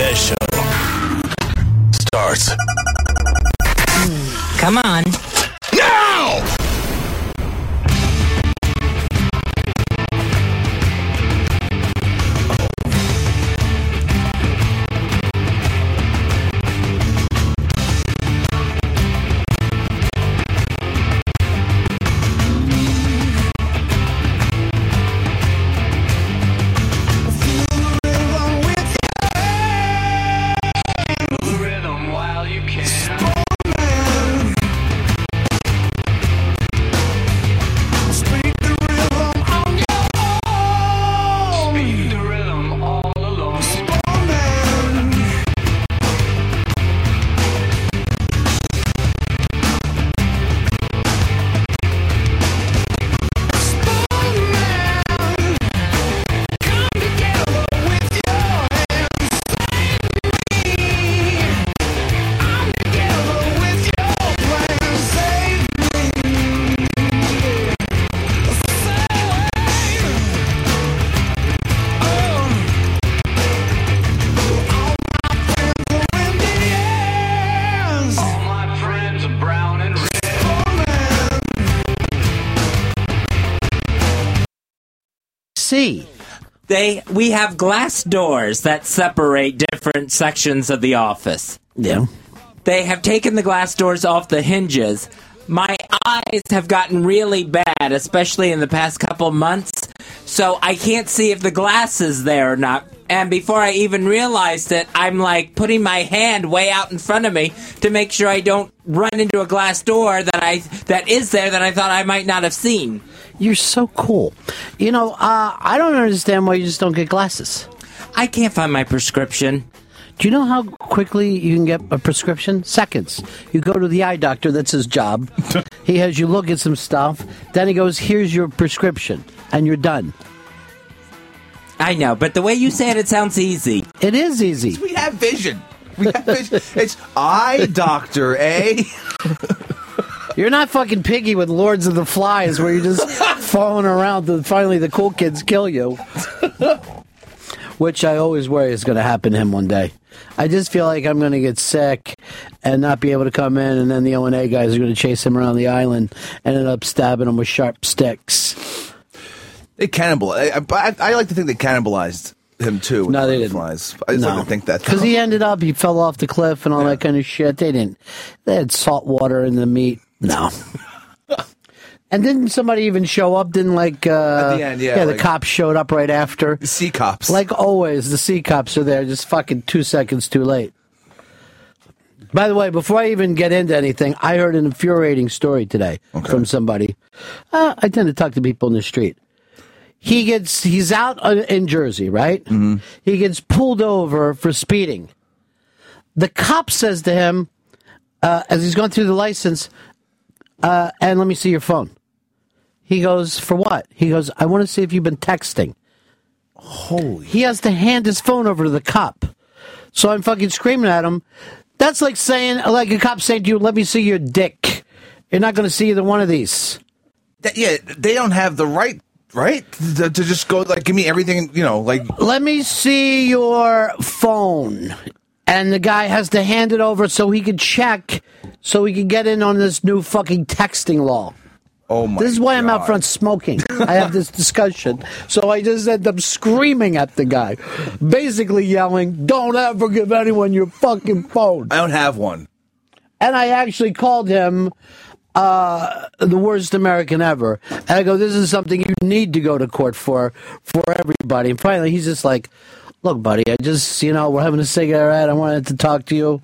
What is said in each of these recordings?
Fez Show starts Come on. C. They we have glass doors that separate different sections of the office. Yeah. They have taken the glass doors off the hinges. My eyes have gotten really bad, especially in the past couple months. So I can't see if the glass is there or not. And before I even realized it, I'm like putting my hand way out in front of me to make sure I don't run into a glass door that I that is there that I thought I might not have seen. You're so cool. You know, uh, I don't understand why you just don't get glasses. I can't find my prescription. Do you know how quickly you can get a prescription? Seconds. You go to the eye doctor, that's his job. he has you look at some stuff, then he goes, Here's your prescription, and you're done. I know, but the way you say it, it sounds easy. It is easy. We have vision. We have vision. It's eye doctor, eh? You're not fucking piggy with Lords of the Flies where you're just falling around till finally the cool kids kill you. Which I always worry is going to happen to him one day. I just feel like I'm going to get sick and not be able to come in, and then the O&A guys are going to chase him around the island and end up stabbing him with sharp sticks. They cannibal. I, I, I like to think they cannibalized him too. No, they didn't. Flies. I just like to think that Because he ended up, he fell off the cliff and all that kind of shit. They didn't. They had salt water in the meat. No. and didn't somebody even show up? Didn't like. Uh, At the end, yeah, like- the cops showed up right after. sea cops. Like always, the sea cops are there just fucking two seconds too late. By the way, before I even get into anything, I heard an infuriating story today from somebody. Uh, I tend to talk to people in the street. He gets he's out in Jersey, right? Mm-hmm. He gets pulled over for speeding. The cop says to him, uh, as he's going through the license, uh, and let me see your phone. He goes, for what? He goes, I want to see if you've been texting. Holy. He has to hand his phone over to the cop. So I'm fucking screaming at him. That's like saying, like a cop saying to you, let me see your dick. You're not going to see either one of these. That- yeah, they don't have the right, right, to, to just go like give me everything. You know, like Let me see your phone. And the guy has to hand it over so he can check, so we can get in on this new fucking texting law. oh my. This is why I'm out front smoking. I have this discussion. So I just end up screaming at the guy, basically yelling, Don't ever give anyone your fucking phone. I don't have one. And I actually called him uh, the worst American ever. And I go, This is something you need to go to court for, for everybody. And finally, he's just like, Look, buddy, I just, you know, we're having a cigarette. I wanted to talk to you.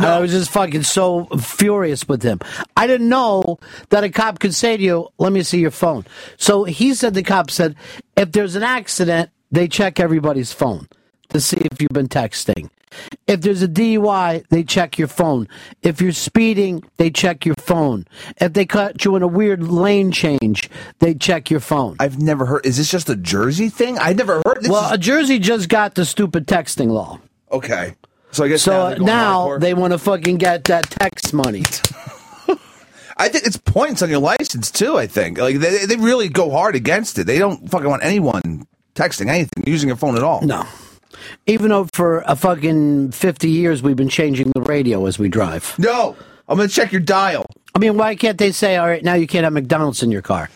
And I was just fucking so furious with him. I didn't know that a cop could say to you, let me see your phone. So he said, the cop said, if there's an accident, they check everybody's phone to see if you've been texting. If there's a DUI, they check your phone. If you're speeding, they check your phone. If they cut you in a weird lane change, they check your phone. I've never heard. Is this just a Jersey thing? I never heard. This well, is- uh, Jersey just got the stupid texting law. okay. So I guess So now, they're now they want to fucking get that text money. I think it's points on your license too. I think like they they really go hard against it. They don't fucking want anyone texting anything, using your phone at all. No. Even though for a fucking 50 years we've been changing the radio as we drive. No, I'm gonna check your dial. I mean, why can't they say, all right, now you can't have McDonald's in your car?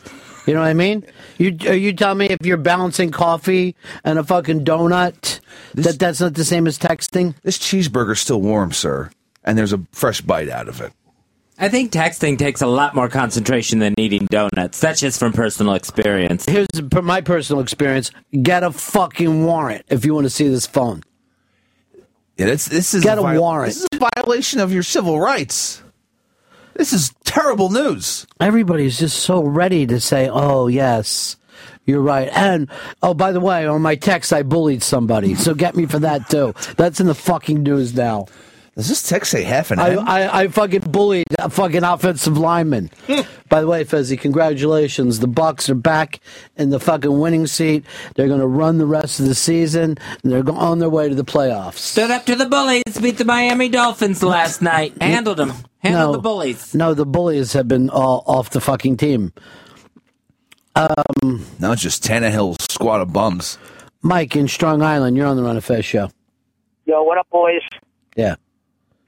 You know what I mean? You are you tell me if you're balancing coffee and a fucking donut that that's not the same as texting? This cheeseburger's still warm, sir, and there's a fresh bite out of it. I think texting takes a lot more concentration than eating donuts. That's just from personal experience. Here's my personal experience: get a fucking warrant if you want to see this phone. Yeah, this this is Get a vi- warrant. This is a violation of your civil rights. This is terrible news. Everybody's just so ready to say, "Oh yes, you're right." And oh, by the way, on my text, I bullied somebody, so get me for that too. That's in the fucking news now. Does this text say half an hour? I fucking bullied a fucking offensive lineman. Hmm. By the way, Fezzi, congratulations. The Bucks are back in the fucking winning seat. They're going to run the rest of the season, and they're on their way to the playoffs. Stood up to the bullies, beat the Miami Dolphins last night. Handled them. Handled the bullies. No, the bullies have been all off the fucking team. Um, now it's just Tannehill's squad of bums. Mike in Strong Island, you're on the Ron and Fez show. Yo, what up, boys? Yeah.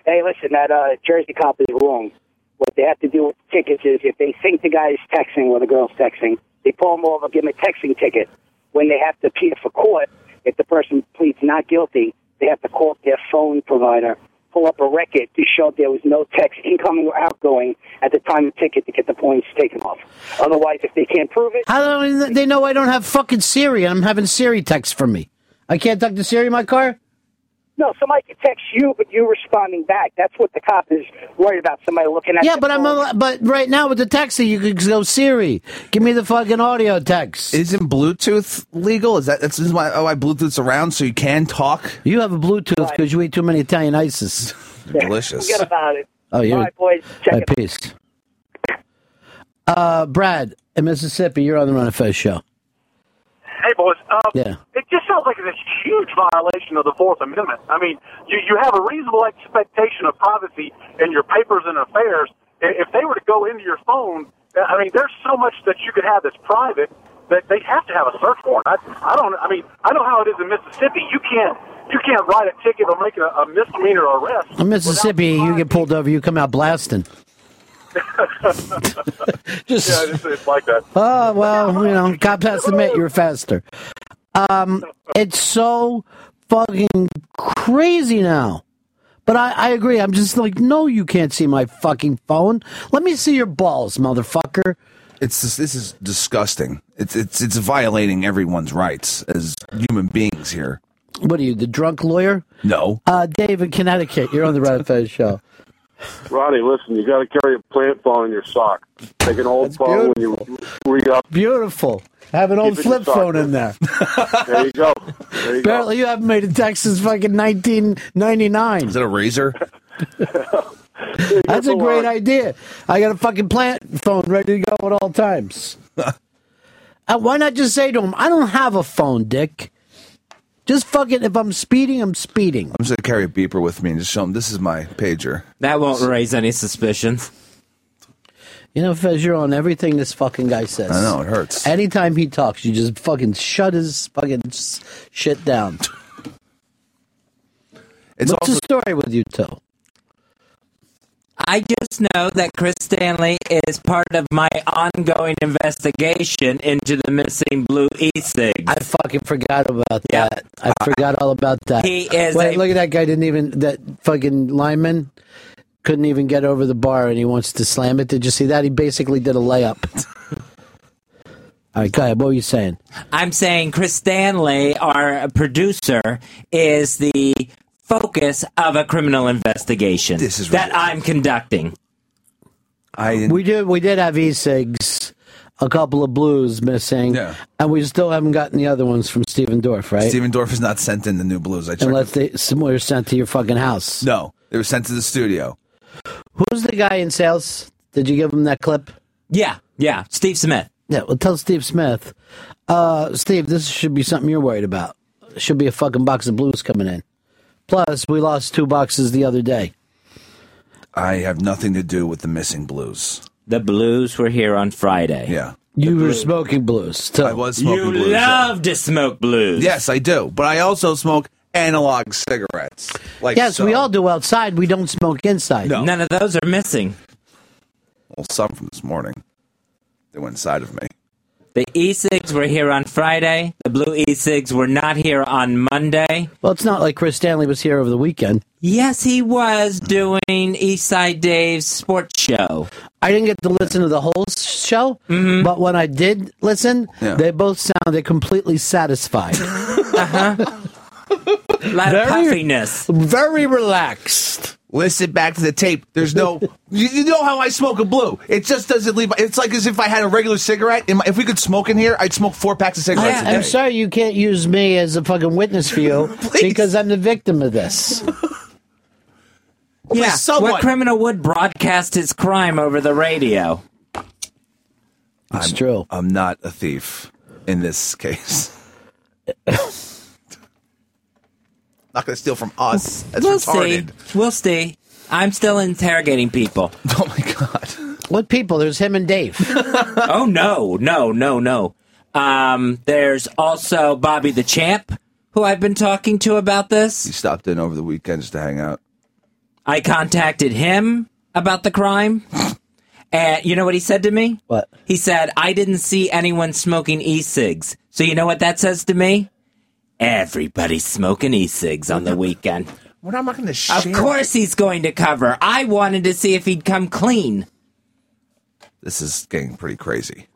Hey, listen, that uh, Jersey cop is wrong. What they have to do with tickets is if they think the guy is texting or the girl's texting, they pull him over, give him a texting ticket. When they have to appear for court, if the person pleads not guilty, they have to call up their phone provider, pull up a record to show there was no text incoming or outgoing at the time of the ticket to get the points taken off. Otherwise, if they can't prove it, How do they know I don't have fucking Siri and I'm having Siri text from me? I can't talk to Siri in my car? No, somebody could text you, but you responding back. That's what the cop is worried about. Somebody looking at Yeah, the but I'm a, but right now with the texting, you could go Siri. Give me the fucking audio text. Isn't Bluetooth legal? Is that that's this is why, why Bluetooth's around so you can talk? You have a Bluetooth because you eat too many Italian ices. Delicious. Forget about it. Oh, you're All right, boys. Check All it. peace. Uh, Brad in Mississippi, you're on the Ron and Fez show. Hey, boys. Um, Yeah. It just sounds like it's a huge violation of the Fourth Amendment. I mean, you, you have a reasonable expectation of privacy in your papers and affairs. If they were to go into your phone, I mean, there's so much that you could have that's private that they have to have a search warrant. I, I don't. I mean, I know how it is in Mississippi. You can't. You can't write a ticket or make a, a misdemeanor arrest. In Mississippi, you get pulled over, you come out blasting. Just Yeah, it's, it's like that. Oh well, you know, cop has to admit you're faster. Um, it's so fucking crazy now. But I, I agree. I'm just like, no, you can't see my fucking phone. Let me see your balls, motherfucker. It's this, this is disgusting. It's it's it's violating everyone's rights as human beings here. What are you, the drunk lawyer? No. Uh, Dave in Connecticut, you're on the Red Fez show. Ronnie, listen, you got to carry a plant phone in your sock. Take an old That's phone when you re up. Beautiful. Have an old Keep it flip phone in there. There you go. There you Apparently, you haven't made a text since fucking 1999. Is it a razor? That's a great idea. I got a fucking plant phone ready to go at all times. uh, why not just say to him, I don't have a phone, Dick. Just fucking, if I'm speeding, I'm speeding. I'm just gonna carry a beeper with me and just show them this is my pager. That won't raise any suspicions. You know, Fez, you're on everything this fucking guy says. I know it hurts. Anytime he talks, you just fucking shut his fucking shit down. It's What's also the story with you two? I just know that Chris Stanley is part of my ongoing investigation into the missing blue e-cig. I fucking forgot about Yeah. that. I forgot all about that. He is Wait, a- look at that guy. Didn't even that fucking lineman couldn't even get over the bar, and he wants to slam it. Did you see that? He basically did a layup. all right, go ahead. What were you saying? I'm saying Chris Stanley, our producer, is the focus of a criminal investigation This is that ridiculous. I'm conducting. I We did. We did have e-cigs, a couple of blues missing, Yeah. and we still haven't gotten the other ones from Stephen Dorff, right? Stephen Dorff has not sent in the new blues. I checked. Unless they some were sent to your fucking house. no, they were sent to the studio. Who's the guy in sales? Did you give him that clip? Yeah, yeah, Steve Smith. Yeah, well, tell Steve Smith. Uh, Steve, this should be something you're worried about. Should be a fucking box of blues coming in. Plus, we lost two boxes the other day. I have nothing to do with the missing blues. The Blues were here on Friday. Yeah, You were smoking blues. Too. I was smoking You blues. yeah. love to smoke blues. Yes, I do. But I also smoke analog cigarettes. Like yes, we all do outside. We don't smoke inside. No. None of those are missing. Well, some from this morning. They went inside of me. The e-cigs were here on Friday. The blue e-cigs were not here on Monday. Well, it's not like Chris Stanley was here over the weekend. Yes, he was doing Eastside Dave's sports show. I didn't get to listen to the whole show, but when I did listen, Yeah. they both sounded completely satisfied. Uh A lot of puffiness. Very relaxed. Listen back to the tape. There's no. you, you know how I smoke a blue. It just doesn't leave. It's like as if I had a regular cigarette. In my, if we could smoke in here, I'd smoke four packs of cigarettes a day. I'm sorry you can't use me as a fucking witness for you because I'm the victim of this. Yeah, someone- what criminal would broadcast his crime over the radio? It's true. I'm not a thief in this case. not going to steal from us. That's we'll retarded. see. We'll see. I'm still interrogating people. Oh my god. What people? There's him and Dave. oh no, no, no, no. Um, there's also Bobby the Champ, who I've been talking to about this. He stopped in over the weekend just to hang out. I contacted him about the crime. And you know what he said to me? What? He said, I didn't see anyone smoking e cigs. So you know what that says to me? Everybody's smoking e cigs on the weekend. We're not going to Of course he's going to cover. I wanted to see if he'd come clean. This is getting pretty crazy.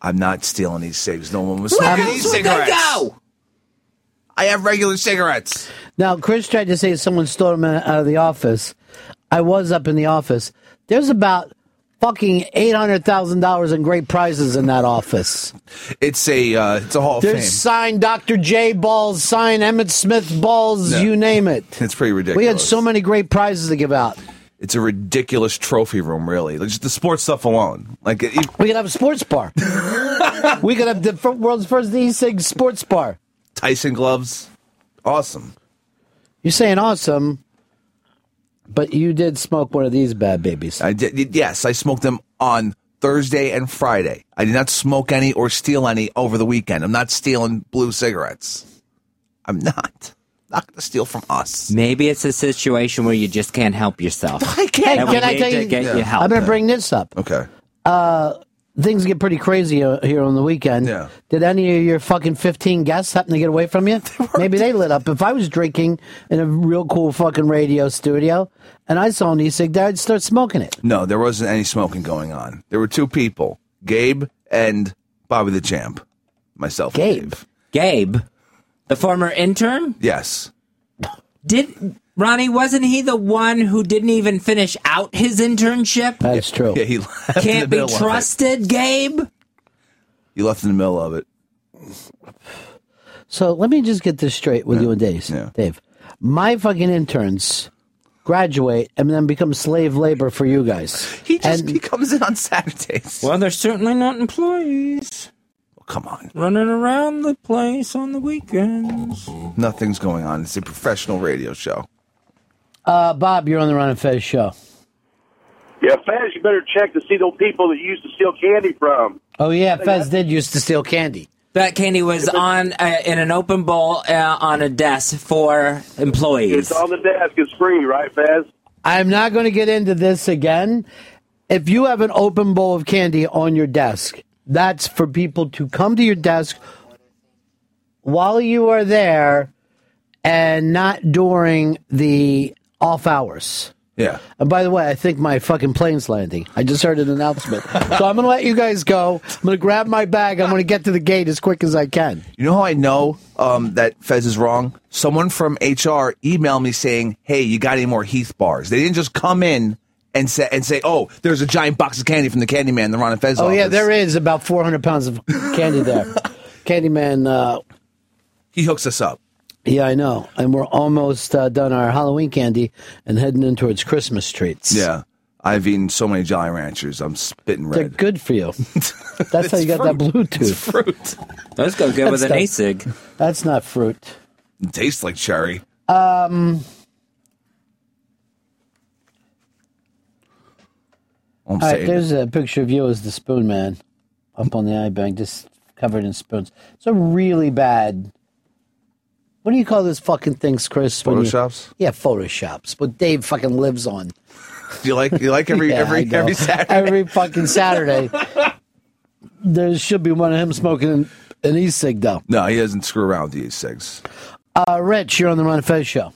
I'm not stealing these cigs. No one was Where smoking else these would they cigarettes. go? I have regular cigarettes. Now, Chris tried to say someone stole him out of the office. I was up in the office. There's about fucking eight hundred thousand dollars in great prizes in that office. It's a uh, it's a hall of There's fame. signed Dr. J balls, signed Emmitt Smith balls, Yeah. you name it. It's pretty ridiculous. We had so many great prizes to give out. It's a ridiculous trophy room, really. Like, just the sports stuff alone. Like it, We could have a sports bar. we could have the fir- world's first e-cig sports bar. Tyson gloves, awesome. You're saying awesome, but you did smoke one of these bad babies. I did. Yes, I smoked them on Thursday and Friday. I did not smoke any or steal any over the weekend. I'm not stealing blue cigarettes. I'm not. Not going to steal from us. Maybe it's a situation where you just can't help yourself. I can't. And can I tell you- get Yeah. you help. I'm going to bring this up. Okay. Uh, Things get pretty crazy uh, here on the weekend. Yeah. Did any of your fucking 15 guests happen to get away from you? Maybe they lit up. If I was drinking in a real cool fucking radio studio and I saw an e-cig there, I'd start smoking it. No, there wasn't any smoking going on. There were two people, Gabe and Bobby the Champ. Myself, and Gabe? Gabe, the former intern, Yes. did Ronnie wasn't he the one who didn't even finish out his internship? That's true. Yeah, he left Can't the be middle of it. trusted, Gabe. He left in the middle of it. So let me just get this straight with you and Dave. Yeah. Dave, my fucking interns graduate and then become slave labor for you guys. He just And- he comes in on Saturdays. Well, they're certainly not employees Come on, running around the place on the weekends. nothing's going on. It's a professional radio show. Uh, Bob, you're on the Ron and Fez show. Yeah, Faz, you better check to see those people that you used to steal candy from. Oh yeah, Fez did used to steal candy. That candy was on uh, in an open bowl uh, on a desk for employees. It's on the desk. It's free, right, Faz? I'm not going to get into this again. If you have an open bowl of candy on your desk, that's for people to come to your desk while you are there and not during the off hours. Yeah. And by the way, I think my fucking plane's landing. I just heard an announcement. so I'm going to let you guys go. I'm going to grab my bag. I'm going to get to the gate as quick as I can. You know how I know um, that Fez is wrong? Someone from HR emailed me saying, "Hey, you got any more Heath bars?" They didn't just come in and say and say, "Oh, there's a giant box of candy from the Candyman, the Ron and Fez Oh, yeah, there is about 400 pounds of candy there. Candyman, uh, He hooks us up. Yeah, I know. And we're almost uh, done our Halloween candy and heading in towards Christmas treats. Yeah. I've eaten so many Jolly Ranchers. I'm spitting red. They're good for you. That's how you got that Bluetooth. fruit. Those go good with an That's e-cig. That's not fruit. It tastes like cherry. Um, I'm all right, saying. there's a picture of you as the spoon man up on the iBank, just covered in spoons. It's a really bad What do you call those fucking things, Chris? when you- Photoshops? yeah, photoshops. What Dave fucking lives on. You like you like every Yeah, I every know. every Saturday. Every fucking Saturday. there should be one of him smoking an, an e-cig, though. no, he doesn't screw around with these cigs. Uh, Rich, you're on the Ron and Fez show.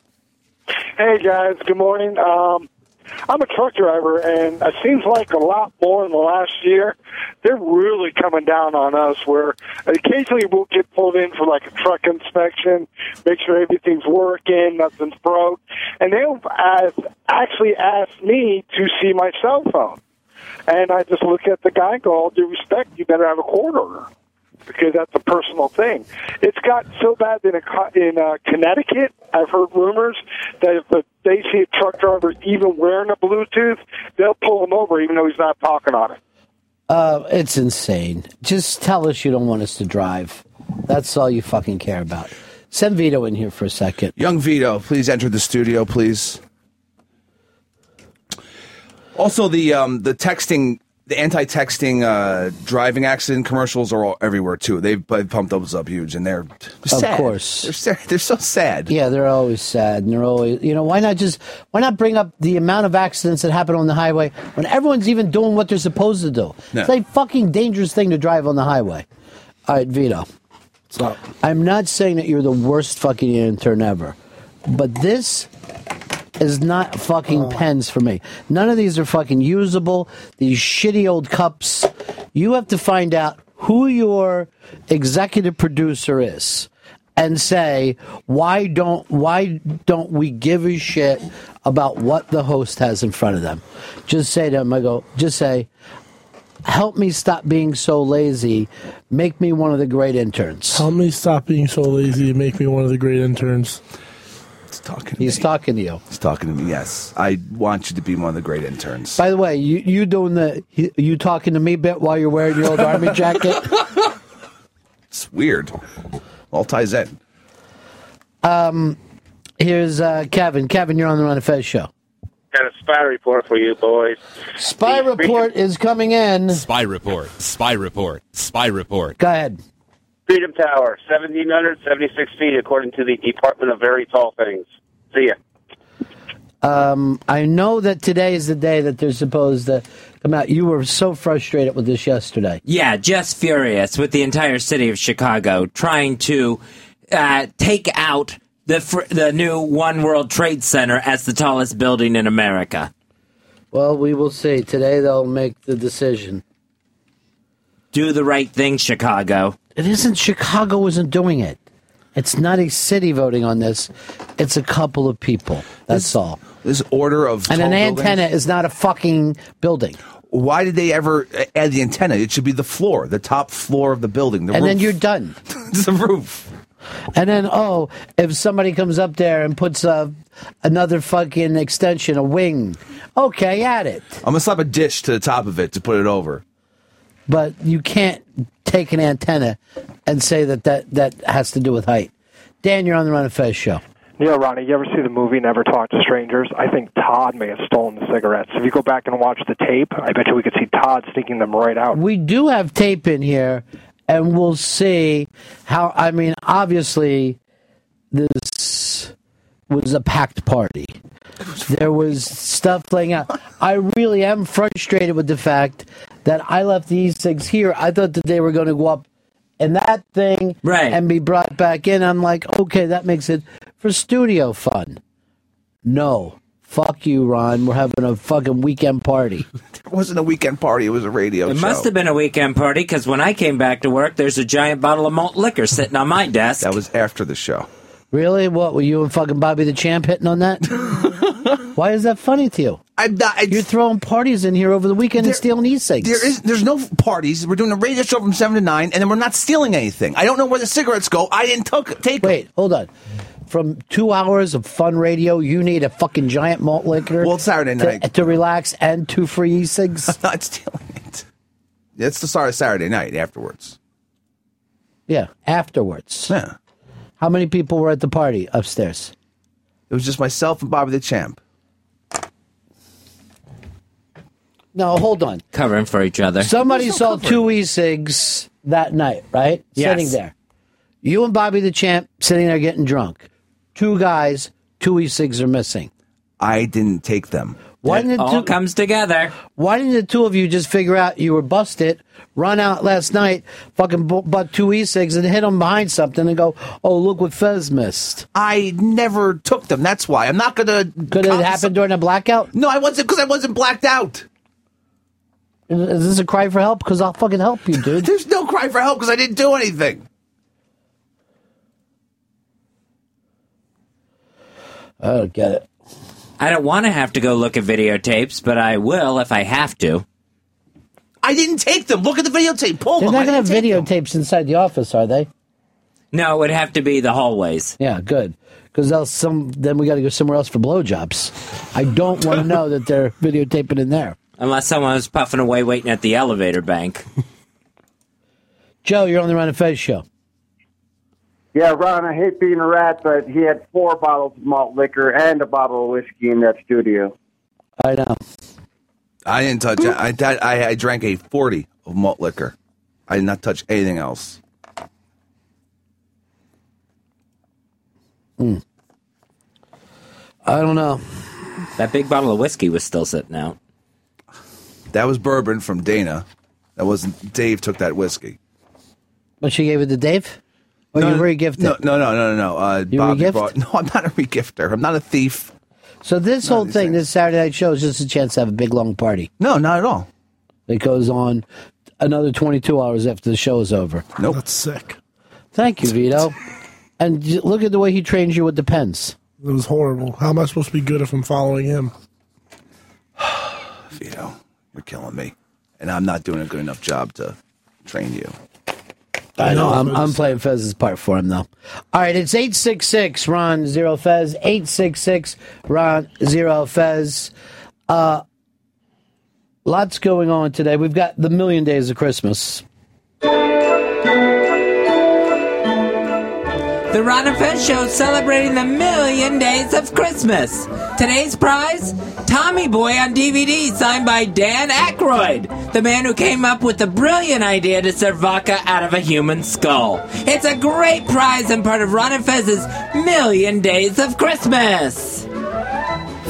Hey guys, good morning. Um, I'm a truck driver, and it seems like a lot more in the last year. They're really coming down on us. Where occasionally we'll get pulled in for like a truck inspection, make sure everything's working, nothing's broke, and they'll ask, actually ask me to see my cell phone. And I just look at the guy and go, all due respect, you better have a court order because that's a personal thing. It's got so bad in, Co- in uh, Connecticut, I've heard rumors that if the, they see a truck driver even wearing a Bluetooth, they'll pull him over even though he's not talking on it. Uh, it's insane. Just tell us you don't want us to drive. That's all you fucking care about. Send Vito in here for a second. Young Vito, please enter the studio, please. Also, the um, the texting, the anti-texting uh, driving accident commercials are all everywhere too. They've, they've pumped those up huge, and they're sad. course. they're sad. they're so sad. Yeah, they're always sad, and they're always, you know, why not just, why not bring up the amount of accidents that happen on the highway when everyone's even doing what they're supposed to do? No. It's a fucking dangerous thing to drive on the highway. All right, Vito. I'm not saying that you're the worst fucking intern ever, but this is not fucking oh. pens for me. None of these are fucking usable. These shitty old cups. You have to find out who your executive producer is and say why don't why don't we give a shit about what the host has in front of them? Just say to them, I go, just say, help me stop being so lazy. Make me one of the great interns. Help me stop being so lazy and make me one of the great interns. He's talking. To He's me. talking to you. He's talking to me. Yes, I want you to be one of the great interns. By the way, you you doing the you talking to me bit while you're wearing your old army jacket? It's weird. All ties in. Um, Here's uh, Kevin. Kevin, you're on the Ron and Fez show. Got a spy report for you boys. Spy report is coming in. Spy report. Spy report. Spy report. Go ahead. Freedom Tower, 1,776 feet, according to the Department of Very Tall Things. See ya. Um, I know that today is the day that they're supposed to come out. You were so frustrated with this yesterday. Yeah, just furious with the entire city of Chicago trying to uh, take out the fr- the new One World Trade Center as the tallest building in America. Well, we will see. Today they'll make the decision. Do the right thing, Chicago. It isn't Chicago isn't doing it. It's not a city voting on this. It's a couple of people. That's all. This order of And an buildings- antenna is not a fucking building. Why did they ever add the antenna? It should be the floor, the top floor of the building. The And then you're done. it's the roof. And then, oh, if somebody comes up there and puts a, another fucking extension, a wing, okay, add it. I'm gonna slap a dish to the top of it to put it over. But you can't take an antenna and say that that, that has to do with height. Dan, you're on the Ron and Fez show. Yeah, Ronnie, you ever see the movie Never Talk to Strangers? I think Todd may have stolen the cigarettes. If you go back and watch the tape, I bet you we could see Todd sneaking them right out. We do have tape in here, and we'll see how. I mean, obviously, this was a packed party. There was stuff playing out. I really am frustrated with the fact that I left the e-cigs here. I thought that they were going to go up in that thing Right. and be brought back in. I'm like, okay, that makes it for studio fun. No. Fuck you, Ron. We're having a fucking weekend party. It wasn't a weekend party. It was a radio show. It show. must have been a weekend party because when I came back to work, there's a giant bottle of malt liquor sitting on my desk. That was after the show. Really? What were you and fucking Bobby the Champ hitting on that? Why is that funny to you? I'm not. it's- You're throwing parties in here over the weekend and stealing e-cigs. There is, there's no parties. We're doing a radio show from seven to nine, and then we're not stealing anything. I don't know where the cigarettes go. I didn't took, take. Wait, hold on. From two hours of fun radio, you need a fucking giant malt liquor. Well, it's Saturday to- night. to, relax and two free e-cigs. I'm not stealing it. It's the start of Saturday night afterwards. yeah, afterwards. Yeah, How many people were at the party upstairs? it was just myself and Bobby the Champ. No, hold on. Covering for each other. Somebody There's no saw cover. two e-cigs that night, right? Yes. Sitting there. You and Bobby the Champ sitting there getting drunk. Two guys, two e-cigs are missing. I didn't take them. Why It didn't the all two, comes together. Why didn't the two of you just figure out you were busted, run out last night, fucking bu- butt two e-cigs, and hit them behind something and go, "Oh, look what Fez missed." I never took them. That's why I'm not gonna. Could it happen during a blackout? No, I wasn't because I wasn't blacked out. Is is this a cry for help? Because I'll fucking help you, dude. There's no cry for help because I didn't do anything. I don't get it. I don't want to have to go look at videotapes, but I will if I have to. I didn't take them. Look at the videotape. Pull They're them. not going to have didn't them. videotapes inside the office, are they? No, it would have to be the hallways. Yeah, good. Because else some then we got to go somewhere else for blowjobs. I don't want to know that they're videotaping in there. Unless someone was puffing away waiting at the elevator bank. Joe, you're on the Ron and Fez show. Yeah, Ron, I hate being a rat, but he had four bottles of malt liquor and a bottle of whiskey in that studio. I know. I didn't touch. I, I I I drank a forty of malt liquor. I did not touch anything else. Hmm. I don't know. That big bottle of whiskey was still sitting out. That was bourbon from Dana. That wasn't. Dave took that whiskey. But she gave it to Dave? Or no, you no, re-gifted? No, no, no, no, no. no. Uh, You Bobby re-gift? brought. No, I'm not a regifter. I'm not a thief. So this whole thing, this Saturday night show, is just a chance to have a big long party. No, not at all. It goes on another 22 hours after the show is over. Nope. That's sick. Thank you, Vito. and look at the way he trains you with the pens. It was horrible. How am I supposed to be good if I'm following him? Vito, you're killing me, and I'm not doing a good enough job to train you. I know. I'm, I'm playing Fez's part for him, though. All right, it's 866 Ron Zero Fez. 866 Ron Zero Fez. Uh, lots going on today. We've got the million days of Christmas. The Ron and Fez Show celebrating the million days of Christmas. Today's prize? Tommy Boy on DVD, signed by Dan Aykroyd, the man who came up with the brilliant idea to serve vodka out of a human skull. It's a great prize and part of Ron and Fez's Million Days of Christmas.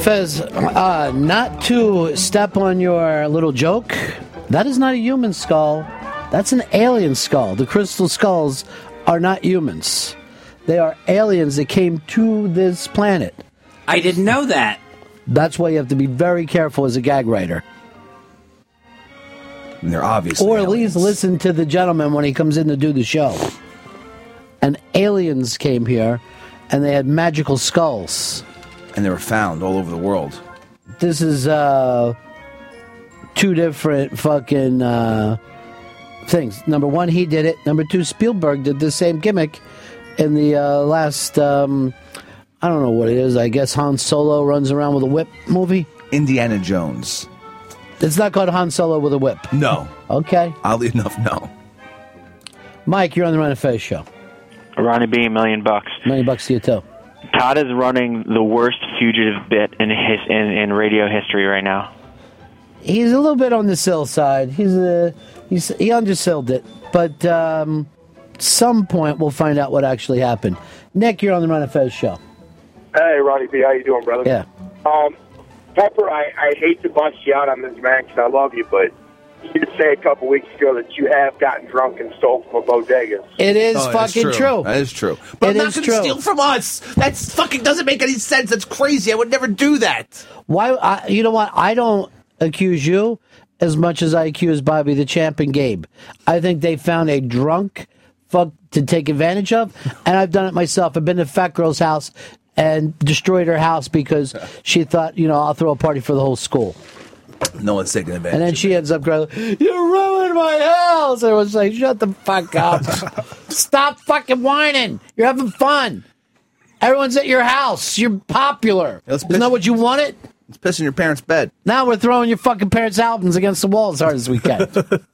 Fez, uh, not to step on your little joke, that is not a human skull. That's an alien skull. The crystal skulls are not humans. They are aliens that came to this planet. I didn't know that. That's why you have to be very careful as a gag writer. And they're obvious. Or at least listen to the gentleman when he comes in to do the show. And aliens came here and they had magical skulls. and they were found all over the world. This is uh two different fucking uh things. Number one, he did it. Number two, Spielberg did the same gimmick in the uh, last um I don't know what it is. I guess Han Solo runs around with a whip movie. Indiana Jones. It's not called Han Solo with a whip. No. Okay. Oddly enough, no. Mike, you're on the Ron and Fez show. Ronnie B, million bucks. Million bucks to you too. Todd is running the worst fugitive bit in his in, in radio history right now. He's a little bit on the sill side. He's a he's he undersilled it, but um, some point we'll find out what actually happened. Nick, you're on the Ron and Fez show. Hey, Ronnie B, how you doing, brother? Yeah. Um, Pepper, I, I hate to bust you out on this, man, 'cause I love you, but you did say a couple weeks ago that you have gotten drunk and stole from a bodega. It is Oh, that's fucking true. That is true. But It I'm not is going true. to steal from us. That's fucking doesn't make any sense. That's crazy. I would never do that. Why? I, you know what? I don't accuse you as much as I accuse Bobby the Champ and Gabe. I think they found a drunk fuck to take advantage of, and I've done it myself. I've been to Fat Girl's house and destroyed her house because she thought, you know, I'll throw a party for the whole school. No one's taking advantage. And then she ends up crying, You ruined my house. I was like, Shut the fuck up. Stop fucking whining. You're having fun. Everyone's at your house. You're popular. Isn't that what you wanted? It's pissing your parents' bed. Now we're throwing your fucking parents' albums against the wall as hard as we can.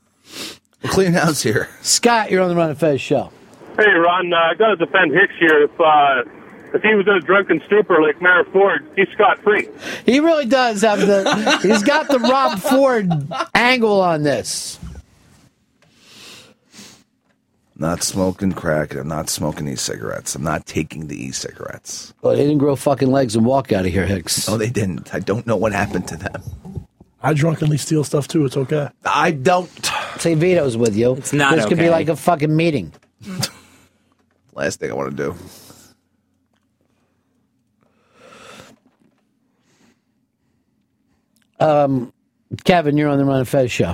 We're cleaning house here. Scott, you're on the Ron and Fez show. Hey, Ron, uh, I got to defend Hicks here. If uh, if he was in a drunken stupor like Mayor Ford, he's scot free. He really does have the. he's got the Rob Ford angle on this. Not smoking crack. I'm not smoking e-cigarettes. I'm not taking the e-cigarettes. Well, they didn't grow fucking legs and walk out of here, Hicks. No, they didn't. I don't know what happened to them. I drunkenly steal stuff too. It's okay. I don't. Say Vito's with you. It's not This could be okay. like a fucking meeting. Last thing I want to do. Um, Kevin, you're on the Ron and Fez show.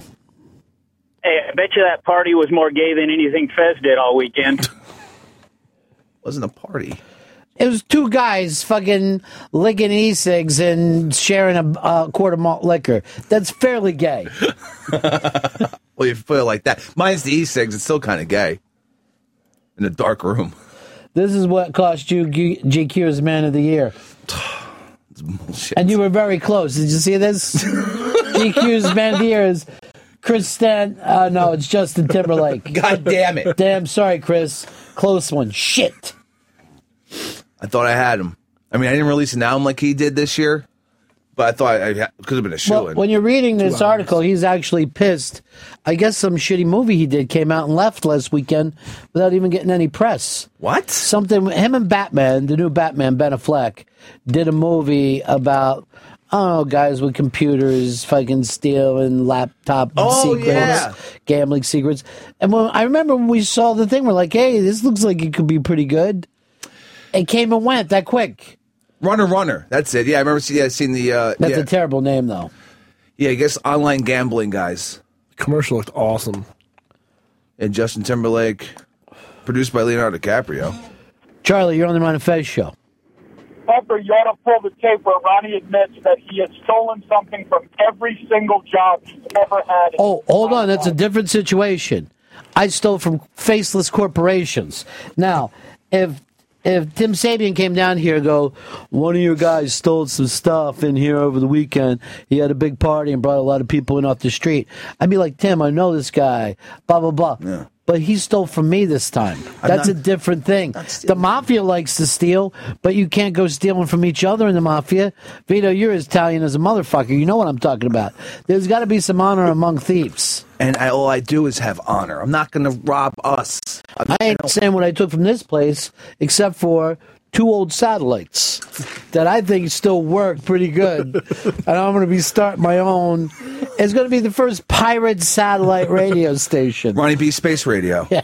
Hey, I bet you that party was more gay than anything Fez did all weekend. Wasn't a party. It was two guys fucking licking e-cigs and sharing a uh, quart of malt liquor. That's fairly gay. Well, you feel like that. Mine's the e-cigs. It's still kind of gay. In a dark room. This is what cost you G- GQ's Man of the Year. it's bullshit. And you were very close. Did you see this? GQ's Man of the Year is Chris Stan. Uh, no, it's Justin Timberlake. God damn it. Damn, sorry, Chris. Close one. Shit. I thought I had him. I mean, I didn't release an album like he did this year, but I thought I ha- could have been a show. Well, when you're reading this article, he's actually pissed. I guess some shitty movie he did came out and left last weekend without even getting any press. What? Something. Him and Batman, the new Batman, Ben Affleck, did a movie about. I don't know, guys with computers fucking stealing laptop Oh, secrets, yeah. gambling secrets. And when I remember when we saw the thing, we're like, hey, this looks like it could be pretty good. It came and went that quick. Runner Runner. That's it. Yeah, I remember see, yeah, seeing the. Uh, That's yeah. a terrible name, though. yeah, I guess online gambling guys. Commercial looked awesome. And Justin Timberlake, produced by Leonardo DiCaprio. Charlie, you're on the Ron and Fez show. Pepper, you ought to pull the tape where Ronnie admits that he has stolen something from every single job he's ever had. Oh, hold on. That's a different situation. I stole from faceless corporations. Now, if if Tim Sabean came down here and go, one of your guys stole some stuff in here over the weekend. He had a big party and brought a lot of people in off the street. I'd be like, Tim, I know this guy. Blah blah blah. But he stole from me this time. That's a different thing. The mafia likes to steal, but you can't go stealing from each other in the mafia. Vito, you're as Italian as a motherfucker. You know what I'm talking about. There's got to be some honor among thieves. And I, all I do is have honor. I'm not going to rob us. I ain't saying what I took from this place, except for two old satellites that I think still work pretty good. and I'm going to be starting my own. It's going to be the first pirate satellite radio station. Ronnie B Space Radio. Yeah,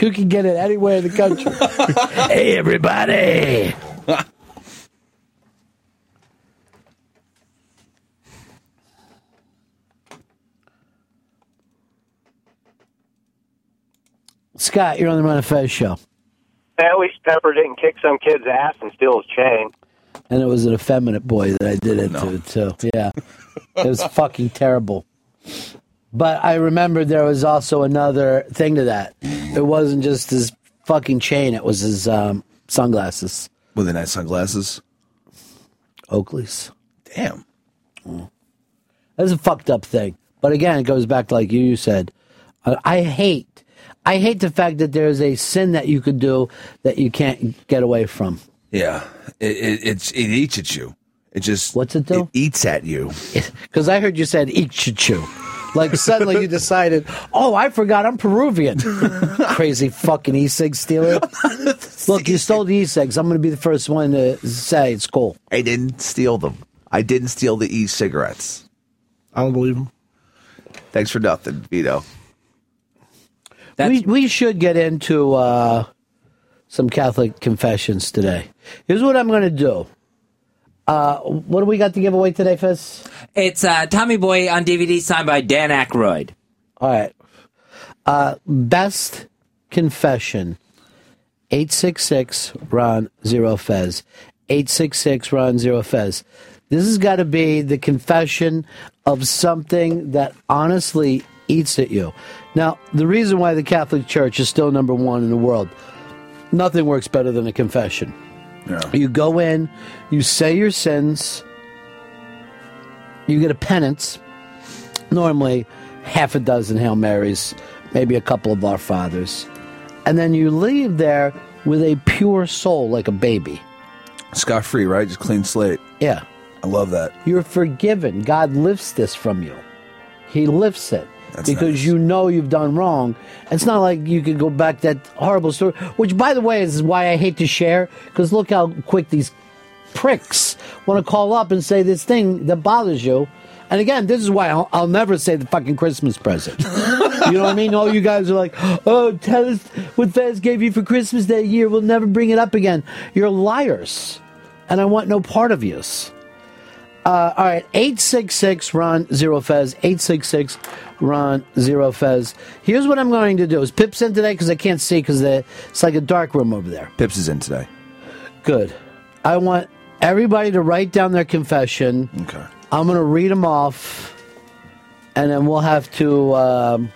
you can get it anywhere in the country. hey, everybody. Scott, you're on the Ron and Fez show. At least Pepper didn't kick some kid's ass and steal his chain. And it was an effeminate boy that I did it to, too. Yeah. It was fucking terrible. But I remember there was also another thing to that. It wasn't just his fucking chain, it was his um, sunglasses. With the nice sunglasses? Oakley's. Damn. That's a fucked up thing. But again, it goes back to like you, you said. I, I hate, I hate the fact that there's a sin that you could do that you can't get away from. Yeah. It, it, it's, it eats at you. It just. What's it do? It eats at you. Because I heard you said eat-cha-chew. Like suddenly you decided, oh, I forgot I'm Peruvian. Crazy fucking e-cig stealer. Look, you stole the e-cigs. I'm going to be the first one to say it's cool. I didn't steal them. I didn't steal the e cigarettes. I don't believe him. Thanks for nothing, Vito. We we should get into uh, some Catholic confessions today. Here's what I'm going to do. Uh, what do we got to give away today, Fizz? It's uh, Tommy Boy on DVD signed by Dan Aykroyd. All right. Uh, best confession. 866 Ron Zero Fez. 866 Ron Zero Fez. This has got to be the confession of something that honestly eats at you. Now, the reason why the Catholic Church is still number one in the world, nothing works better than a confession. You go in, you say your sins, you get a penance, normally half a dozen Hail Marys, maybe a couple of Our Fathers, and then you leave there with a pure soul like a baby. Scot free, right? Just clean slate. Yeah. I love that. You're forgiven. God lifts this from you. He lifts it. Because you know you've done wrong. It's not like you could go back that horrible story, which, by the way, is why I hate to share. Because look how quick these pricks want to call up and say this thing that bothers you. And again, this is why I'll, I'll never say the fucking Christmas present. you know what I mean? All you guys are like, oh, tell us what Fez gave you for Christmas that year. We'll never bring it up again. You're liars. And I want no part of yous. Uh, all right, 866 Ron Zero Fez. 866 Ron Zero Fez. Here's what I'm going to do. Is Pips in today? Because I can't see because it's like a dark room over there. Pips is in today. Good. I want everybody to write down their confession. Okay. I'm going to read them off, and then we'll have to um,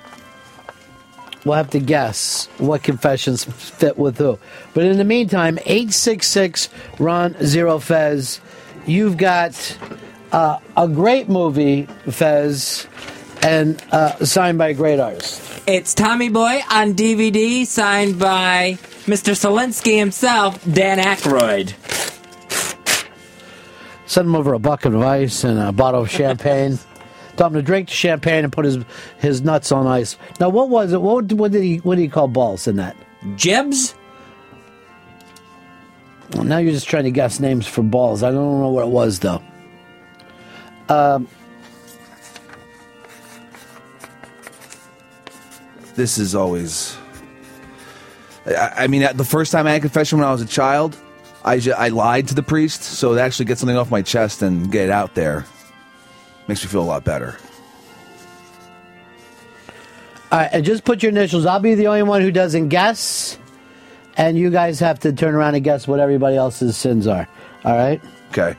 we'll have to guess what confessions fit with who. But in the meantime, eight six six Ron Zero Fez. You've got uh, a great movie, Fez, and uh, signed by a great artist. It's Tommy Boy on DVD, signed by Mr. Zalinsky himself, Dan Aykroyd. Send him over a bucket of ice and a bottle of champagne. Tell him to drink the champagne and put his his nuts on ice. Now, what was it? What, what did he what did he call balls in that? Jibs. Well, now you're just trying to guess names for balls. I don't know what it was though. Um, This is always. I, I mean, the first time I had confession when I was a child, I, ju- I lied to the priest, so to actually get something off my chest and get it out there makes me feel a lot better. all right, and just put your initials. I'll be the only one who doesn't guess, and you guys have to turn around and guess what everybody else's sins are. All right. Okay.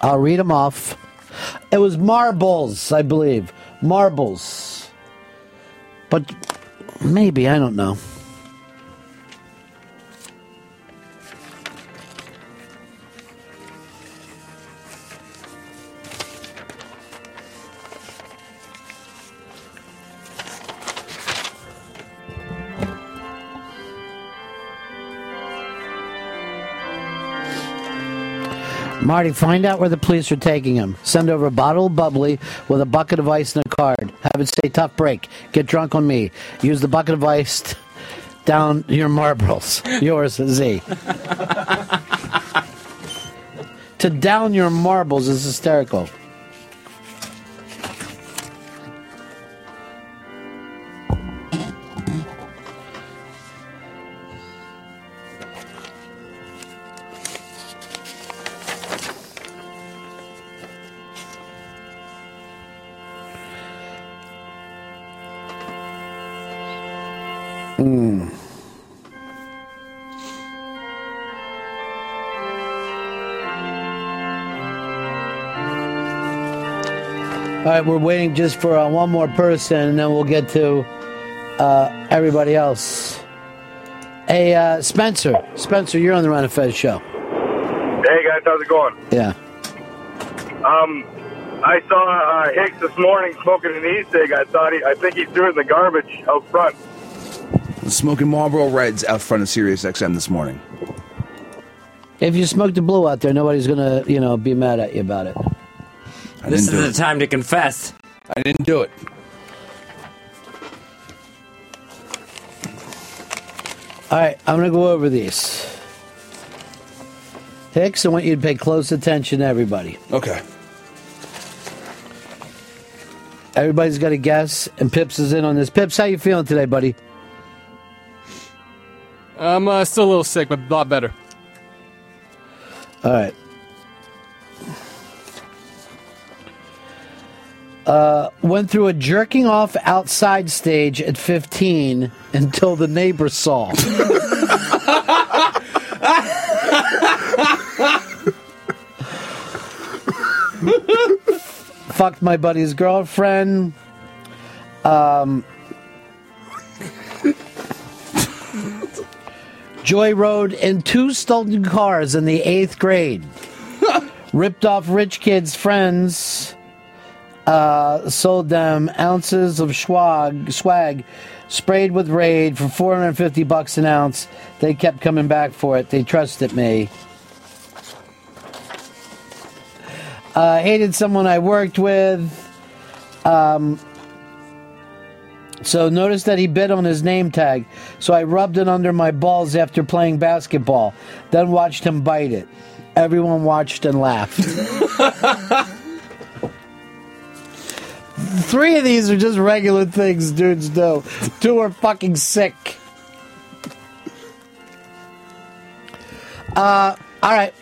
I'll read them off. It was marbles, I believe. Marbles. But maybe, I don't know. Marty, find out where the police are taking him. Send over a bottle of bubbly with a bucket of ice and a card. Have it say tough break. Get drunk on me. Use the bucket of ice t- down your marbles. Yours, Z. to down your marbles is hysterical. Right, we're waiting just for uh, one more person, and then we'll get to uh, everybody else. Hey, uh, Spencer. Spencer, you're on the Ron and Fez show. Hey guys, how's it going? Yeah. Um, I saw uh, Hicks this morning smoking an e-cig. I thought he, I think he threw it in the garbage out front. Smoking Marlboro Reds out front of Sirius XM this morning. If you smoke the blue out there, nobody's gonna, you know, be mad at you about it. I This is the it. time to confess. I didn't do it. All right, I'm gonna go over these. Hicks, I want you to pay close attention, to everybody. Okay. Everybody's got a guess, and Pips is in on this. Pips, how you feeling today, buddy? I'm uh, still a little sick, but a lot better. All right. Uh, went through a jerking off outside stage at 15 until the neighbor saw. Fucked my buddy's girlfriend. Um, Joy rode in two stolen cars in the eighth grade. Ripped off rich kids' friends. Uh, sold them ounces of swag, swag, sprayed with Raid for 450 bucks an ounce. They kept coming back for it. They trusted me. Uh, hated someone I worked with. Um, so notice that he bit on his name tag. So I rubbed it under my balls after playing basketball. Then watched him bite it. Everyone watched and laughed. Three of these are just regular things dudes do. Two are fucking sick. Uh, all right.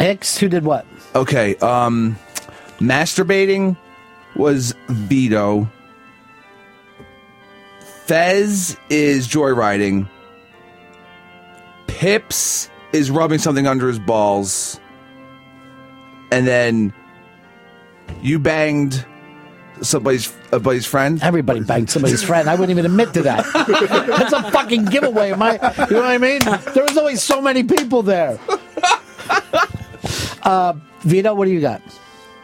X, who did what? Okay, um, masturbating was Vito. Fez is joyriding. Pips is rubbing something under his balls. And then you banged somebody's somebody's friend. Everybody banged somebody's friend. I wouldn't even admit to that. That's a fucking giveaway. Am I, you know what I mean? There was always so many people there. Uh, Vito, what do you got?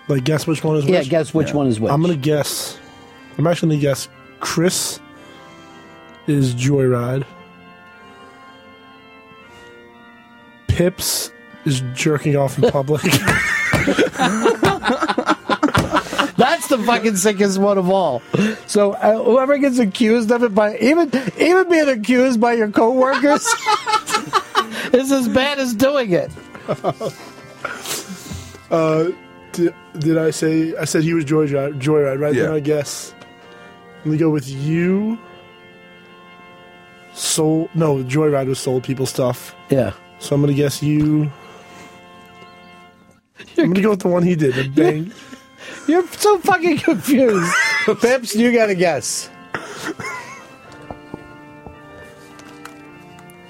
Like, guess which one is which? Yeah, guess which one is which. I'm gonna guess. I'm actually gonna guess. Chris is Joyride. Pips is jerking off in public. That's the fucking sickest one of all. So uh, whoever gets accused of it by even even being accused by your coworkers is as bad as doing it. uh, did, did I say? I said he was Joyride, Joyride right? Then Yeah. I guess. Let me go with you. Soul. No, Joyride was sold people stuff. Yeah. So I'm gonna guess you. I'm gonna go with the one he did. The bang. You're so fucking confused. Pips, you gotta guess.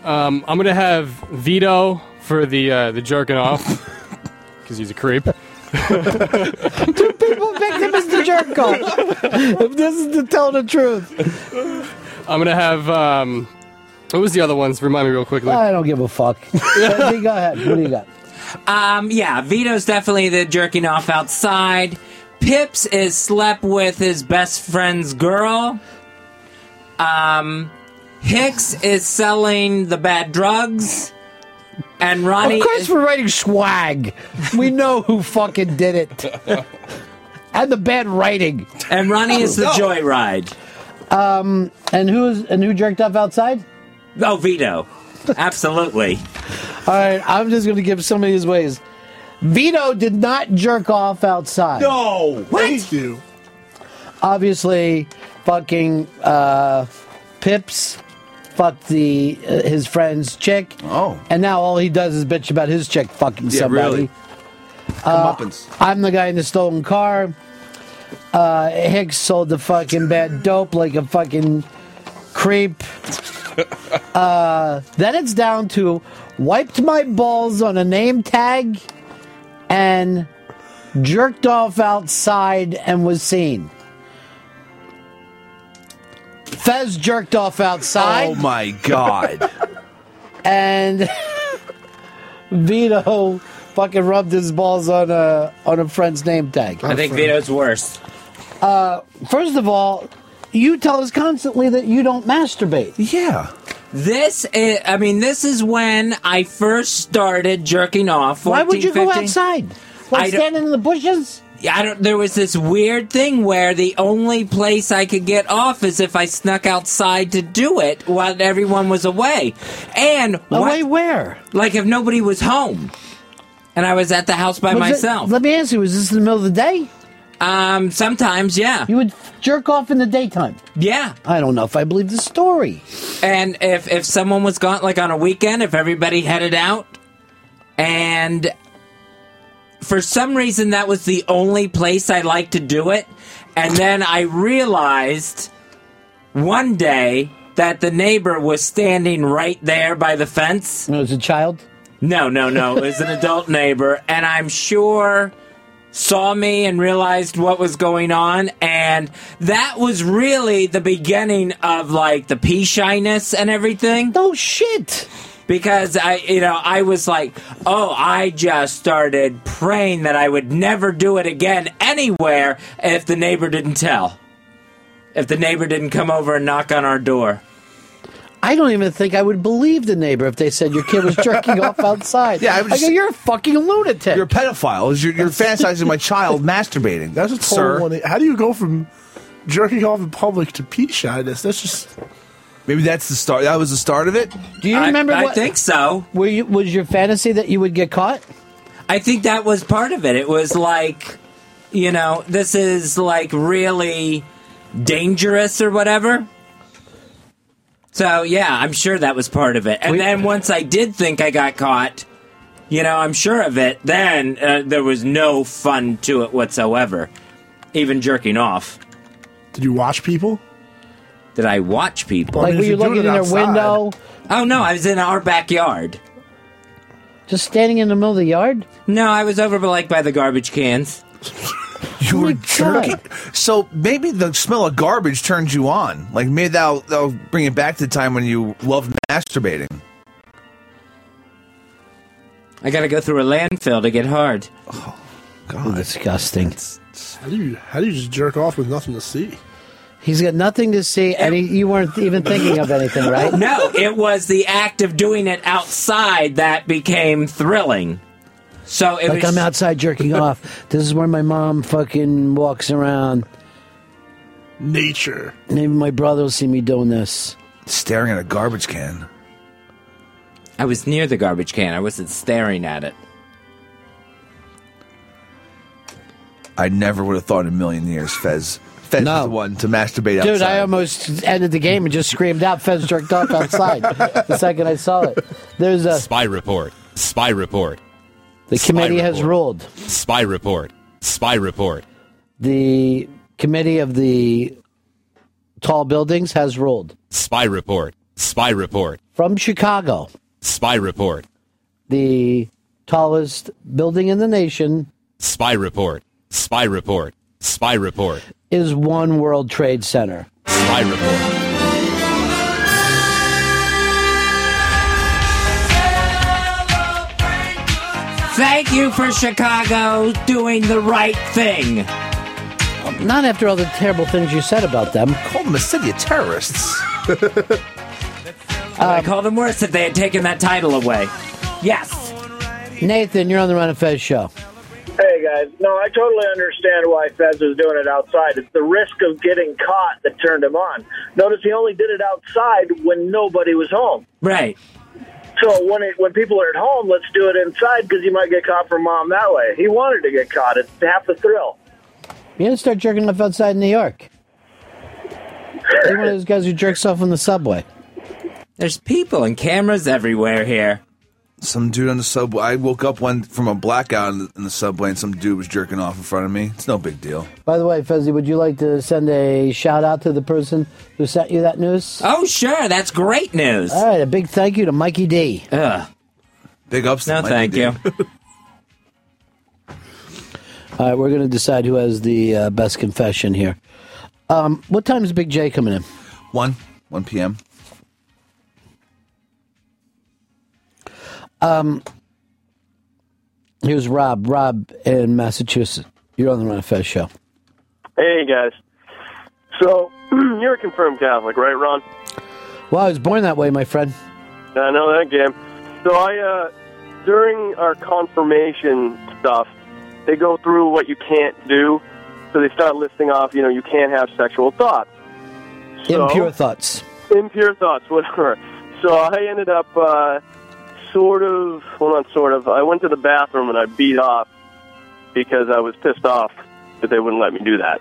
Um, I'm gonna have Vito for the uh, the jerking off because he's a creep. Two people picked him as the jerk off. If this is to tell the truth. I'm gonna have um, what was the other ones? Remind me real quickly. I don't give a fuck. Andy, go ahead. What do you got? Um, yeah, Vito's definitely the jerking off outside. Pips is slept with his best friend's girl. Um, Hicks is selling the bad drugs. And Ronnie of course, is- we're writing swag. We know who fucking did it. and the bad writing. And Ronnie is the joyride. Um, and who is and who jerked off outside? Oh, Vito. Absolutely. All right, I'm just going to give some of these ways. Vito did not jerk off outside. No, what? do. Obviously, fucking uh, Pips fucked the uh, his friend's chick. Oh, and now all he does is bitch about his chick fucking Yeah, somebody. really. Uh, Comeuppance. I'm the guy in the stolen car. Uh, Hicks sold the fucking bad dope like a fucking creep. Uh, then it's down to wiped my balls on a name tag and jerked off outside and was seen. Fez jerked off outside. Oh my god. and Vito fucking rubbed his balls on a on a friend's name tag. I think Vito's worse. Uh, first of all, you tell us constantly that you don't masturbate. Yeah. This is, I mean, this is when I first started jerking off. Why would 14, you go outside? Why standing in the bushes? Yeah, I don't. There was this weird thing where the only place I could get off is if I snuck outside to do it while everyone was away. And Away where? Like if nobody was home, and I was at the house by Was it- myself. let me ask you: Was this in the middle of the day? Um, sometimes, yeah. You would jerk off in the daytime. Yeah. I don't know if I believe the story. And if if someone was gone, like on a weekend, if everybody headed out, and for some reason that was the only place I liked to do it, and then I realized one day that the neighbor was standing right there by the fence. It was a child. No, no, no. It was an adult neighbor, and I'm sure saw me and realized what was going on and that was really the beginning of like the pee shyness and everything. No shit. Because i you know i was like oh i just started praying that i would never do it again anywhere if the neighbor didn't tell. If the neighbor didn't come over and knock on our door I don't even think I would believe the neighbor if they said your kid was jerking off outside. Yeah, I was I go, you're a fucking lunatic. You're a pedophile. You're, you're fantasizing my child masturbating. That's a total sir. one. How do you go from jerking off in public to pee shyness? That's just Maybe that's the start. That was the start of it. Do you remember I what? think so. Were you, was your fantasy that you would get caught? I think that was part of it. It was like, you know, this is like really dangerous or whatever. So, yeah, I'm sure that was part of it. And then once I did think I got caught, you know, I'm sure of it, then uh, there was no fun to it whatsoever. Even jerking off. Did you watch people? Did I watch people? Like, were you looking in their window? Oh, no, I was in our backyard. Just standing in the middle of the yard? No, I was over like by the garbage cans. You were jerking. So maybe the smell of garbage turns you on. Like maybe that'll, that'll bring it back to the time when you loved masturbating. I gotta go through a landfill to get hard. Oh, God, disgusting. How do you how do you just jerk off with nothing to see? He's got nothing to see, and he, you weren't even thinking of anything, right? No, it was the act of doing it outside that became thrilling. So it like was. I'm outside jerking off. This is where my mom fucking walks around. Nature. Maybe my brother will see me doing this. Staring at a garbage can. I was near the garbage can. I wasn't staring at it. I never would have thought in a million years, Fez. Fez was the one to masturbate Dude, outside. Dude, I almost ended the game and just screamed out Fez jerked off outside the second I saw it. There's a Spy report. Spy report. The Spy committee has ruled. Spy report. Spy report. The committee of the tall buildings has ruled. Spy report. Spy report. From Chicago, Spy report. the tallest building in the nation Spy report. Spy report. Spy report. is One World Trade Center. Spy report. Thank you for Chicago doing the right thing. Not after all the terrible things you said about them. Call them a city of terrorists. I called them worse if they had taken that title away. Yes. Nathan, you're on the Ron and Fez show. Hey guys, no, I totally understand why Fez was doing it outside. It's the risk of getting caught that turned him on. Notice he only did it outside when nobody was home. Right. So when it, when people are at home, let's do it inside because you might get caught from mom that way. He wanted to get caught. It's half the thrill. You didn't start jerking off outside in New York. You're one of those guys who jerks off on the subway. There's people and cameras everywhere here. Some dude on the subway. I woke up one from a blackout in the, in the subway, and some dude was jerking off in front of me. It's no big deal. By the way, Fezzy, would you like to send a shout out to the person who sent you that news? Oh, sure. That's great news. All right, a big thank you to Mikey D. Ugh. Big ups. to No, Mikey thank D. you. All right, we're going to decide who has the uh, best confession here. Um, what time is Big J coming in? One, one p.m. Um, here's Rob. Rob in Massachusetts. You're on the Ron and Fez show. Hey guys. So you're a confirmed Catholic, right, Ron? Well, I was born that way, my friend. I know that game. So I, uh, during our confirmation stuff, they go through what you can't do. So they start listing off, you know, you can't have sexual thoughts. So- Impure thoughts. impure thoughts, whatever. So I ended up uh, sort of, well, not sort of. I went to the bathroom and I beat off because I was pissed off that they wouldn't let me do that.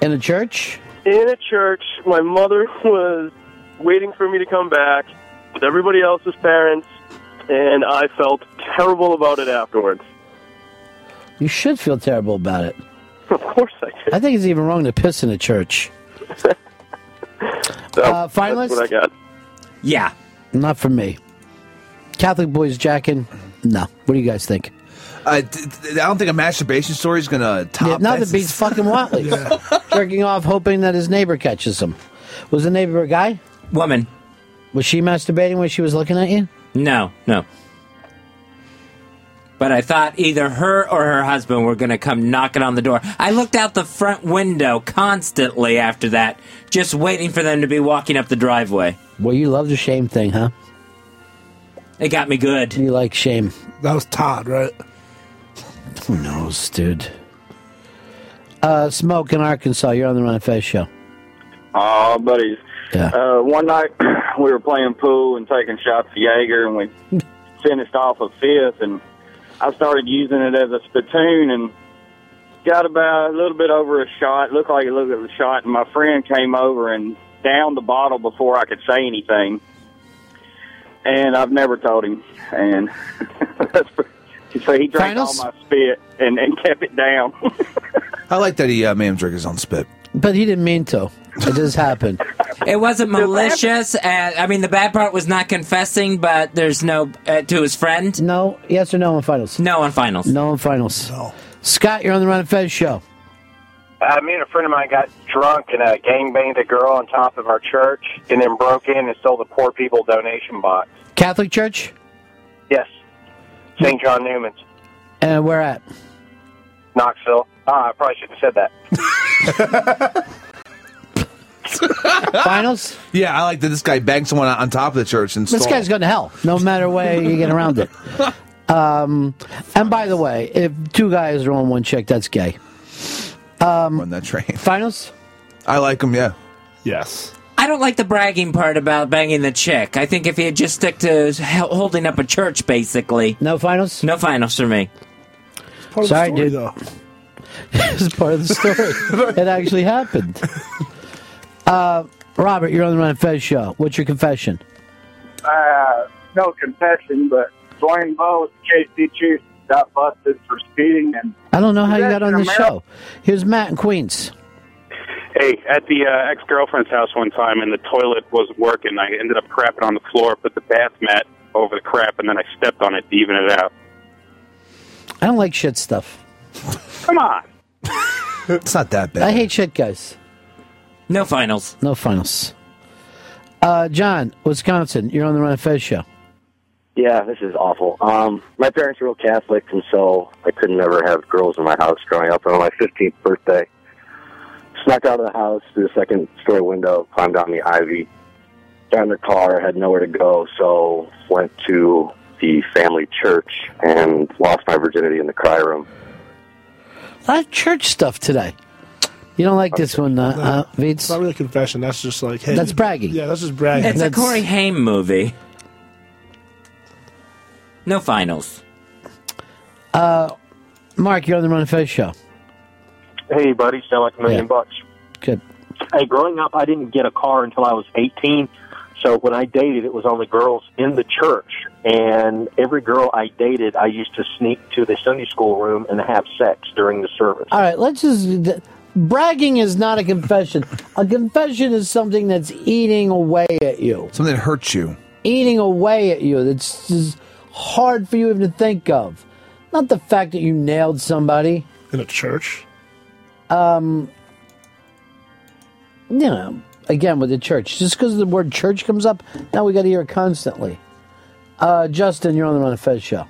In a church? In a church, my mother was waiting for me to come back with everybody else's parents, and I felt terrible about it afterwards. You should feel terrible about it. Of course I did. I think it's even wrong to piss in a church. So, Uh, finalist? That's what I got. Yeah. Not for me. Catholic boys jacking? No. What do you guys think? I, d- d- I don't think a masturbation story is gonna top. Yeah, nothing Fez's. beats fucking Watley. Jerking off, hoping that his neighbor catches him. Was the neighbor a guy? Woman. Was she masturbating when she was looking at you? No, no. But I thought either her or her husband were going to come knocking on the door. I looked out the front window constantly after that, just waiting for them to be walking up the driveway. Well, you love the shame thing, huh? It got me good. You like shame. That was Todd, right? Who knows, dude? Uh, Smoke in Arkansas, you're on the Ron and Fez show. Oh, buddies. Yeah. Uh, one night we were playing pool and taking shots of Jaeger, and we finished off a fifth, and I started using it as a spittoon, and got about a little bit over a shot. Looked like it looked like a shot, and my friend came over and downed the bottle before I could say anything. And I've never told him, and that's so he drank Finals? all my spit and, and kept it down. I like that he uh, made him drink his own spit. But he didn't mean to. It just happened. It wasn't malicious. Uh, I mean, the bad part was not confessing, but there's no uh, to his friend. No, yes or no on finals? No on finals. No on finals. No. Scott, you're on the Ron and Fez show. Uh, me and a friend of mine got drunk and uh, gang banged a girl on top of our church, and then broke in and stole the poor people donation box. Catholic Church? Yes, St. John Neumann's, And where at? Knoxville. Ah, I probably shouldn't have said that. Finals? Yeah, I like that this guy banged someone on top of the church and This stole. guy's going to hell, no matter way you get around it. Um, and by the way, if two guys are on one chick, that's gay. Um, on that train. Finals? I like him, yeah. Yes. I don't like the bragging part about banging the chick. I think if he had just stick to holding up a church, basically. No finals. No finals for me. Part of Sorry, the story, dude. though. it's part of the story. it actually happened. Uh, Robert, you're on the Ron and Fez show. What's your confession? Uh, no confession, but Dwayne Bowe, KC Chief, got busted for speeding and I don't know how you got on the show. Here's Matt in Queens. Hey, at the uh, ex girlfriend's house one time, and the toilet wasn't working. I ended up crapping on the floor, put the bath mat over the crap, and then I stepped on it to even it out. I don't like shit stuff. Come on. it's not that bad. I hate shit guys. No finals. No finals. Uh, John, Wisconsin, you're on the Ron and Fez show. Yeah, this is awful. Um, my parents were real Catholic, and so I couldn't ever have girls in my house growing up. And on my 15th birthday, snuck out of the house through the second story window, climbed down the ivy, got in the car, had nowhere to go, so went to the family church and lost my virginity in the cry room. A lot of church stuff today. You don't like this one, uh, uh, It's not really a confession. That's just like, hey. That's bragging. Yeah, that's just bragging. It's a Corey Haim movie. No finals. Uh, Mark, you're on the Ron and Fez show. Hey, buddy, sound like a million Yeah. bucks. Good. Hey, growing up, I didn't get a car until I was 18. So when I dated, it was only girls in the church. And every girl I dated, I used to sneak to the Sunday school room and have sex during the service. All right, let's just. th- bragging is not a confession. A confession is something that's eating away at you. Something that hurts you. Eating away at you. That's just hard for you even to think of. Not the fact that you nailed somebody. In a church? Um, you know, again with the church. Just because the word church comes up, now we got to hear it constantly. Uh, Justin, you're on the Ron and Fez show.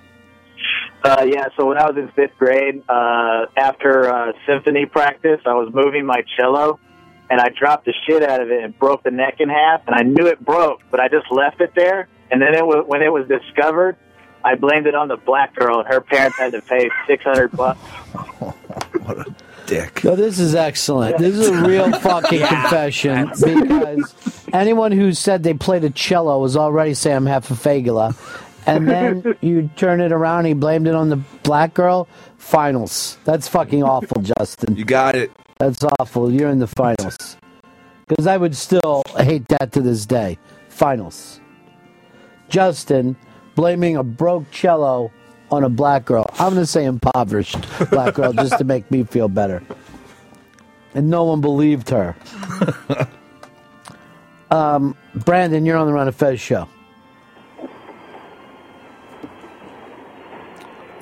Uh, yeah, so when I was in fifth grade, uh, after uh, symphony practice, I was moving my cello, and I dropped the shit out of it and broke the neck in half. And I knew it broke, but I just left it there. And then it was, when it was discovered, I blamed it on the black girl, and her parents had to pay six hundred bucks. What a dick. No, this is excellent. This is a real fucking confession because anyone who said they played a cello was already saying I'm half a fagula. And then you turn it around and he blamed it on the black girl. Finals. That's fucking awful, Justin. You got it. That's awful. You're in the finals. Because I would still hate that to this day. Finals. Justin blaming a broke cello on a black girl. I'm going to say impoverished black girl just to make me feel better. And no one believed her. um, Brandon, you're on the Ron and Fez show.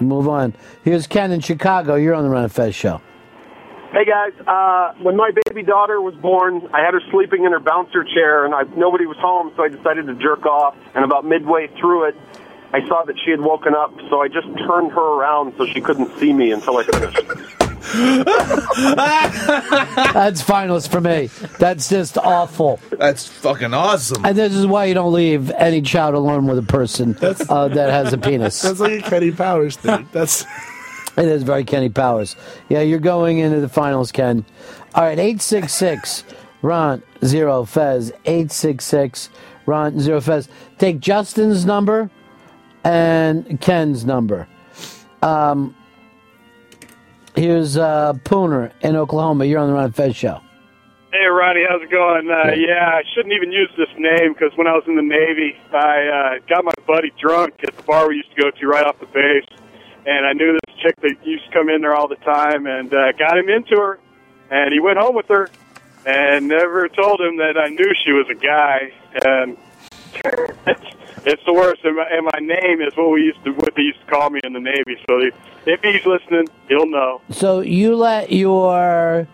Move on. Here's Ken in Chicago. You're on the Ron and Fez show. Hey guys, uh, when my baby daughter was born, I had her sleeping in her bouncer chair, and I, nobody was home, so I decided to jerk off. And about midway through it, I saw that she had woken up, so I just turned her around so she couldn't see me until I finished. That's finals for me. That's just awful. That's fucking awesome. And this is why you don't leave any child alone with a person uh, that has a penis. That's like a Kenny Powers thing. That's It is very Kenny Powers. Yeah, you're going into the finals, Ken. All right, 866 Ron Zero Fez. 866 Ron Zero Fez. Take Justin's number and Ken's number. Um, here's uh, Pooner in Oklahoma. You're on the Ron Fez show. Hey, Ronnie, how's it going? Uh, yeah, I shouldn't even use this name because when I was in the Navy, I uh, got my buddy drunk at the bar we used to go to right off the base. And I knew this chick that used to come in there all the time and uh, got him into her. And he went home with her and never told him that I knew she was a guy. And it's, the worst. And my, and my name is what we used to what they used to call me in the Navy. So if if he's listening, he'll know. So you let your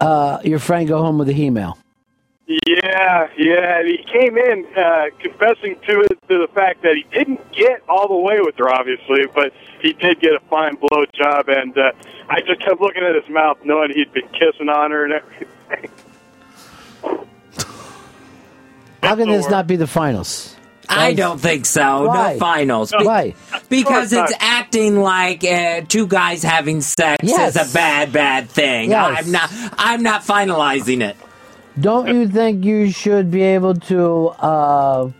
uh, your friend go home with a email. Yeah, yeah. and He came in uh, confessing to it, to the fact that he didn't get all the way with her, obviously, but he did get a fine blow job, and uh, I just kept looking at his mouth, knowing he'd been kissing on her and everything. How can this not be the finals? I don't think so. Why? No finals. Be- Why? Because it's acting like uh, two guys having sex Yes. is a bad, bad thing. Yes. I'm not. I'm not finalizing it. Don't you think you should be able to, uh,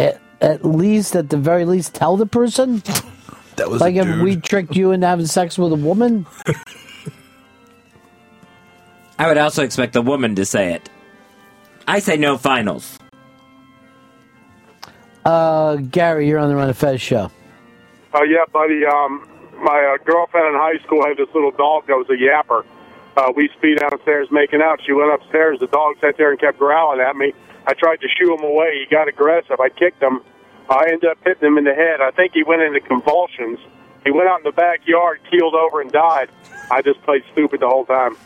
at, at least, at the very least, tell the person? That was like a if dude. we tricked you into having sex with a woman. I would also expect the woman to say it. I say no finals. Uh, Gary, you're on the Ron and Fez show. Oh yeah, buddy. Um, my uh, girlfriend in high school had this little dog that was a yapper. Uh, we be downstairs making out. She went upstairs. The dog sat there and kept growling at me. I tried to shoo him away. He got aggressive. I kicked him. I ended up hitting him in the head. I think he went into convulsions. He went out in the backyard, keeled over, and died. I just played stupid the whole time.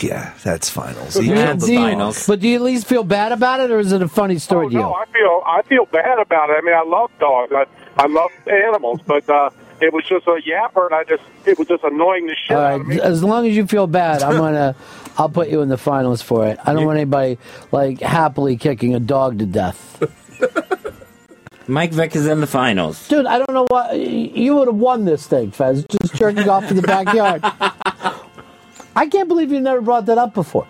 Yeah, that's finals. Yeah, do you- But do you at least feel bad about it, or is it a funny story to you? No, I feel I feel bad about it. I mean, I love dogs. I, I love animals, but uh, it was just a yapper, and I just it was just annoying the shit All out of me. as long as you feel bad, I'm gonna, I'll put you in the finals for it. I don't want anybody like happily kicking a dog to death. Mike Vick is in the finals. Dude, I don't know what you would have won this thing, Fez. Just jerking off in the backyard. I can't believe you never brought that up before.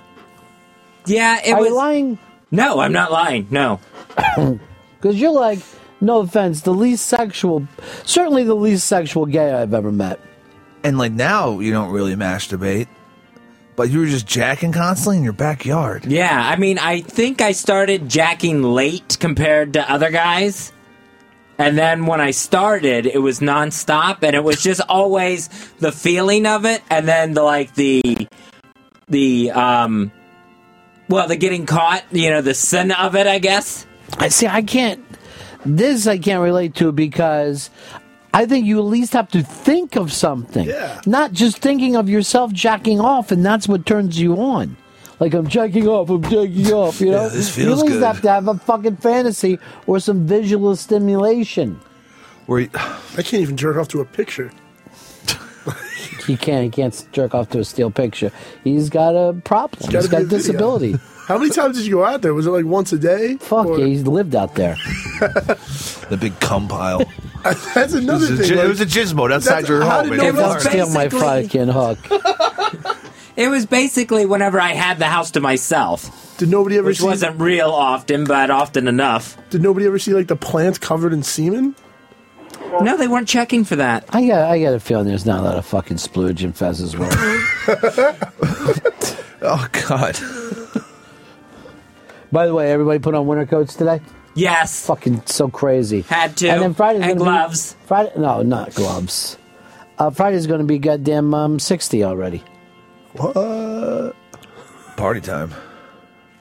Yeah, it Are was you lying. No, I'm not lying. No. Because you're like, no offense, the least sexual, certainly the least sexual gay I've ever met. And like now, you don't really masturbate, but you were just jacking constantly in your backyard. Yeah, I mean, I think I started jacking late compared to other guys. And then when I started, it was nonstop, and it was just always the feeling of it, and then the like the the um, well, the getting caught, you know, the sin of it, I guess. I see. I can't. This I can't relate to because I think you at least have to think of something, not just thinking of yourself jacking off, and that's what turns you on. Like I'm jacking off, I'm jacking off. You know, Yeah, this you feels at least good. have to have a fucking fantasy or some visual stimulation. Where you, I can't even jerk off to a picture. He can't. He can't jerk off to a still picture. He's got a problem. He's got a a video. disability. How many times did you go out there? Was it like once a day? Fuck yeah, he's lived out there. the big cum pile. That's another It was a thing. ji- like- it was a gizmo outside that's- your how home did in no one- Steal my fucking hook. It was basically whenever I had the house to myself. Did nobody ever Which see? wasn't real often, but often enough. Did nobody ever see like the plants covered in semen? No, they weren't checking for that. I got. I got a feeling there's not a lot of fucking splooge in Fez's world. oh God. By the way, everybody put on winter coats today. Yes. Fucking so crazy. Had to. And then Friday's And gonna be- gloves. Friday, no, not gloves. Uh, Friday's going to be goddamn um, sixty already. What? Party time.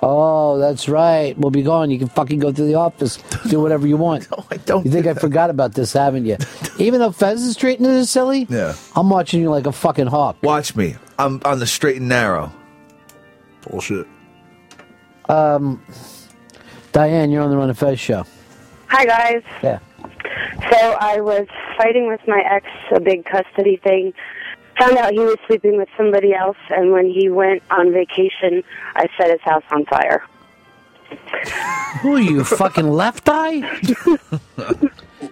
Oh, that's right. We'll be gone. You can fucking go to the office, do whatever you want. no, I don't. You think I forgot about this, haven't you? Even though Fez is treating it as silly, Yeah. I'm watching you like a fucking hawk. Watch me. I'm on the straight and narrow. Bullshit. Um, Diane, you're on the Ron and Fez show. Hi guys. Yeah. So I was fighting with my ex, a big custody thing. Found out he was sleeping with somebody else, and when he went on vacation, I set his house on fire. Who are you, fucking left eye?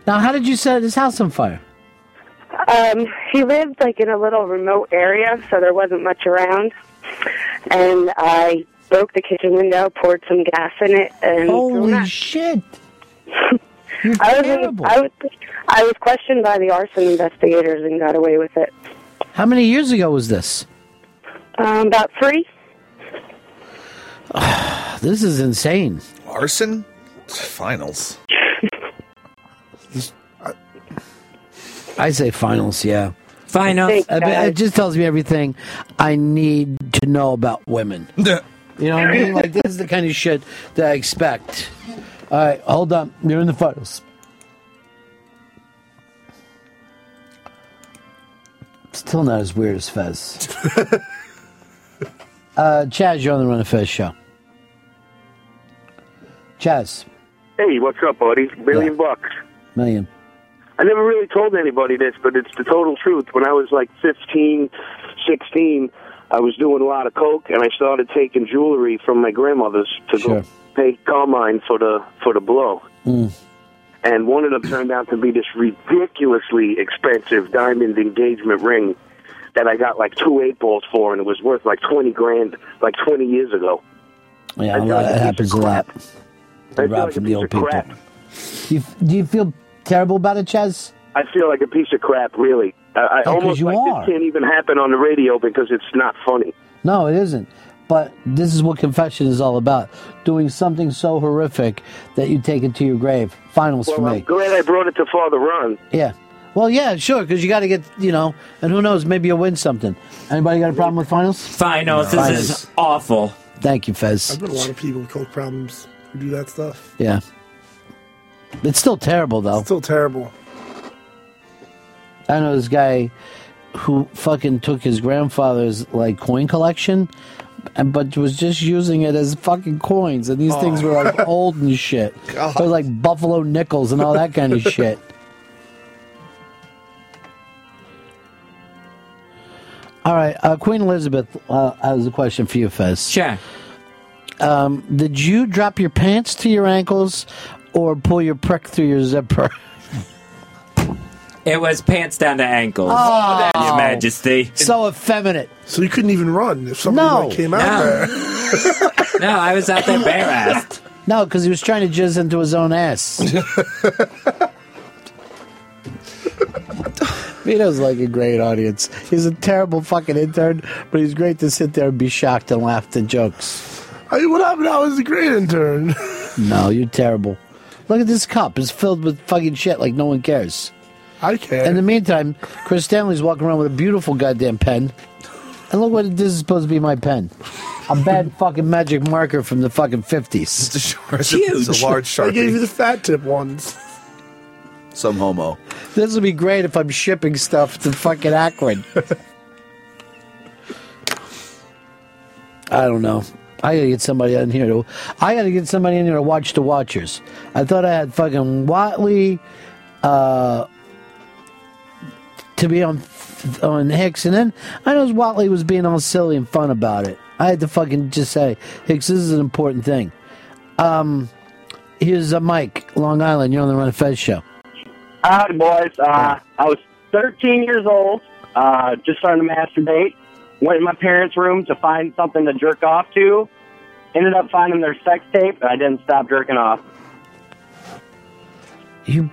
now, how did you set his house on fire? Um, he lived like in a little remote area, so there wasn't much around. And I broke the kitchen window, poured some gas in it, and Holy shit! I was, in, I was I was questioned by the arson investigators and got away with it. How many years ago was this? Um, about three. This is insane. Arson? Finals. I say finals, yeah. Finals. I mean, it just tells me everything I need to know about women. You know what I mean? Like, this is the kind of shit that I expect. All right, hold on. You're in the finals. Still not as weird as Fez. uh, Chaz, you're on the Ron and Fez show. Chaz, Hey, what's up, buddy? Million bucks. million. I never really told anybody this, but it's the total truth. When I was like 15, 16, I was doing a lot of coke, and I started taking jewelry from my grandmother's to Sure. go pay Carmine for the for the blow. Mm. And one of them turned out to be this ridiculously expensive diamond engagement ring that I got like two eight balls for, and it was worth like twenty grand, like twenty years ago. Yeah, I a feel lot, like it piece happens a lot. They rob like from the old people. Do you, do you feel terrible about it, Chaz? I feel like a piece of crap, really. I, I Oh, almost you like are. this can't even happen on the radio because it's not funny. No, it isn't. But this is what confession is all about. Doing something so horrific that you take it to your grave. Finals for me. I'm glad I brought it to Father Ron. Yeah. Well, yeah, sure, because you got to get, you know, and who knows, maybe you'll win something. Anybody got a problem with finals? Finals. This is awful. Thank you, Fez. I've met a lot of people with coke problems who do that stuff. Yeah. It's still terrible, though. Still terrible. I know this guy who fucking took his grandfather's like coin collection, and but was just using it as fucking coins, and these things were like old and shit. God. They were like buffalo nickels and all that kind of shit. All right, uh, Queen Elizabeth uh, has a question for you, Fez. Sure. Um, did you drop your pants to your ankles, or pull your prick through your zipper? It was pants down to ankles. Oh. Your oh. Majesty. So effeminate. So you couldn't even run if somebody No. like, came out No. there. no, I was out there bare assed. No, because he was trying to jizz into his own ass. Vito's like a great audience. He's a terrible fucking intern, but he's great to sit there and be shocked and laugh at jokes. I mean, what happened? I was a great intern. No, you're terrible. Look at this cup. It's filled with fucking shit like no one cares. I care. In the meantime, Chris Stanley's walking around with a beautiful goddamn pen. And look what this is supposed to be my pen. A bad fucking magic marker from the fucking 50s. It's a, it's a large I gave you the fat tip ones. Some homo. This would be great if I'm shipping stuff to fucking Akron. I don't know. I gotta get somebody in here to. I gotta get somebody in here to watch the Watchers. I thought I had fucking Watley, uh, to be on on Hicks, and then I know Watley was being all silly and fun about it. I had to fucking just say, Hicks, this is an important thing. Um, here's uh, Mike, Long Island. You're on the Ron and Fez show. Howdy, boys. Uh, I was 13 years old, uh, just starting to masturbate. Went in my parents' room to find something to jerk off to. Ended up finding their sex tape, and I didn't stop jerking off. You,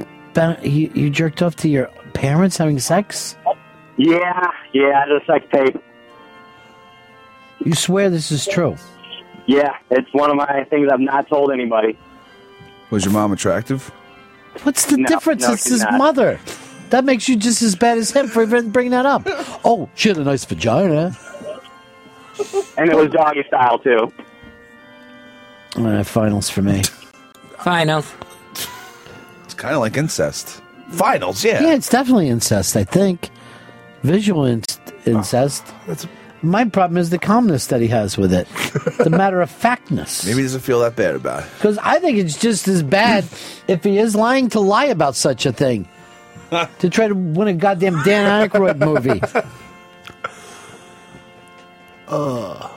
you you jerked off to your parents having sex? Yeah, yeah, the sex tape. You swear this is true? Yeah, it's one of my things I've not told anybody. Was your mom attractive? What's the No, difference? no, it's his not. mother. That makes you just as bad as him for even bringing that up. Oh, she had a nice vagina. And it was doggy style, too. All right, finals for me. Finals. It's kind of like incest. Finals, yeah. Yeah, it's definitely incest. I think visual inc- incest. My problem is the calmness that he has with it, the matter of factness. Maybe he doesn't feel that bad about it. Because I think it's just as bad if he is lying to lie about such a thing. to try to win a goddamn Dan Aykroyd movie. Uh,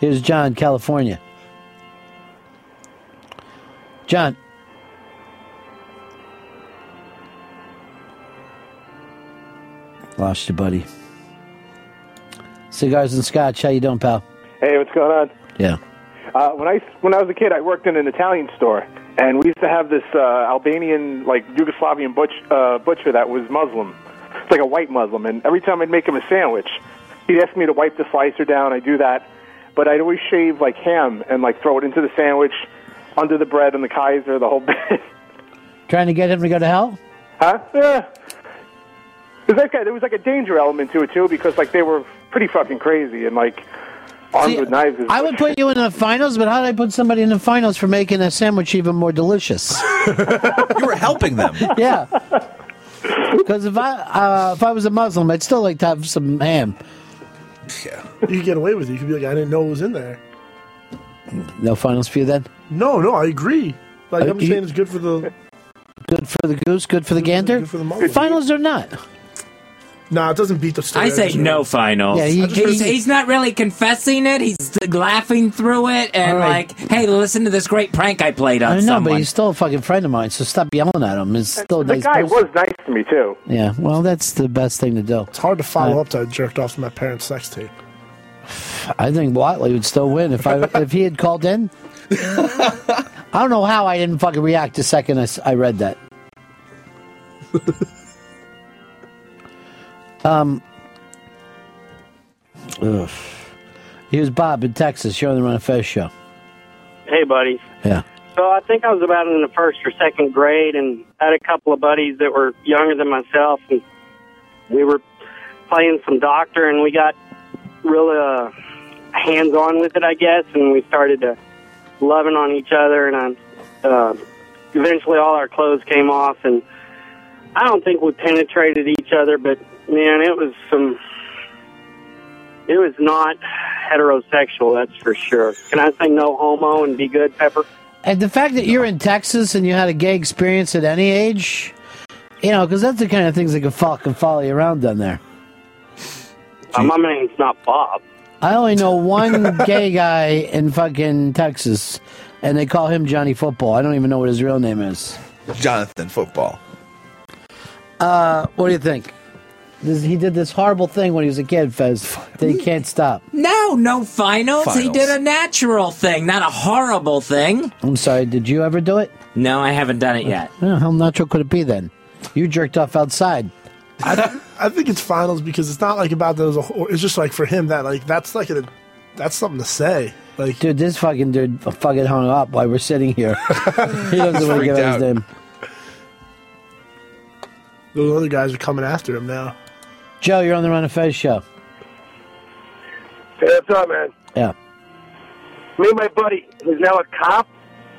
Here's John, California. John. Lost you, buddy. Cigars and scotch. How you doing, pal? Hey, what's going on? Yeah. Uh, when I when I was a kid, I worked in an Italian store, and we used to have this uh, Albanian, like Yugoslavian butch, uh, butcher that was Muslim. It's like a white Muslim, and every time I'd make him a sandwich, he'd ask me to wipe the slicer down. I do that, but I'd always shave like ham and like throw it into the sandwich, under the bread and the Kaiser, the whole bit. Trying to get him to go to hell? huh? Yeah. Because that guy, there was like a danger element to it too, because like they were pretty fucking crazy and like armed with knives. I would put you in the finals, but how did I put somebody in the finals for making a sandwich even more delicious? you were helping them. yeah. Because if I uh, if I was a Muslim, I'd still like to have some ham. Yeah. You could get away with it. You could be like, I didn't know it was in there. No finals for you then. No, no, I agree. Like Uh, I'm you- saying, it's good for the. Good for the goose, good for the gander. for the Muslim. finals or not? Nah, it doesn't beat the story. I say just- no finals. Yeah, he- he's, he- he's not really confessing it. He's laughing through it and All right. like, hey, listen to this great prank I played on I know, someone. but he's still a fucking friend of mine, so stop yelling at him. It's still the nice guy person. was nice to me too. Yeah, well, that's the best thing to do. It's hard to follow Uh, up to I jerked off to my parents' sex tape. I think Whatley would still win if I if he had called in. I don't know how I didn't fucking react the second I read that. um. Ugh. Here's Bob in Texas. You're on the Ron and Fez show. Hey, buddies. Yeah. So I think I was about in the first or second grade, and had a couple of buddies that were younger than myself, and we were playing some doctor, and we got real uh, hands on with it, I guess, and we started to loving on each other, and I, uh, eventually all our clothes came off, and I don't think we penetrated each other, but man, it was some. It was not heterosexual, that's for sure. Can I say no homo and be good, Pepper? And the fact that you're in Texas and you had a gay experience at any age, you know, because that's the kind of things that can fucking follow you around down there. Uh, my name's not Bob. I only know one gay guy in fucking Texas, and they call him Johnny Football. I don't even know what his real name is. Jonathan Football. Uh, what do you think? This, he did this horrible thing when he was a kid, Fez, that he can't stop. no, no finals. He did a natural thing, not a horrible thing. I'm sorry, did you ever do it? No, I haven't done it yet. How natural could it be then? You jerked off outside. I, I think it's finals because it's not like about those. It's just like for him that like that's like a that's something to say. Like, dude, this fucking dude fucking hung up while we're sitting here. he doesn't want to Freaked give out out. his name. Those other guys are coming after him now. Joe, you're on the Ron and Fez show. Hey, what's up, man? Yeah. Me and my buddy, who's now a cop,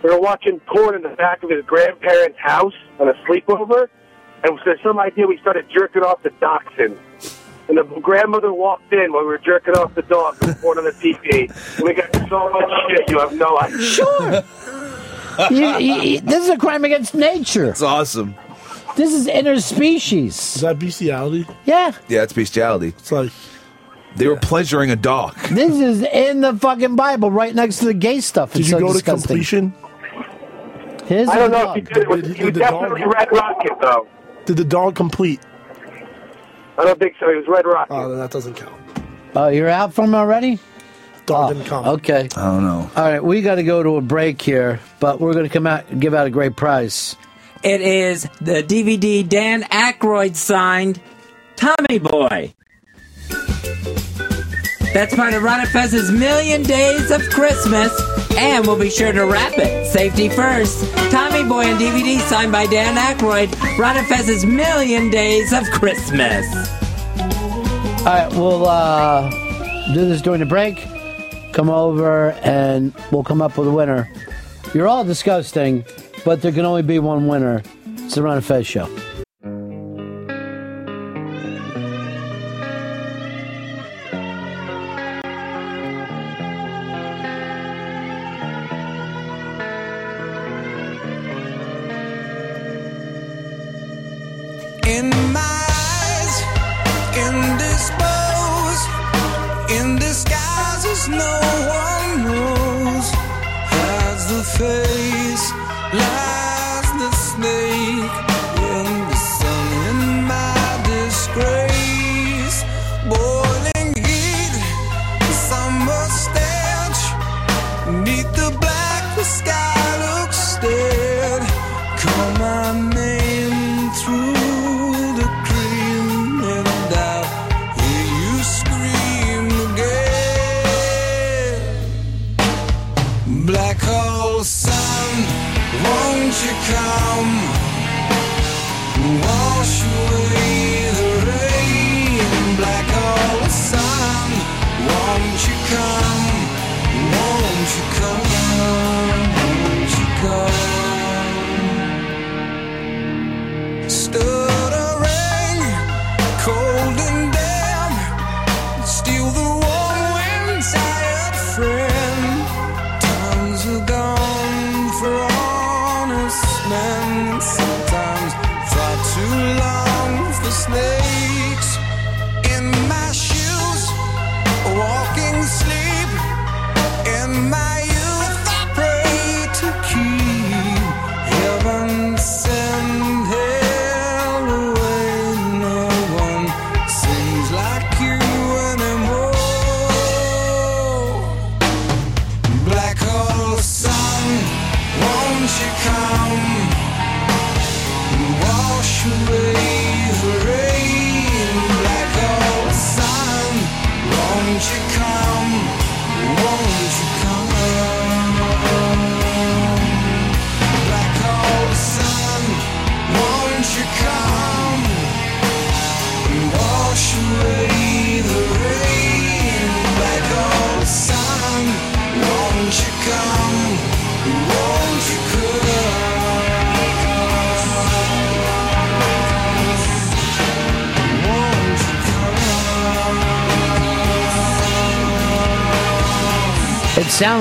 we were watching porn in the back of his grandparents' house on a sleepover, and there's some idea we started jerking off the dachshund. And the grandmother walked in while we were jerking off the dog with porn on the TV. And we got so much shit, you have no idea. Sure. You- you- you- this is a crime against nature. It's awesome. This is interspecies. Is that bestiality? Yeah. Yeah, it's bestiality. It's like they were pleasuring a dog. This is in the fucking Bible, right next to the gay stuff. Did you so go to completion? Here's I don't the know if he dog. did it. Was, he was definitely Red Rocket, though. Did the dog complete? I don't think so. He was Red Rocket. Oh, then that doesn't count. Oh, you're out from already? Dog oh, didn't come. Okay. I don't know. All right, we got to go to a break here, but we're going to come out and give out a great prize. It is the DVD Dan Aykroyd signed Tommy Boy. That's part of Ron Fez's Million Days of Christmas, and we'll be sure to wrap it. Safety first. Tommy Boy and DVD signed by Dan Aykroyd. Ron Fez's Million Days of Christmas. All right, we'll uh, do this during the break. Come over and we'll come up with a winner. You're all disgusting, but there can only be one winner. It's the Ron Fez show.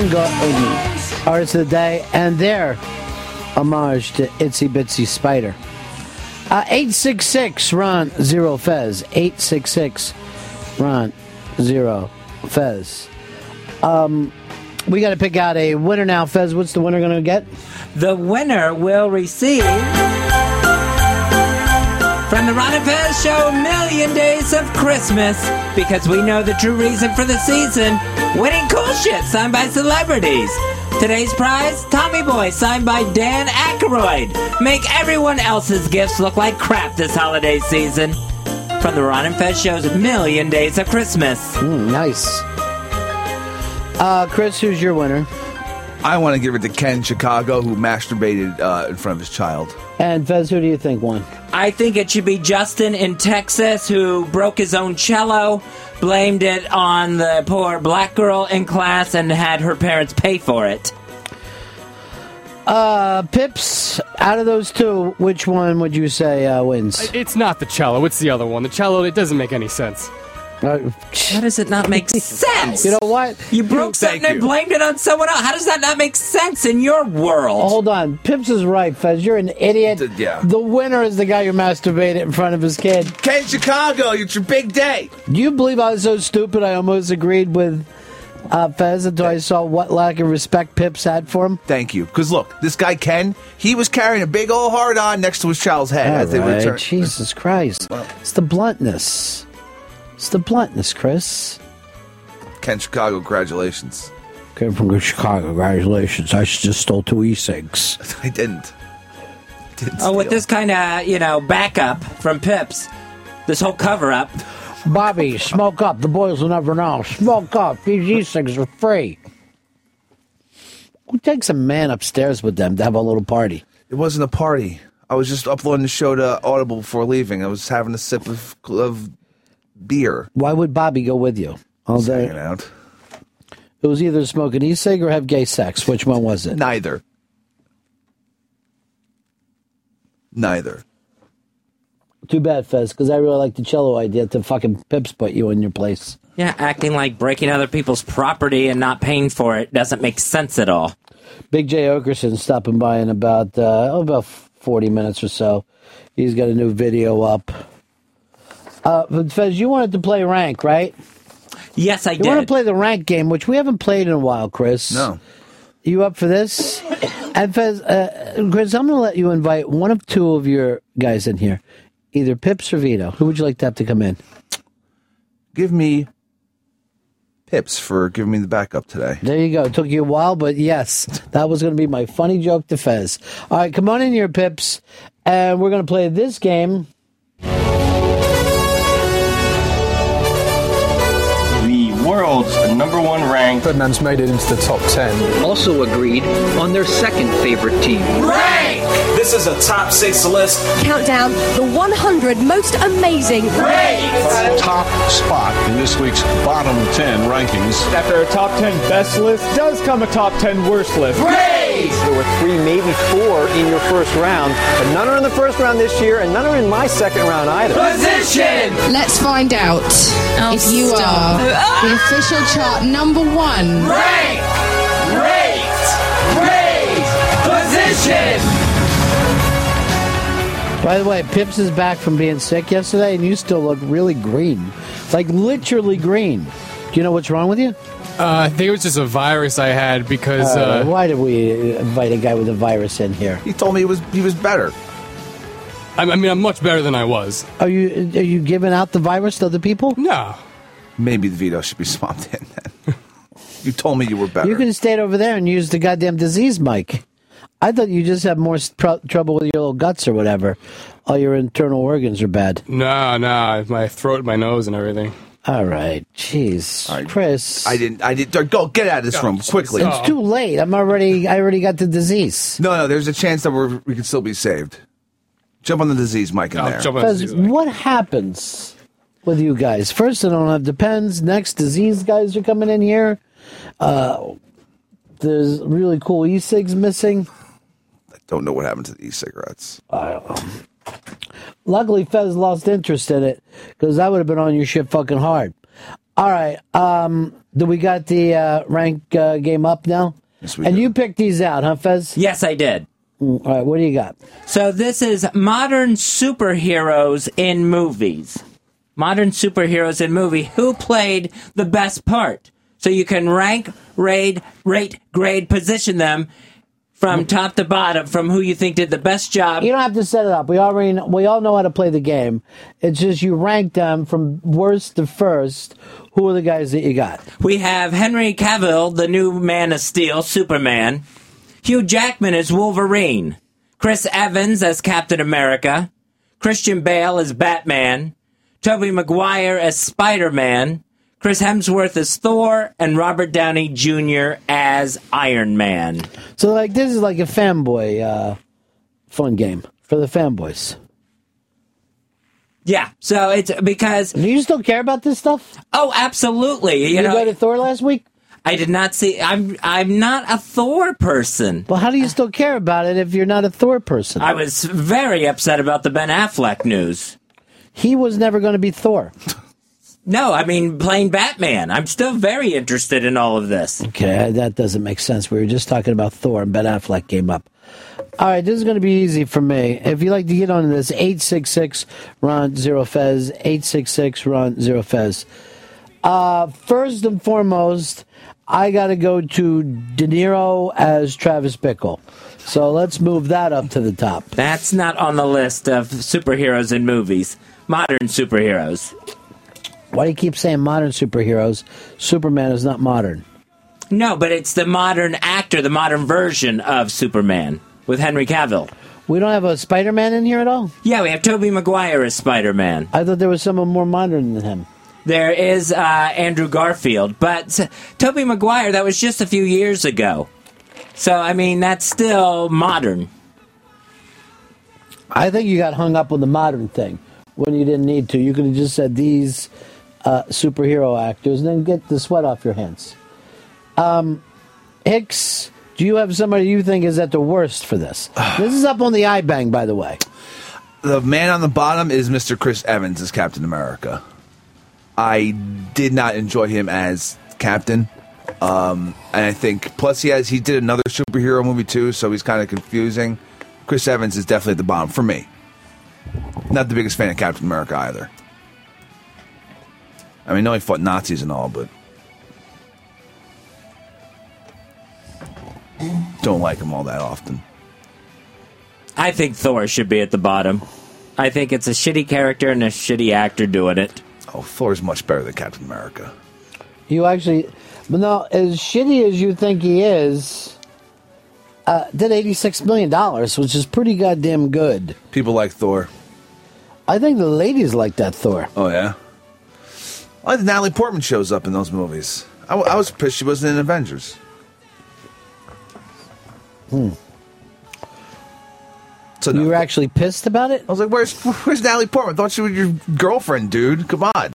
Soundgarden, Artist of the Day, and their homage to Itsy Bitsy Spider. Uh, 866 Ron Zero Fez. 866 Ron Zero Fez. Um, we got to pick out a winner now, Fez. What's the winner going to get? The winner will receive from the Ron and Fez Show Million Days of Christmas because we know the true reason for the season winning cool shit signed by celebrities. Today's prize Tommy Boy signed by Dan Aykroyd. Make everyone else's gifts look like crap this holiday season. From the Ron and Fez Show's Million Days of Christmas. Mm, nice. Uh, Chris, who's your winner? I want to give it to Ken Chicago, who masturbated uh, in front of his child. And Fez, who do you think won? I think it should be Justin in Texas who broke his own cello, blamed it on the poor black girl in class, and had her parents pay for it. Uh, Pips, out of those two, which one would you say uh, wins? It's not the cello. It's the other one. The cello. It doesn't make any sense. How does it not make sense? You know what? You broke something and blamed it on someone else. How does that not make sense in your world? Hold on. Pips is right, Fez. You're an idiot. yeah. The winner is the guy who masturbated in front of his kid. Ken Chicago, it's your big day. Do you believe I was so stupid I almost agreed with uh, Fez until I saw what lack of respect Pips had for him? Thank you. Because look, this guy Ken, he was carrying a big old hard on next to his child's head All as they returned. Jesus Christ. It's the bluntness. It's the bluntness, Chris. Ken Chicago, congratulations. Came from Chicago. Congratulations. I just stole two e-cigs. I didn't. Oh, with this kind of, you know, backup from Pips, this whole cover up. Bobby, smoke up. The boys will never know. Smoke up. These e-cigs are free. Who takes a man upstairs with them to have a little party? It wasn't a party. I was just uploading the show to Audible before leaving. I was having a sip of, of beer. Why would Bobby go with you? All Just day. hanging out. It was either smoke an e-cig or have gay sex. Which one was it? Neither. Neither. Too bad, Fez, because I really like the cello idea to fucking pips put you in your place. Yeah, acting like breaking other people's property and not paying for it doesn't make sense at all. Big Jay Oakerson stopping by in about uh, oh, about forty minutes or so. He's got a new video up. Uh, Fez, you wanted to play rank, right? Yes, I do. you want to play the rank game, which we haven't played in a while, Chris. No. You up for this? And Fez, uh, Chris, I'm going to let you invite one of two of your guys in here, either Pips or Vito. Who would you like to have to come in? Give me Pips for giving me the backup today. There you go. It took you a while, but yes, that was going to be my funny joke to Fez. All right, come on in here, Pips, and we're going to play this game. World's number one ranked. Ferdinand's made it into the top 10. Also agreed on their second favorite team. Rank! This is a top six list. Countdown the 100 most amazing. Great! Top spot in this week's bottom 10 rankings. After a top 10 best list does come a top 10 worst list. Great! There were three, maybe four in your first round, but none are in the first round this year, and none are in my second round either. Position! Let's find out if you stop. are the ah! official chart number one. Rank! Rate! Rate! Position! By the way, Pips is back from being sick yesterday, and you still look really green. Like literally green. Do you know what's wrong with you? Uh, I think it was just a virus I had because. Uh, Uh, why did we invite a guy with a virus in here? He told me he was he was better. I, I mean, I'm much better than I was. Are you are you giving out the virus to other people? No. Maybe the Vito should be swapped in then. you told me you were better. You could have stayed over there and used the goddamn disease mic. I thought you just have more s- tr- trouble with your little guts or whatever. All your internal organs are bad. No, no, my throat, my nose, and everything. All right, jeez, Chris. I didn't. I didn't. Go get out of this room quickly. It's too late. I'm already. I already got the disease. No, no. There's a chance that we're, we can still be saved. Jump on the disease mic in there. Because what happens with you guys? First, I don't have depends. Next, disease guys are coming in here. Uh, there's really cool e-cigs missing. Don't know what happened to the e-cigarettes. Luckily, Fez lost interest in it because I would have been on your shit fucking hard. All right, um, do we got the uh, rank uh, game up now? Yes, we and you picked these out, huh, Fez? Yes, I did. Mm, All right, what do you got? So this is modern superheroes in movies. Modern superheroes in movie. Who played the best part? So you can rank, rate, rate, grade, position them from top to bottom from who you think did the best job. You don't have to set it up. We already know, we all know how to play the game. It's just you rank them from worst to first. Who are the guys that you got? We have Henry Cavill, the new Man of Steel, Superman. Hugh Jackman as Wolverine. Chris Evans as Captain America. Christian Bale as Batman. Tobey Maguire as Spider-Man. Chris Hemsworth as Thor. And Robert Downey Jr. as Iron Man. So like this is like a fanboy uh, fun game for the fanboys. Yeah, so it's because. Do you still care about this stuff? Oh, absolutely. You, You know, go to Thor last week? I did not see. I'm I'm not a Thor person. Well, how do you still care about it if you're not a Thor person? I was very upset about the Ben Affleck news. He was never going to be Thor. No, I mean playing Batman. I'm still very interested in all of this. Okay, that doesn't make sense. We were just talking about Thor and Ben Affleck came up. All right, this is going to be easy for me. If you'd like to get on this, 866 Ron Zero Fez, 866 Ron Zero Fez. Uh, first and foremost, I got to go to De Niro as Travis Bickle. So let's move that up to the top. That's not on the list of superheroes in movies. Modern superheroes. Why do you keep saying modern superheroes? Superman is not modern. No, but it's the modern actor, the modern version of Superman with Henry Cavill. We don't have a Spider Man in here at all? Yeah, we have Tobey Maguire as Spider Man. I thought there was someone more modern than him. There is uh, Andrew Garfield, but Tobey Maguire, that was just a few years ago. So, I mean, that's still modern. I think you got hung up on the modern thing when you didn't need to. You could have just said these uh, superhero actors and then get the sweat off your hands. Um, Hicks, do you have somebody you think is at the worst for this? this is up on the eye bang, by the way. The man on the bottom is Mr. Chris Evans as Captain America. I did not enjoy him as Captain. Um, and I think plus he has he did another superhero movie too, so he's kind of confusing. Chris Evans is definitely at the bottom for me. Not the biggest fan of Captain America either. I mean, I know he fought Nazis and all, but don't like him all that often. I think Thor should be at the bottom. I think it's a shitty character and a shitty actor doing it. Oh, Thor's much better than Captain America. You actually, but no, as shitty as you think he is, uh, did eighty six million dollars, which is pretty goddamn good. People like Thor. I think the ladies like that Thor. Oh yeah. I like Natalie Portman shows up in those movies. I was pissed she wasn't in Avengers. Hmm. So you were actually pissed about it? I was like, "Where's Where's Natalie Portman? I thought she was your girlfriend, dude. Come on."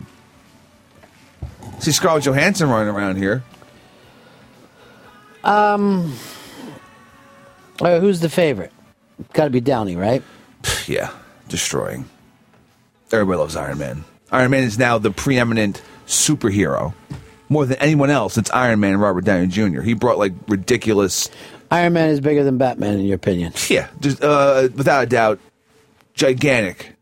See Scarlett Johansson running around here. Um, uh, who's the favorite? Got to be Downey, right? Yeah, destroying. Everybody loves Iron Man. Iron Man is now the preeminent superhero. More than anyone else, it's Iron Man and Robert Downey Jr. He brought like ridiculous. Iron Man is bigger than Batman, in your opinion? Yeah, just uh, without a doubt, gigantic.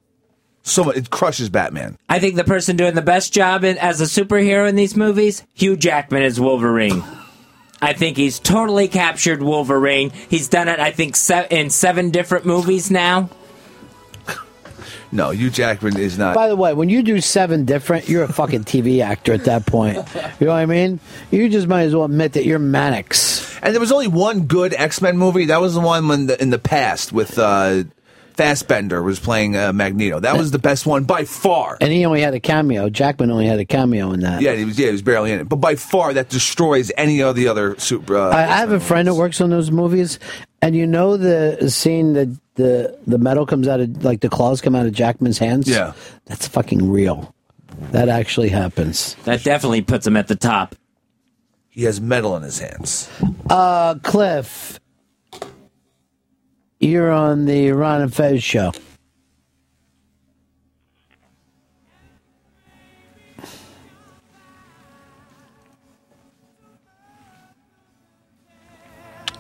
So much, it crushes Batman. I think the person doing the best job in, as a superhero in these movies, Hugh Jackman is Wolverine. I think he's totally captured Wolverine. He's done it, I think, se- in seven different movies now. No, Hugh Jackman is not. By the way, when you do seven different, you're a fucking TV actor at that point. You know what I mean? You just might as well admit that you're Mannix. And there was only one good X Men movie. That was the one when the, in the past with uh, Fassbender was playing uh, Magneto. That was the best one by far. And he only had a cameo. Jackman only had a cameo in that. Yeah, he was. Yeah, he was barely in it. But by far, that destroys any of the other super. Uh, I, I have a friend that works on those movies, and you know the scene that the the metal comes out of like the claws come out of Jackman's hands. Yeah. that's fucking real. That actually happens. That definitely puts him at the top. He has metal in his hands. Uh, Cliff, you're on the Ron and Fez show.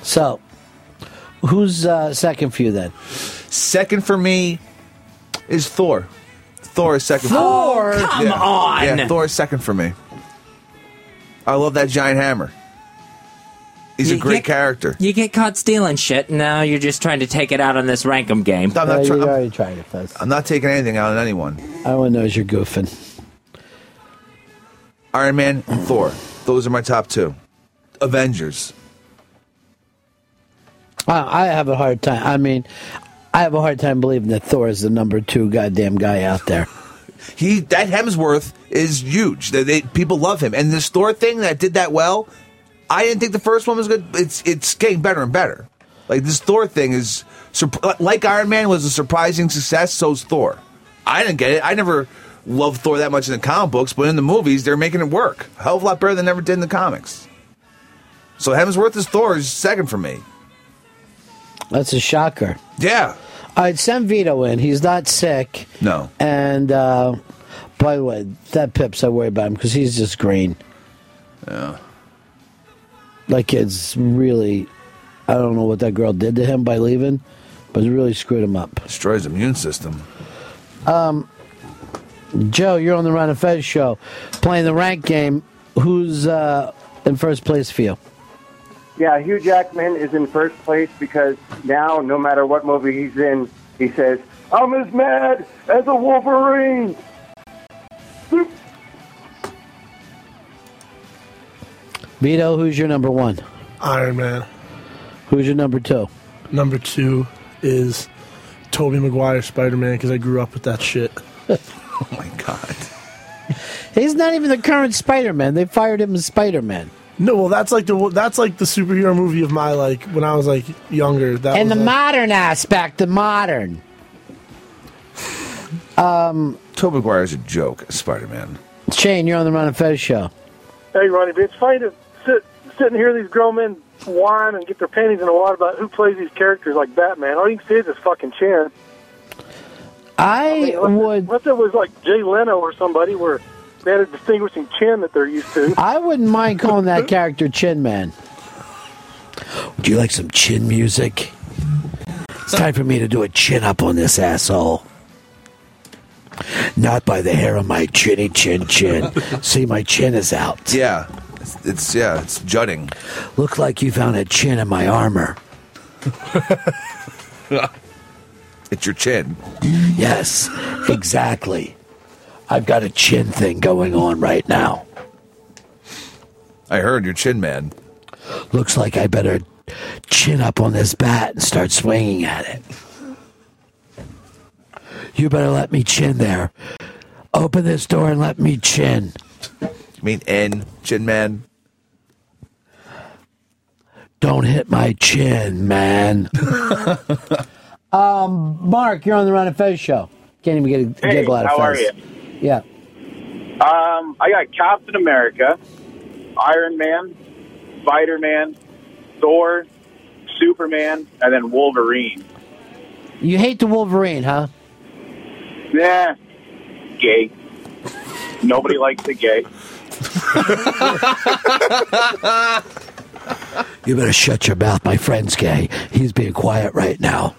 So, who's uh, second for you then? Second for me is Thor. Thor is second. Thor? for me. Come yeah. on. Yeah, Thor is second for me. I love that giant hammer. He's a great get- character. You get caught stealing shit, and now you're just trying to take it out on this Rankum game. I'm not, Uh, try- you I'm, already tried it, Fez. I'm not taking anything out on anyone. Everyone knows you're goofing. Iron Man and Thor. Those are my top two. Avengers. I, I have a hard time. I mean, I have a hard time believing that Thor is the number two goddamn guy out there. He that Hemsworth is huge. They, they, people love him, and this Thor thing that did that well. I didn't think the first one was good. It's it's getting better and better. Like this Thor thing is like Iron Man was a surprising success. So's Thor. I didn't get it. I never loved Thor that much in the comic books, but in the movies they're making it work a hell of a lot better than ever did in the comics. So Hemsworth as Thor is second for me. That's a shocker. Yeah. All right, send Vito in. He's not sick. No. And uh, by the way, that Pips, I worry about him because he's just green. Yeah. That kid's really. I don't know what that girl did to him by leaving, but it really screwed him up. Destroys the immune system. Um, Joe, you're on the Ron and Fez show, playing the rank game. Who's uh, in first place for you? Yeah, Hugh Jackman is in first place because now, no matter what movie he's in, he says, I'm as mad as a Wolverine. Vito, who's your number one? Iron Man. Who's your number two? Number two is Tobey Maguire Spider Man because I grew up with that shit. oh my god. He's not even the current Spider-Man. They fired him as Spider-Man. No, well, that's like the that's like the superhero movie of my like when I was like younger. That and was the like- modern aspect, the modern. Um, Tobey Maguire's a joke, Spider Man. Shane, you're on the Ron and Fez show. Hey, Ronnie, it's funny to sit sit and hear these grown men whine and get their panties in a wad about who plays these characters like Batman. All you can see is his fucking chin. I, would. Unless it was like Jay Leno or somebody where they had a distinguishing chin that they're used to. I wouldn't mind calling that character Chin Man. Would you like some chin music? It's time for me to do a chin up on this asshole. Not by the hair of my chinny chin chin. See, my chin is out. Yeah, it's, yeah, it's jutting. Look like you found a chin in my armor. it's your chin. Yes, exactly. I've got a chin thing going on right now. I heard your chin man. Looks like I better chin up on this bat and start swinging at it. You better let me chin there. Open this door and let me chin. You mean N chin man? Don't hit my chin, man. um, Mark, you're on the Ron and Fez show. Can't even get a Hey, giggle out of how are Fez. you? Yeah. Um, I got Captain America, Iron Man, Spider Man, Thor, Superman, and then Wolverine. You hate the Wolverine, huh? Nah, gay. Nobody likes the gay. You better shut your mouth. My friend's gay. He's being quiet right now.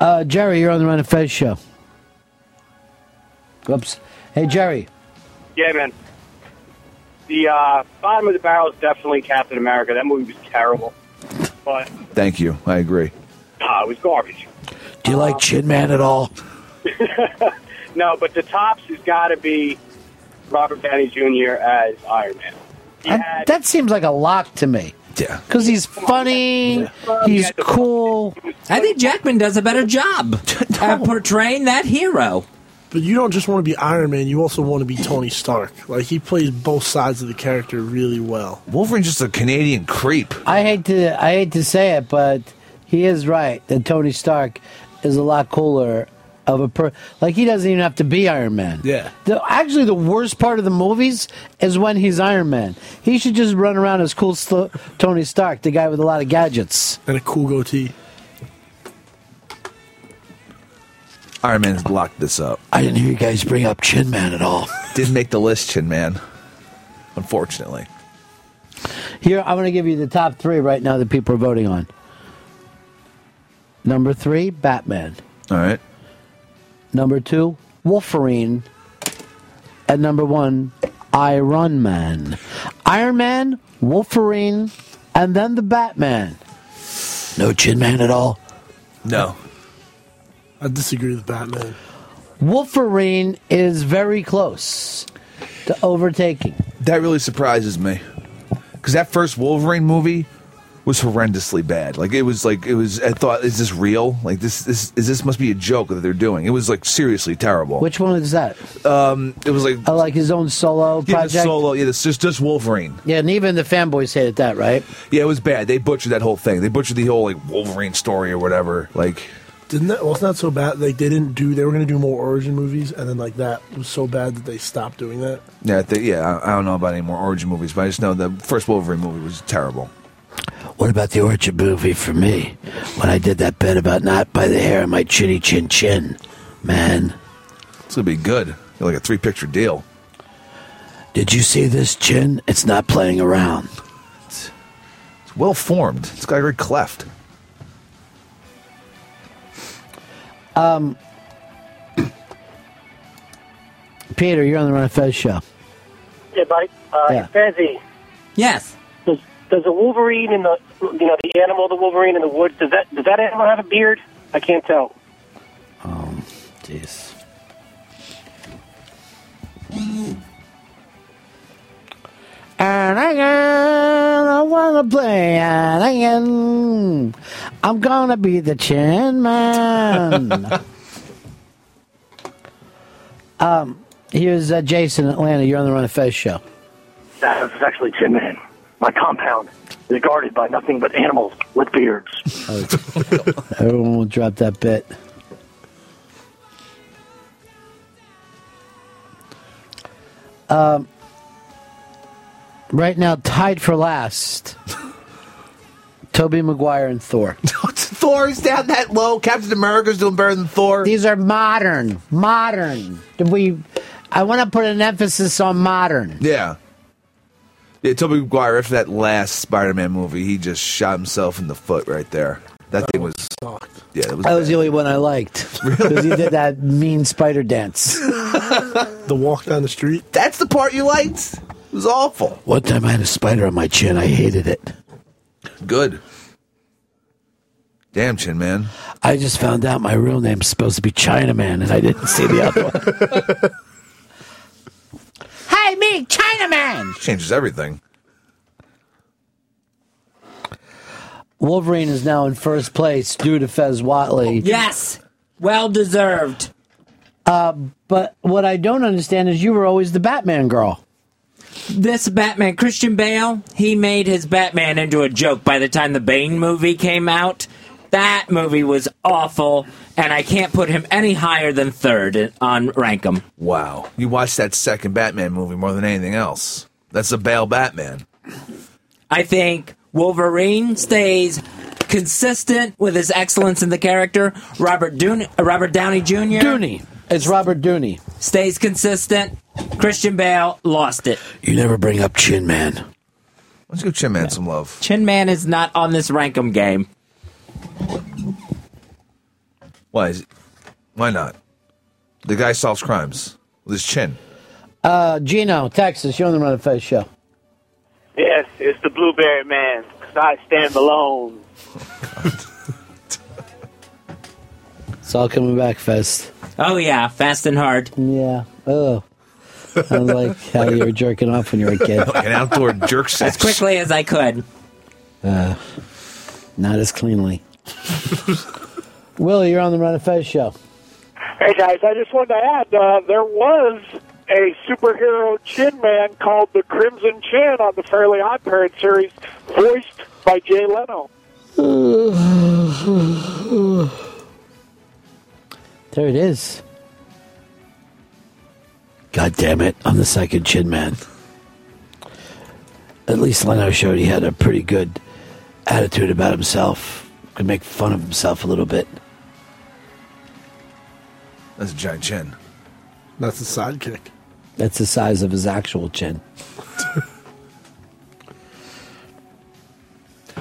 Uh, Jerry, you're on the Ron and Fez show. Whoops. Hey, Jerry. Yeah, man. The uh, bottom of the barrel is definitely Captain America. That movie was terrible, but Thank you. I agree. uh, it was garbage. Do you like Chin Man at all? no, but the tops has got to be Robert Downey Jr. as Iron Man. I- that seems like a lock to me. Yeah. Because he's funny. He's cool. I think Jackman does a better job at portraying that hero. But you don't just want to be Iron Man, you also want to be Tony Stark. Like, he plays both sides of the character really well. Wolverine's just a Canadian creep. I hate to I hate to say it, but he is right that Tony Stark is a lot cooler of a per like he doesn't even have to be Iron Man. Yeah. The, actually, the worst part of the movies is when he's Iron Man. He should just run around as cool Sto- Tony Stark, the guy with a lot of gadgets and a cool goatee. Iron Man's locked this up. I didn't hear you guys bring up Chin Man at all. Didn't make the list, Chin Man. Unfortunately. Here, I'm going to give you the top three right now that people are voting on. Number three, Batman. All right. Number two, Wolverine. And number one, Iron Man. Iron Man, Wolverine, and then the Batman. No Chin Man at all? No. I disagree with Batman. Wolverine is very close to overtaking. That really surprises me. Because that first Wolverine movie was horrendously bad. Like it was like it was. I thought, is this real? Like this, this is this must be a joke that they're doing. It was like seriously terrible. Which one is that? Um, it was like uh, like his own solo yeah, the project. solo. Yeah, it's just just Wolverine. Yeah, and even the fanboys hated that, right? Yeah, it was bad. They butchered that whole thing. They butchered the whole like Wolverine story or whatever. Like Didn't that? Well, it's not so bad. Like they didn't do. They were going to do more origin movies, and then like that was so bad that they stopped doing that. yeah, they, yeah. I, I don't know about any more origin movies, but I just know the first Wolverine movie was terrible. What about the orchard movie for me? When I did that bit about not by the hair of my chinny chin chin, man. It's gonna be good. Like a three picture deal. Did you see this chin? It's not playing around. It's well formed. It's got a great cleft. Um, Peter, you're on the Ron and Fez show. Yeah, buddy. Uh, Yeah. Fezzi, Yes. Does does a wolverine in the you know the animal, the wolverine in the woods, does that does that animal have a beard? I can't tell. Um, jeez. And again, I wanna play, and again, I'm gonna be the Chin Man. um, here's uh, Jason Atlanta. You're on the Ron and Fez show. That was actually Tin Man. My compound is guarded by nothing but animals with beards. Everyone will drop that bit. Um, right now, tied for last. Tobey Maguire and Thor. Thor's down that low. Captain America's doing better than Thor. These are modern, modern. Did we? I want to put an emphasis on modern. Yeah. Yeah, Tobey Maguire after that last Spider-Man movie, he just shot himself in the foot right there. That thing was. Yeah, it was. That was the only one I liked because he did that mean spider dance. the walk down the street. That's the part you liked. It was awful. One time I had a spider on my chin. I hated it. Good. Damn, Chin Man. I just found out my real name's supposed to be Chinaman, and I didn't see the other one. Hey, me, Chinaman! Changes everything. Wolverine is now in first place due to Fez Whatley. Yes, well deserved. Uh, but what I don't understand is you were always the Batman girl. This Batman, Christian Bale, he made his Batman into a joke by the time the Bane movie came out. That movie was awful, and I can't put him any higher than third in- on Rankum. Wow. You watched that second Batman movie more than anything else. That's a Bale Batman. I think Wolverine stays consistent with his excellence in the character. Robert Dooney, uh, Robert Downey Jr. Dooney. It's Robert Dooney. Stays consistent. Christian Bale lost it. You never bring up Chin Man. Let's give Chin Man some love. Chin Man is not on this Rankum game. Why is it? Why not? The guy solves crimes with his chin. Uh, Gino, Texas, you're on the Ron and Fez show. Yes, it's the Blueberry Man. 'cause I stand alone. It's all coming back, Fez. Oh yeah, fast and hard. Yeah. Oh. Sounds like how you were jerking off when you were a kid. Like an outdoor jerk As quickly as I could. Uh, not as cleanly. Willie, you're on the Ron and Fez show. Hey guys, I just wanted to add uh, there was a superhero chin man called the Crimson Chin on the Fairly Odd Parents series, voiced by Jay Leno. There it is. God damn it, I'm the second chin man. At least Leno showed he had a pretty good attitude about himself. Could make fun of himself a little bit. That's a giant chin. That's a sidekick. That's the size of his actual chin.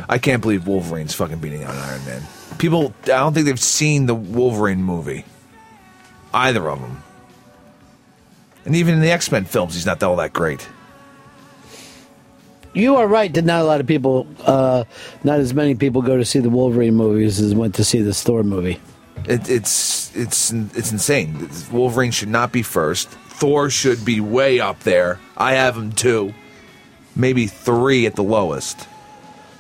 I can't believe Wolverine's fucking beating out Iron Man. People, I don't think they've seen the Wolverine movie. Either of them. And even in the X Men films, he's not all that great. You are right that not a lot of people, uh, not as many people go to see the Wolverine movies as went to see the Thor movie. It, it's it's it's insane. Wolverine should not be first. Thor should be way up there. I have him two, maybe three at the lowest.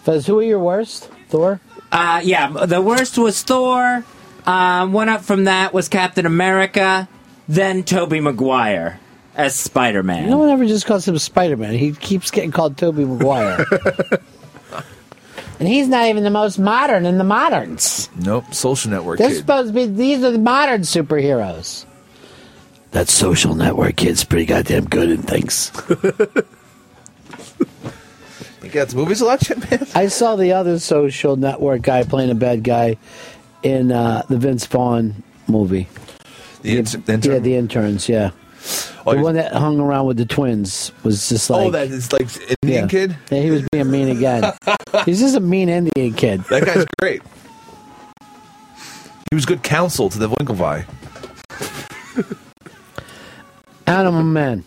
Fez, who are your worst? Thor? Uh, yeah, the worst was Thor. Uh, one up from that was Captain America. Then Tobey Maguire as Spider Man. No one ever just calls him Spider Man. He keeps getting called Tobey Maguire. and he's not even the most modern in the moderns. Nope, Social Network They're kid. supposed to be, these are the modern superheroes. That social network kid's pretty goddamn good in things. You got the movie selection, man. I saw the other social network guy playing a bad guy in uh, the Vince Vaughn movie. The, int- the intern? Yeah, the interns, yeah. Oh, the one that hung around with the twins was just like. oh, that is like Indian yeah. kid. Yeah, he was being mean again. He's just a mean Indian kid. That guy's great. He was good counsel to the Winklevi. Animal Man.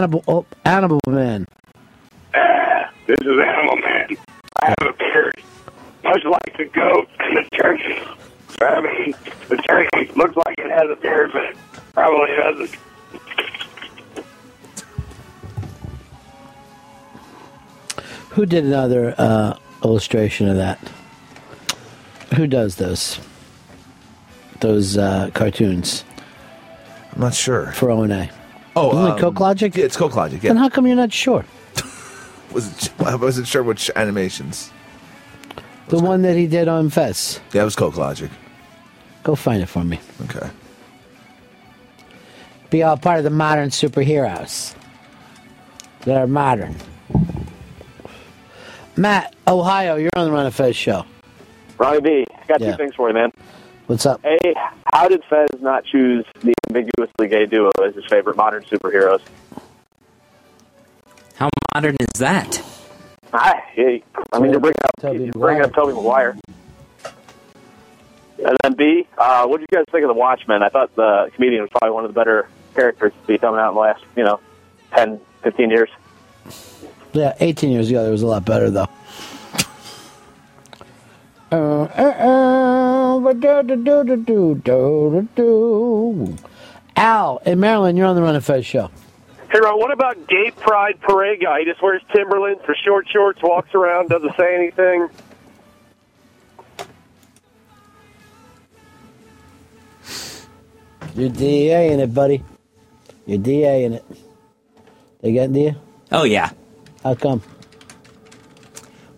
Animal, oh, Animal Man. Ah, This is Animal Man. I have a beard, much like the goat and the turkey. I mean, the turkey looks like it has a beard, but it probably doesn't. Who did another uh, illustration of that? Who does those? Those uh, cartoons I'm not sure. for O and A. Oh, Isn't it um, Cokelogic? Yeah, it's Cokelogic. Then Yeah, how come you're not sure? was I wasn't sure which animations. The one that he did on Fest. Yeah, it was Cokelogic. Go find it for me. Okay. Be all part of the modern superheroes that are modern. Matt, Ohio, you're on the Ron and Fez show. Ronnie B, got Yeah. two things for you, man. What's up? A, how did Fez not choose the ambiguously gay duo as his favorite modern superheroes? How modern is that? Hi. I mean, you bring bringing up, you're bringing up Tobey Maguire. And then B, uh, what did you guys think of The Watchmen? I thought the comedian was probably one of the better characters to be coming out in the last, you know, 10, 15 years. Yeah, 18 years ago, it was a lot better, though. Uh, uh, uh. Al, in Maryland, you're on the Ron and Fez show. Hey, Ron, what about gay pride parade guy? He just wears Timberlands or short shorts, walks around, doesn't say anything. You're DA in it, buddy. You're DA in it. They getting to you? Oh, yeah. How come?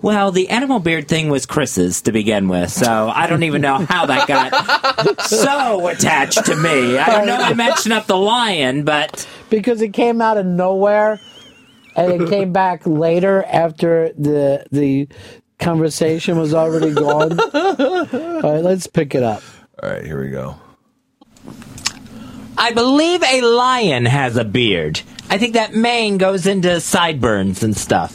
Well, the animal beard thing was Chris's to begin with, so I don't even know how that got so attached to me. I don't know I mentioned up the lion, but. Because it came out of nowhere and it came back later after the the conversation was already gone. All right, let's pick it up. All right, here we go. I believe a lion has a beard. I think that mane goes into sideburns and stuff.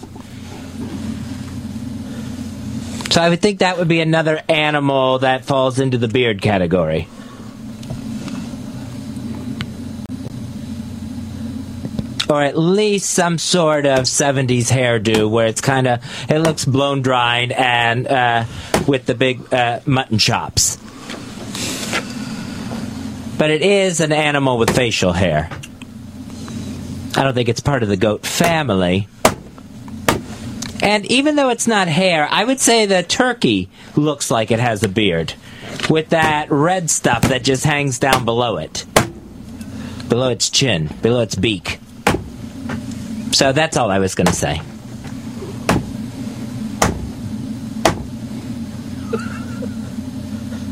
So I would think that would be another animal that falls into the beard category. Or at least some sort of 70s hairdo where it's kind of, it looks blown dried and uh, with the big uh, mutton chops. But it is an animal with facial hair. I don't think it's part of the goat family. And even though it's not hair, I would say the turkey looks like it has a beard. With that red stuff that just hangs down below it. Below its chin, below its beak. So that's all I was going to say.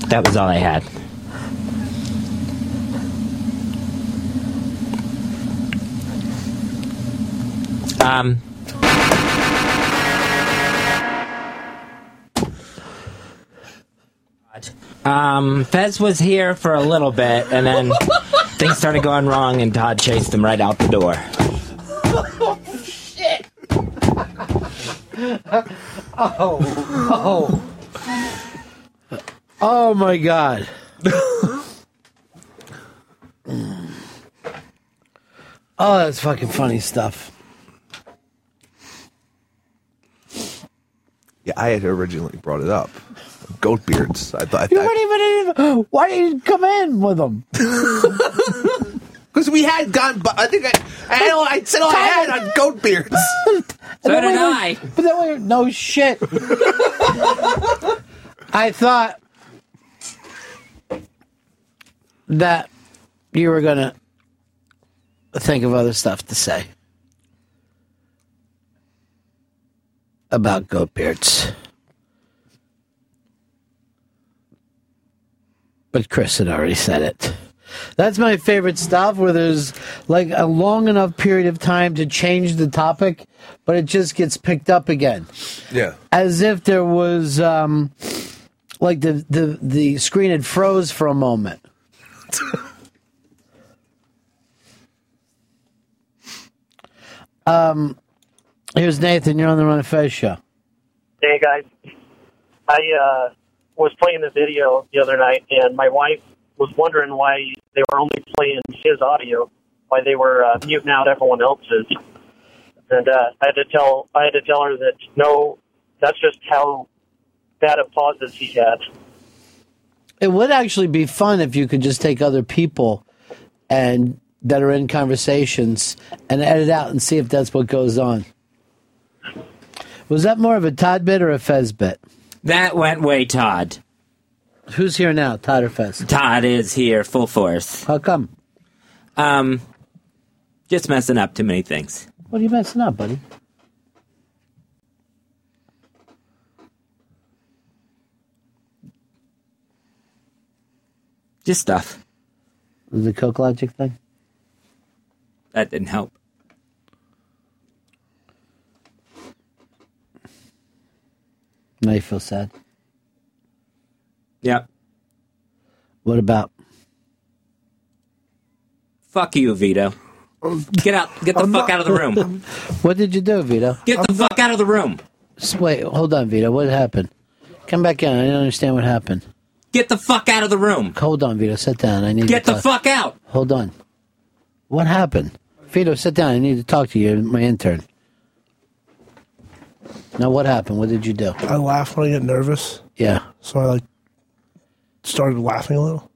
That was all I had. Um, um, Fez was here for a little bit, and then things started going wrong, and Todd chased him right out the door. oh, shit. Oh, oh. Oh my god. oh, that's fucking funny stuff. Yeah, I had originally brought it up. Goat beards. I thought. You weren't even. Why did you come in with them? Because we had gone. I think I. I, know, I said all I had on goat beards. So did I. But then we no shit. I thought that you were gonna think of other stuff to say about goat beards. But Chris had already said it. That's my favorite stuff where there's like a long enough period of time to change the topic, but it just gets picked up again. Yeah. As if there was um like the the, the screen had froze for a moment. um here's Nathan, you're on the Ron and Fez show. Hey guys, I uh, was playing the video the other night, and my wife was wondering why they were only playing his audio, why they were uh, muting out everyone else's. And uh, I had to tell I had to tell her that no, that's just how bad of pauses he had. It would actually be fun if you could just take other people and that are in conversations and edit out and see if that's what goes on. Was that more of a Todd bit or a Fez bit? That went way Todd. Who's here now, Todd or Fez? Todd is here, full force. How come? Um, just messing up too many things. What are you messing up, buddy? Just stuff. The Cokelogic thing? That didn't help. Now you feel sad. Yep. What about? Fuck you, Vito. Get out. Get the fuck out of the room. What did you do, Vito? Get the fuck out of the room. S- Wait, hold on, Vito. What happened? Come back in. I don't understand what happened. Get the fuck out of the room. Hold on, Vito. Sit down. I need Get to the talk. fuck out. Hold on. What happened? Vito, sit down. I need to talk to you, my intern. Now, what happened? What did you do? I laugh when I get nervous. Yeah. So I like started laughing a little.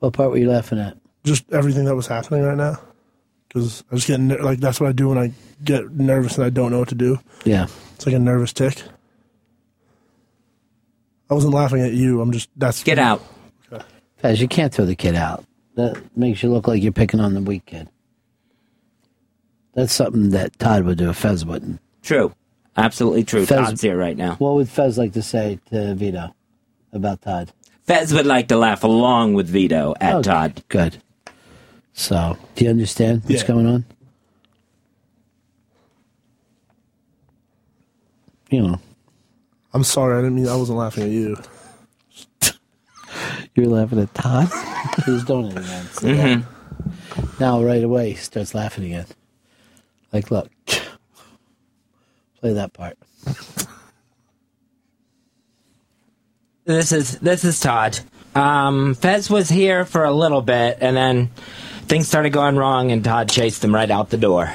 What part were you laughing at? Just everything that was happening right now. Because I just get ner- like that's what I do when I get nervous and I don't know what to do. Yeah. It's like a nervous tick. I wasn't laughing at you. I'm just that's Get out. Fez, you can't throw the kid out. That makes you look like you're picking on the weak kid. That's something that Todd would do if Fez wouldn't. True. Absolutely true. Fez- Todd's here right now. What would Fez like to say to Vito about Todd? Fez would like to laugh along with Vito at Oh, Todd. Good. So, do you understand what's Yeah. going on? You know, I'm sorry. I didn't mean I wasn't laughing at you. you're laughing at Todd. He's doing it again. See that? Mhm. Now, right away, he starts laughing again. Like, look, play that part. This is this is Todd. Um, Fez was here for a little bit, and then things started going wrong, and Todd chased him right out the door.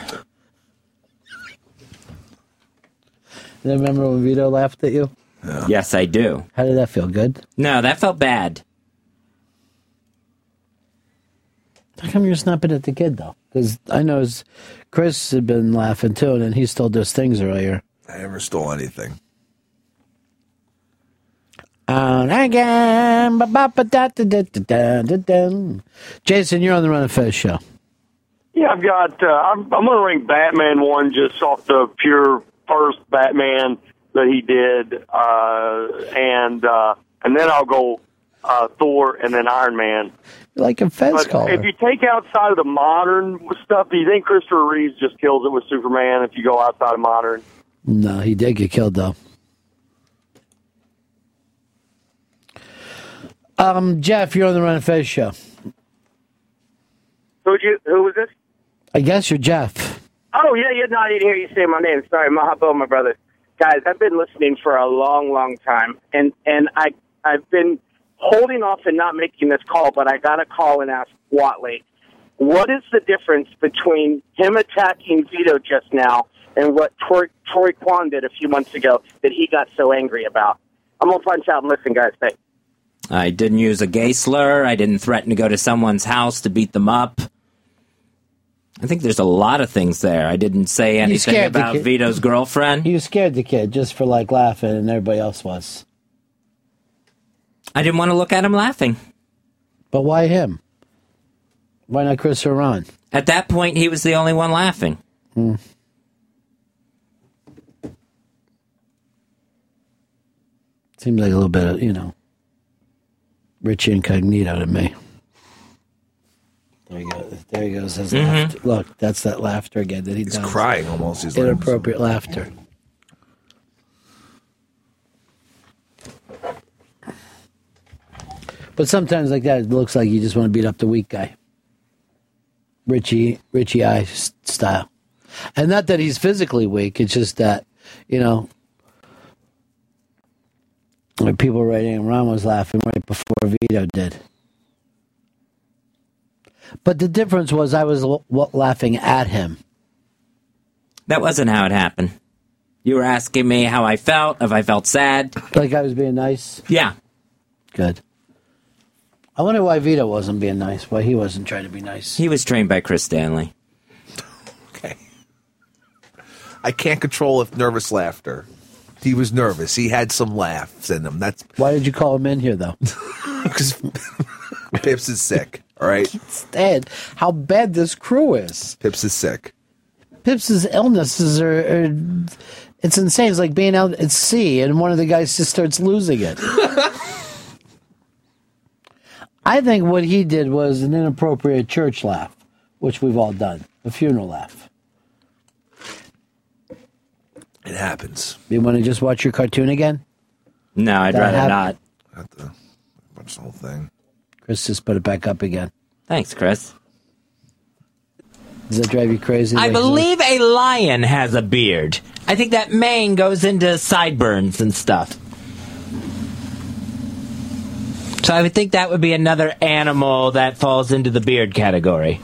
Do You remember when Vito laughed at you? Yes, I do. How did that feel? Good. No, that felt bad. How come you're snapping at the kid though? Because I know Chris had been laughing too, and then he stole those things earlier. I never stole anything. On again. Jason, you're on the Ron and Fez show. Yeah, I've got. Uh, I'm, I'm going to rank Batman one just off the pure first Batman that he did, uh, and uh, and then I'll go uh, Thor and then Iron Man. Like a fence But caller. if you take outside of the modern stuff, do you think Christopher Reeves just kills it with Superman? If you go outside of modern, No, he did get killed though. Um, Jeff, you're on the Ron and Fez show. Who'd you? Who was this? I guess you're Jeff. Oh yeah, yeah. No, I didn't hear you say my name. Sorry, Mahabo, my brother. Guys, I've been listening for a long, long time, and and I I've been holding off and not making this call, but I got a call and asked Whatley, what is the difference between him attacking Vito just now and what Troy Troy Kwan did a few months ago that he got so angry about? I'm gonna punch out and listen, guys. Thanks. I didn't use a gay slur. I didn't threaten to go to someone's house to beat them up. I think there's a lot of things there. I didn't say anything about. Vito's girlfriend. You scared the kid just for like laughing, and everybody else was. I didn't want to look at him laughing. But why him? Why not Chris or Ron? At that point, he was the only one laughing. Hmm. Seems like a little bit of you know, Richie Incognito to me. There you go. There he goes. His Mhm. laughter. Look, that's that laughter again that he He's does. crying almost. He's like, Inappropriate laughter. But sometimes like that, it looks like you just want to beat up the weak guy. Richie, Richie I style. And not that he's physically weak, it's just that, you know, when people writing, Ron was laughing right before Vito did. But the difference was I was l- laughing at him. That wasn't how it happened. You were asking me how I felt, if I felt sad. Like I was being nice? Yeah. Good. I wonder why Vito wasn't being nice, why he wasn't trying to be nice. He was trained by Chris Stanley. Okay. I can't control if nervous laughter. He was nervous. He had some laughs in him. That's Why did you call him in here, though? because Pips is sick. All right, Dad, how bad this crew is. Pips is sick. Pips's illnesses are, are it's insane. It's like being out at sea and one of the guys just starts losing it. I think what he did was an inappropriate church laugh, which we've all done, a funeral laugh. It happens. You want to just watch your cartoon again? No, I'd That rather happened. not. Have to watch the whole thing. Chris just put it back up again. Thanks, Chris. Does that drive you crazy? I Like, uh, believe a lion has a beard. I think that mane goes into sideburns and stuff. So I would think that would be another animal that falls into the beard category.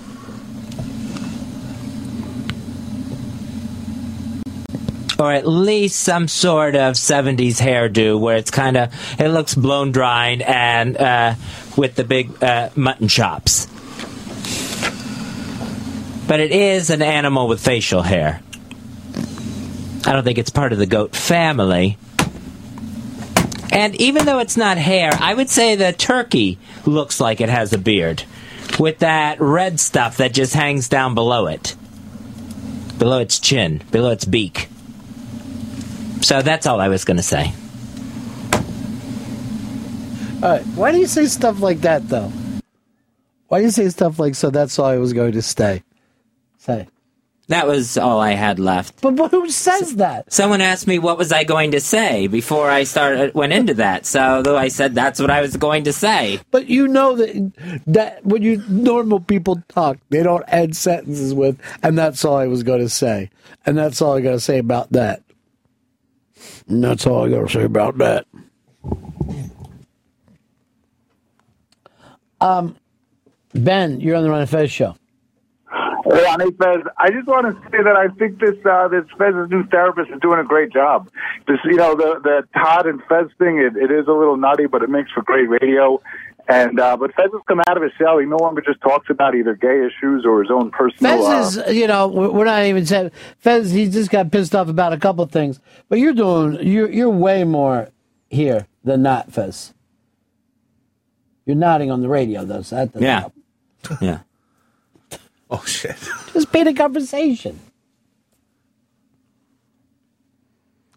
Or at least some sort of 70s hairdo where it's kind of, it looks blown dried and uh, with the big uh, mutton chops. But it is an animal with facial hair. I don't think it's part of the goat family. And even though it's not hair, I would say the turkey looks like it has a beard with that red stuff that just hangs down below it. Below its chin, below its beak. So that's all I was going to say. All right. Why do you say stuff like that, though? Why do you say stuff like, so that's all I was going to say. Say. That was all I had left. But, who says that? Someone asked me what was I going to say before I started went into that. So though I said that's what I was going to say. But you know that that when you normal people talk, they don't end sentences with, and that's all I was going to say, and that's all I got to say about that. And that's all I got to say about that. Um, Ben, you're on the Ron and Fez show. Hey, Ronnie Fez. I just want to say that I think this uh, this Fez's new therapist is doing a great job. This, you know, the the Todd and Fez thing. It, it is a little nutty, but it makes for great radio. And uh, but Fez has come out of his shell. He no longer just talks about either gay issues or his own personal. Fez uh, you know, we're we're not even saying Fez. He just got pissed off about a couple of things, but you're doing you're you're way more here than not, Fez. You're nodding on the radio, though. So that doesn't Yeah. help. Yeah. Oh shit! Just be the conversation.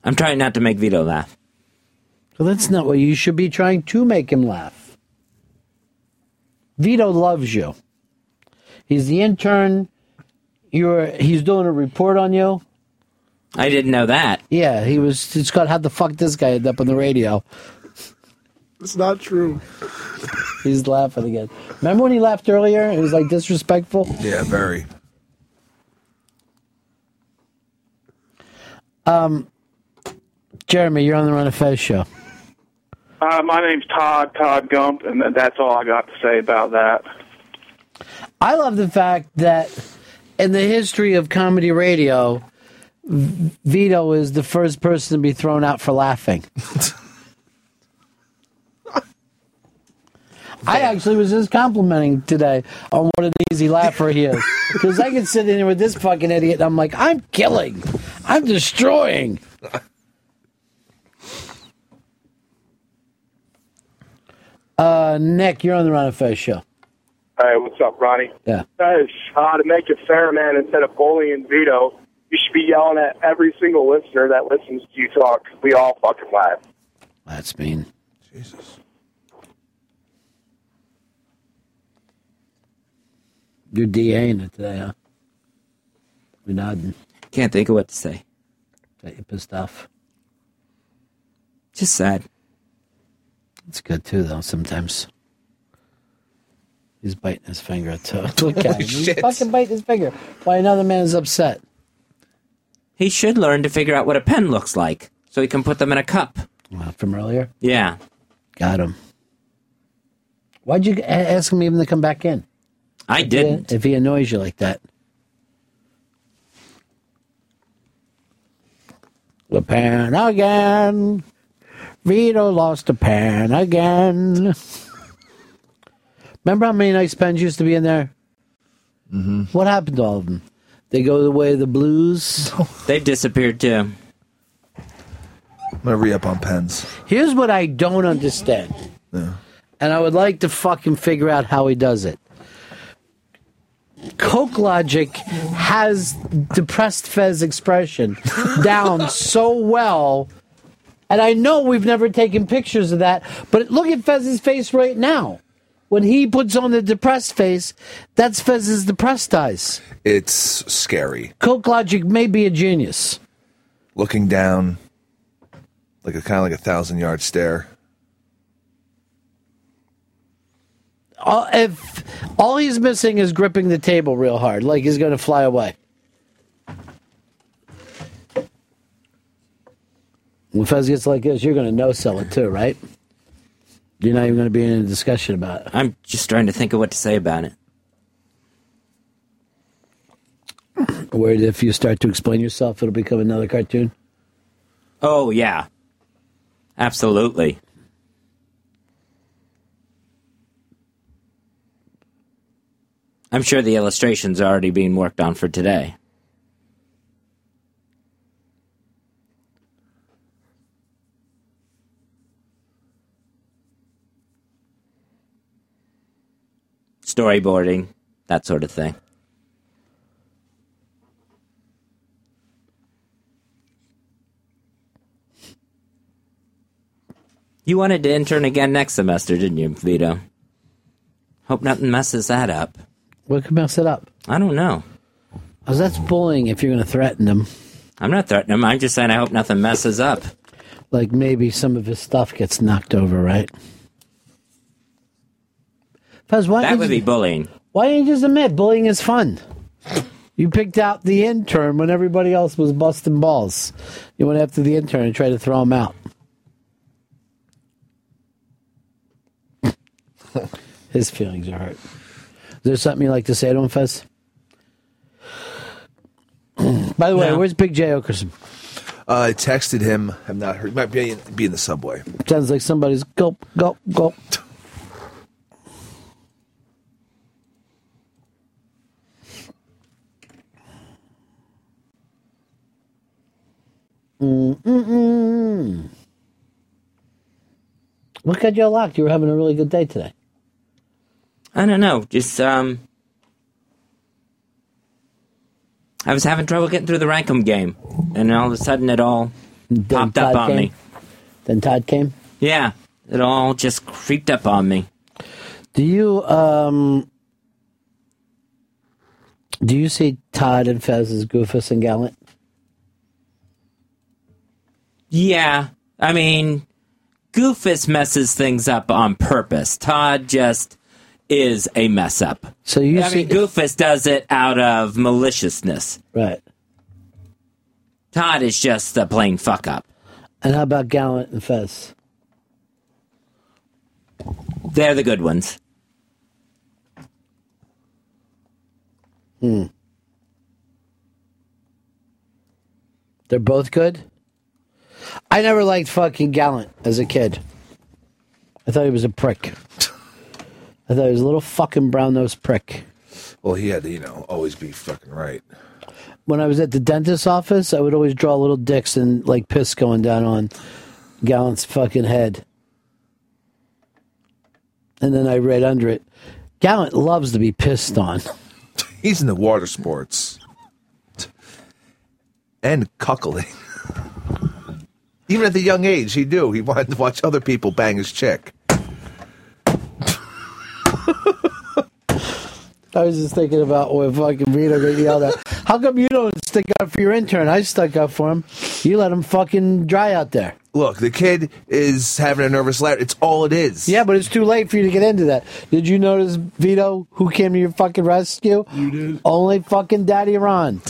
I'm trying not to make Vito laugh. Well, that's not what you should be trying to make him laugh. Vito loves you. He's the intern. You're. He's doing a report on you. I didn't know that. Yeah, he was. It's called how the fuck this guy ended up on the radio. It's not true. He's laughing again. Remember when he laughed earlier? It was like disrespectful. Yeah, very. Um, Jeremy, you're on the Ron and Fez show. Uh, my name's Todd, Todd Gump, and that's all I got to say about that. I love the fact that in the history of comedy radio, Vito is the first person to be thrown out for laughing. I actually was just complimenting today on what an easy laugher he is. Because I can sit in here with this fucking idiot and I'm like, I'm killing, I'm destroying. Uh, Nick, you're on the Ron and Fez show. Hey, what's up, Ronnie? Yeah. Guys, uh, to make it fair, man, instead of bullying Vito, you should be yelling at every single listener that listens to you talk. We all fucking laugh. That's mean. Jesus. You're DAing it today, huh? You're nodding. Can't think of what to say. Got you pissed off. Just sad. It's good too, though. Sometimes he's biting his finger too. Look at him. He's shit. fucking biting his finger. Why another man is upset? He should learn to figure out what a pen looks like so he can put them in a cup. Uh, from earlier. Yeah. Got him. Why'd you a- ask him even to come back in? I If didn't. He, if he annoys you like that. The pen again. Vito lost a pen again. Remember how many nice pens used to be in there? Mm-hmm. What happened to all of them? They go the way of the blues. They've disappeared too. I'm gonna re up on pens. Here's what I don't understand. Yeah. And I would like to fucking figure out how he does it. Cokelogic has depressed Fez expression down so well. And I know we've never taken pictures of that, but look at Fez's face right now. When he puts on the depressed face, that's Fez's depressed eyes. It's scary. Cokelogic may be a genius. Looking down, like a kind of like a thousand yard stare. All, if All he's missing is gripping the table real hard, like he's going to fly away. When Fez gets like this, you're going to no sell it too, right? You're not even going to be in a discussion about it. I'm just trying to think of what to say about it. Where if you start to explain yourself, it'll become another cartoon. Oh yeah, absolutely. I'm sure the illustrations are already being worked on for today. Storyboarding, that sort of thing. You wanted to intern again next semester, didn't you, Vito? Hope nothing messes that up. What could mess it up? I don't know. Oh, that's bullying if you're going to threaten him. I'm not threatening him. I'm just saying I hope nothing messes up. Like maybe some of his stuff gets knocked over, right? Fez, why That didn't would you- be bullying. Why didn't you just admit bullying is fun? You picked out the intern when everybody else was busting balls. You went after the intern and tried to throw him out. His feelings are hurt. Is there something you'd like to say to him, Fez? By the way, No. where's Big Jay Oakerson? Uh, I texted him. I'm not heard. He might be in, be in the subway. Sounds like somebody's gulp, gulp, gulp. Mm-mm-mm. What got you all? You were having a really good day today. I don't know. Just um, I was having trouble getting through the Rankum game, and all of a sudden it all popped up on came? me. Then Todd came. Yeah, it all just creeped up on me. Do you um? Do you see Todd and Fez as Goofus and Gallant? Yeah, I mean, Goofus messes things up on purpose. Todd just is a mess up. So you I see, mean, Goofus does it out of maliciousness. right? Todd is just a plain fuck up. And how about Gallant and Fez? They're the good ones. Hmm. They're both good. I never liked fucking Gallant as a kid. I thought he was a prick. I thought he was a little fucking brown nosed prick. Well, he had to, you know, always be fucking right. When I was at the dentist's office, I would always draw little dicks and like piss going down on Gallant's fucking head. And then I read under it, Gallant loves to be pissed on. He's in the water sports and cuckolding. Even at the young age, he do. He wanted to watch other people bang his chick. I was just thinking about when fucking Vito got yelled at. How come you don't stick up for your intern? I stuck up for him. You let him fucking dry out there. Look, the kid is having a nervous laugh. It's all it is. Yeah, but it's too late for you to get into that. Did you notice, Vito, who came to your fucking rescue? You did. Only fucking Daddy Ron.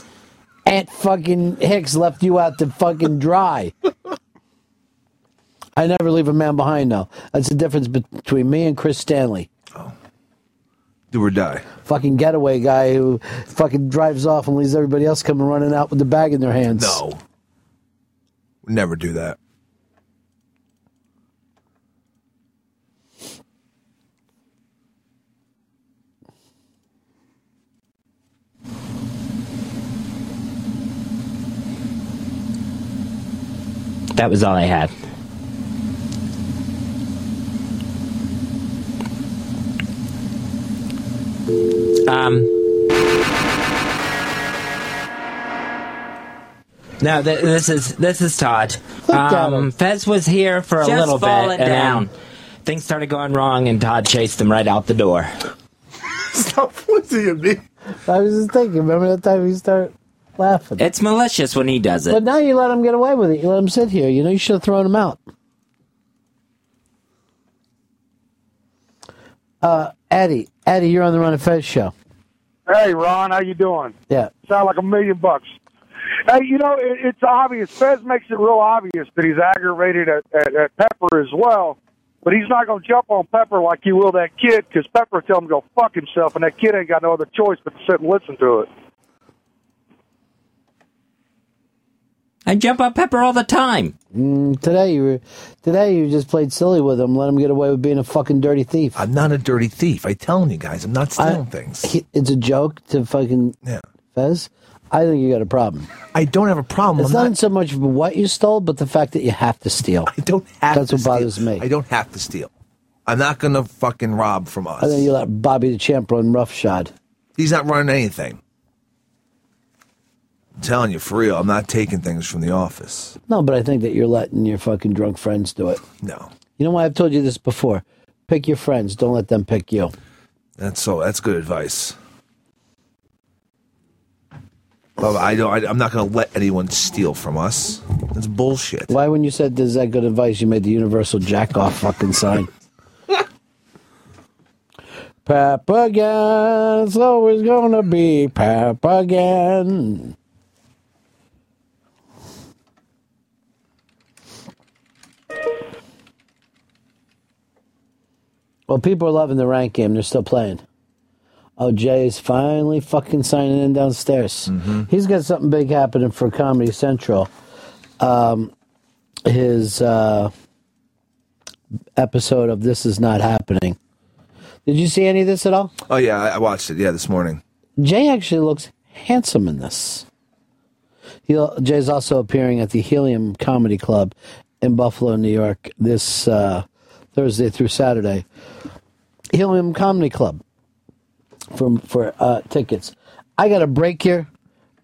Aunt fucking Hicks left you out to fucking dry. I never leave a man behind, though. That's the difference between me and Chris Stanley. Do or die. Fucking getaway guy who fucking drives off and leaves everybody else coming running out with the bag in their hands. No. Would never do that. That was all I had. Um. No, th- this is this is Todd. Um, Fez was here for a Just little bit, it and down. then things started going wrong, and Todd chased him right out the door. Stop pointing at me. I was just thinking, remember that time he start laughing? It's malicious when he does it. But now you let him get away with it. You let him sit here. You know, you should have thrown him out. Uh, Eddie. Eddie, you're on the Ron and Fez show. Hey, Ron, how you doing? Yeah. Sound like a million bucks. Hey, you know, it, it's obvious. Fez makes it real obvious that he's aggravated at, at, at Pepper as well. But he's not going to jump on Pepper like he will that kid because Pepper tell him to go fuck himself, and that kid ain't got no other choice but to sit and listen to it. I jump on Pepper all the time. Mm, today you were, today you just played silly with him, let him get away with being a fucking dirty thief. I'm not a dirty thief. I telling you guys, I'm not stealing I- things. he- it's a joke to fucking Yeah. Fez. I think you got a problem. I don't have a problem. It's I'm not, so much what you stole, but the fact that you have to steal. I don't have That's to what bothers me. I don't have to steal. I'm not gonna fucking rob from us. I think you let Bobby the Champ run roughshod. He's not running anything. I'm telling you, for real, I'm not taking things from the office. No, but I think that you're letting your fucking drunk friends do it. No. You know why I've told you this before? Pick your friends. Don't let them pick you. That's so. That's good advice. But I don't. I, I'm not going to let anyone steal from us. That's bullshit. Why, when you said this is that good advice, you made the universal jack off fucking sign? Again. It's always gonna be Pep again. Well, people are loving the rank game. They're still playing. Oh, Jay's finally fucking signing in downstairs. He's got something big happening for Comedy Central. Um, his uh, episode of This Is Not Happening. Did you see any of this at all? Oh yeah, I, I watched it. Yeah, this morning. Jay actually looks handsome in this. He'll, Jay's also appearing at the Helium Comedy Club in Buffalo, New York, this uh, Thursday through Saturday. Helium Comedy Club for for uh, tickets. I got a break here,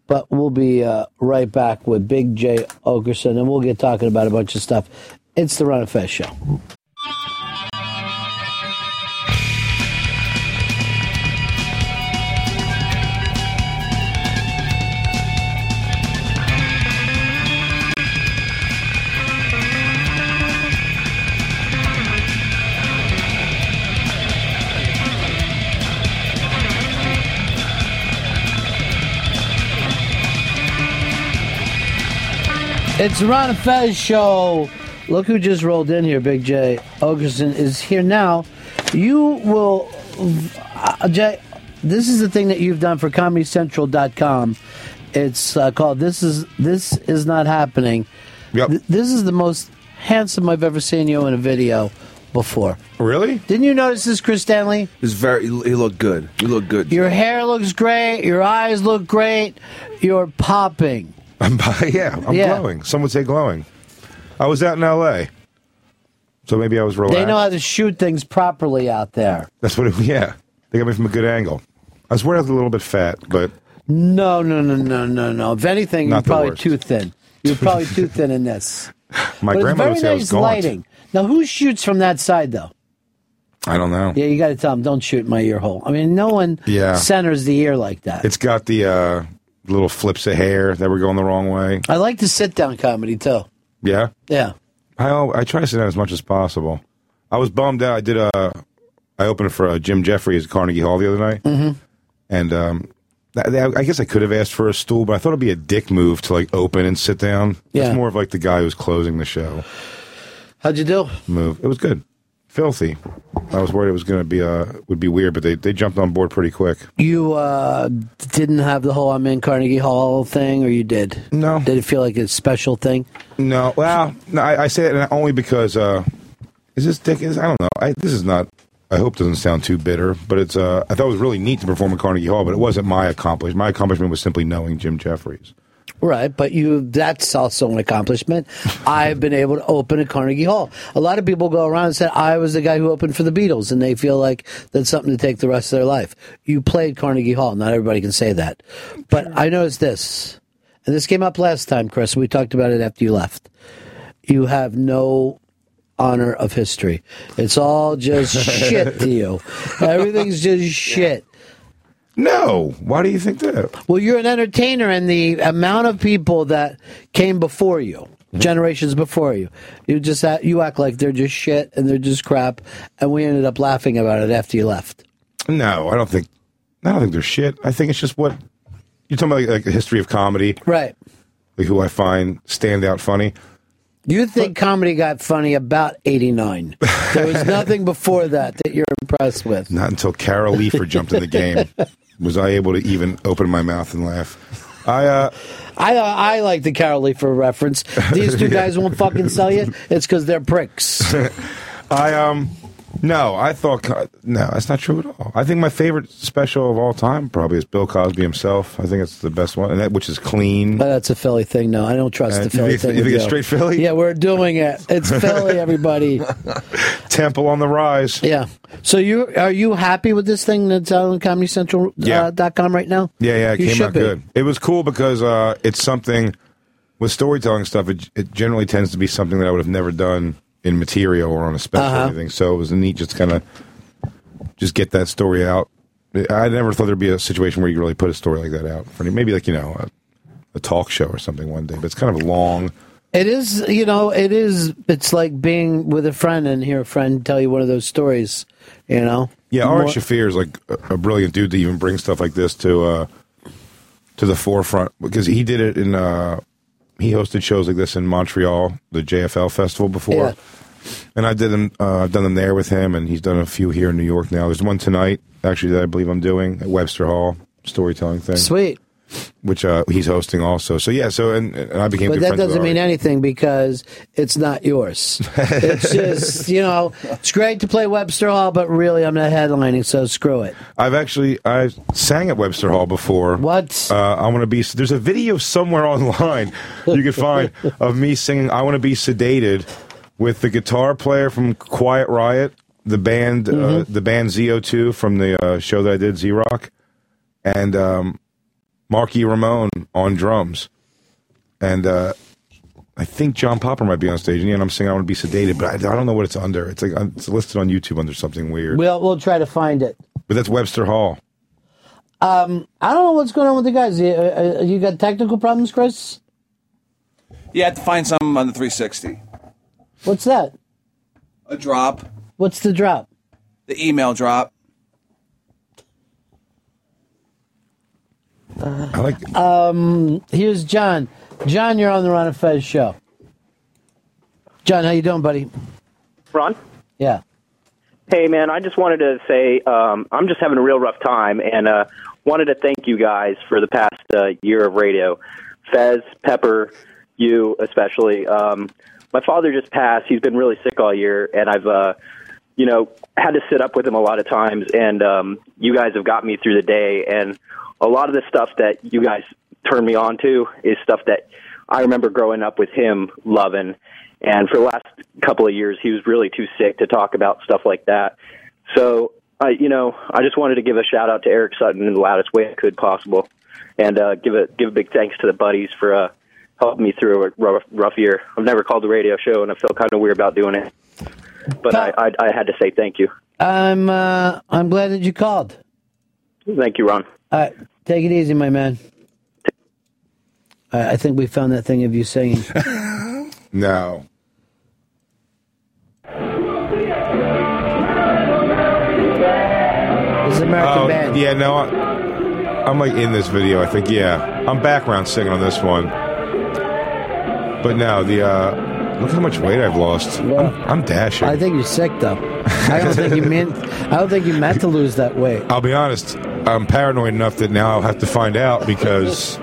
but we'll be uh, right back with Big Jay Oakerson, and we'll get talking about a bunch of stuff. It's the Ron and Fez show. It's the Ron and Fez show. Look who just rolled in here, Big Jay Oakerson is here now. You will, uh, Jay, this is the thing that you've done for ComedyCentral.com. It's uh, called "This Is This Is Not Happening." Yep. this is the most handsome I've ever seen you in a video before. Really? Didn't you notice this, Chris Stanley? He's very. He looked good. You look good. Your hair looks great. Your eyes look great. You're popping. I'm, yeah, I'm Yeah. glowing. Some would say glowing. I was out in L.A., so maybe I was relaxed. They know how to shoot things properly out there. That's what. It, yeah, they got me from a good angle. I was wearing a little bit fat, but No, no, no, no, no, no. If anything, Not you're probably worst. too thin. You're probably too thin in this. my but grandmother it's would say I very was nice gaunt. lighting. Now, who shoots from that side, though? I don't know. Yeah, you got to tell them, don't shoot my ear hole. I mean, no one Yeah. centers the ear like that. It's got the uh, little flips of hair that were going the wrong way. I like the sit down comedy, too. Yeah, Yeah. I I try to sit down as much as possible. I was bummed out. I did a I opened for uh, Jim Jeffries at Carnegie Hall the other night, Mm-hmm. and um, that- I guess I could have asked for a stool, but I thought it'd be a dick move to like open and sit down. Yeah. It's more of like the guy who's closing the show How'd you do? move. It was good, filthy. I was worried it was going to be uh would be weird, but they they jumped on board pretty quick. You uh, didn't have the whole I'm in Carnegie Hall thing, or you did? No. Did it feel like a special thing? No, well, no, I, I say it only because uh, is this dick? Is I don't know. I, this is not. I hope it doesn't sound too bitter, but it's. Uh, I thought it was really neat to perform at Carnegie Hall, but it wasn't my accomplishment. My accomplishment was simply knowing Jim Jeffries. Right, but you—that's also an accomplishment. I've been able to open at Carnegie Hall. A lot of people go around and say I was the guy who opened for the Beatles, and they feel like that's something to take the rest of their life. You played Carnegie Hall. Not everybody can say that, but I noticed this, and this came up last time, Chris. We talked about it after you left. You have no honor of history. It's all just shit to you. Everything's just shit. No, why do you think that? Well, you're an entertainer, and the amount of people that came before you, generations before you, you just act, you act like they're just shit and they're just crap, and we ended up laughing about it after you left. No, I don't think. I don't think they're shit. I think it's just what you're talking about, like, like the history of comedy, right? Like who I find stand out funny. You think comedy got funny about 89. There was nothing before that that you're impressed with. Not until Carol Leifer jumped in the game was I able to even open my mouth and laugh. I uh, I uh, I like the Carol for reference. These two guys won't fucking sell you. It's because they're pricks. I um no, I thought no, that's not true at all. I think my favorite special of all time probably is Bill Cosby himself. I think it's the best one, and that which is clean. But that's a Philly thing. No, I don't trust Uh, the Philly you think- thing. you think it's straight Philly? Yeah, we're doing it. It's Philly, everybody. Temple on the rise. Yeah. So you are you happy with this thing that's out on ComedyCentral Yeah. uh, dot com right now? Yeah, yeah, it You came out be. good. It was cool because uh, it's something with storytelling stuff. It, it generally tends to be something that I would have never done in material or on a special Uh-huh. or anything. So it was neat just kind of just get that story out. I never thought there'd be a situation where you really put a story like that out maybe like you know a, a talk show or something one day. But it's kind of long. It is, you know, it is. It's like being with a friend and hear a friend tell you one of those stories. You know. Yeah, Ari Shaffir is like a, a brilliant dude to even bring stuff like this to uh, to the forefront because he did it in. Uh, he hosted shows like this in Montreal, the JFL festival before, Yeah. and I did them. Uh, I've done them there with him, and he's done a few here in New York now. There's one tonight actually that I believe I'm doing at Webster Hall storytelling thing, Sweet. Which uh, he's hosting also. So yeah, so and, and I became. But that doesn't mean anything because it's not yours. it's just, you know, it's great to play Webster Hall, but really I'm not headlining, so screw it. I've actually I sang at Webster Hall before. What? Uh, I want to be. There's a video somewhere online you can find of me singing "I Want to Be Sedated" with the guitar player from Quiet Riot, the band, uh, Mhm. the band ZO2 from the uh, show that I did, Z Rock, and um, Marky Ramone on drums, and. Uh, I think John Popper might be on stage, and yeah, I'm saying I want to be sedated, but I, I don't know what it's under. It's like it's listed on YouTube under something weird. We'll we'll try to find it. But that's Webster Hall. Um, I don't know what's going on with the guys. You, uh, uh, you got technical problems, Chris? You have to find some on the 360. What's that? A drop. What's the drop? The email drop. I like. Um, here's John. John, you're on the Ron and Fez show. John, how you doing, buddy? Ron? Yeah. Hey, man, I just wanted to say um, I'm just having a real rough time and uh, wanted to thank you guys for the past uh, year of radio. Fez, Pepper, you especially. Um, my father just passed. He's been really sick all year, and I've, uh, you know, had to sit up with him a lot of times, and um, you guys have got me through the day. And a lot of the stuff that you guys turned me on to is stuff that I remember growing up with him loving. And for the last couple of years, he was really too sick to talk about stuff like that. So, I, you know, I just wanted to give a shout out to Eric Sutton in the loudest way I could possible, and uh, give a give a big thanks to the buddies for uh, helping me through a rough, rough year. I've never called the radio show, and I felt kind of weird about doing it, but I, I, I had to say thank you. I'm uh, I'm glad that you called. Thank you, Ron. All right, take it easy, my man. I I think we found that thing of you singing. No. This is American Oh, Band. Yeah, no, I, I'm like in this video. I think, yeah, I'm background singing on this one. But no, the uh, look how much weight I've lost. I'm, I'm dashing. I think you're sick though. I don't think you meant. I don't think you meant to lose that weight. I'll be honest. I'm paranoid enough that now I'll have to find out because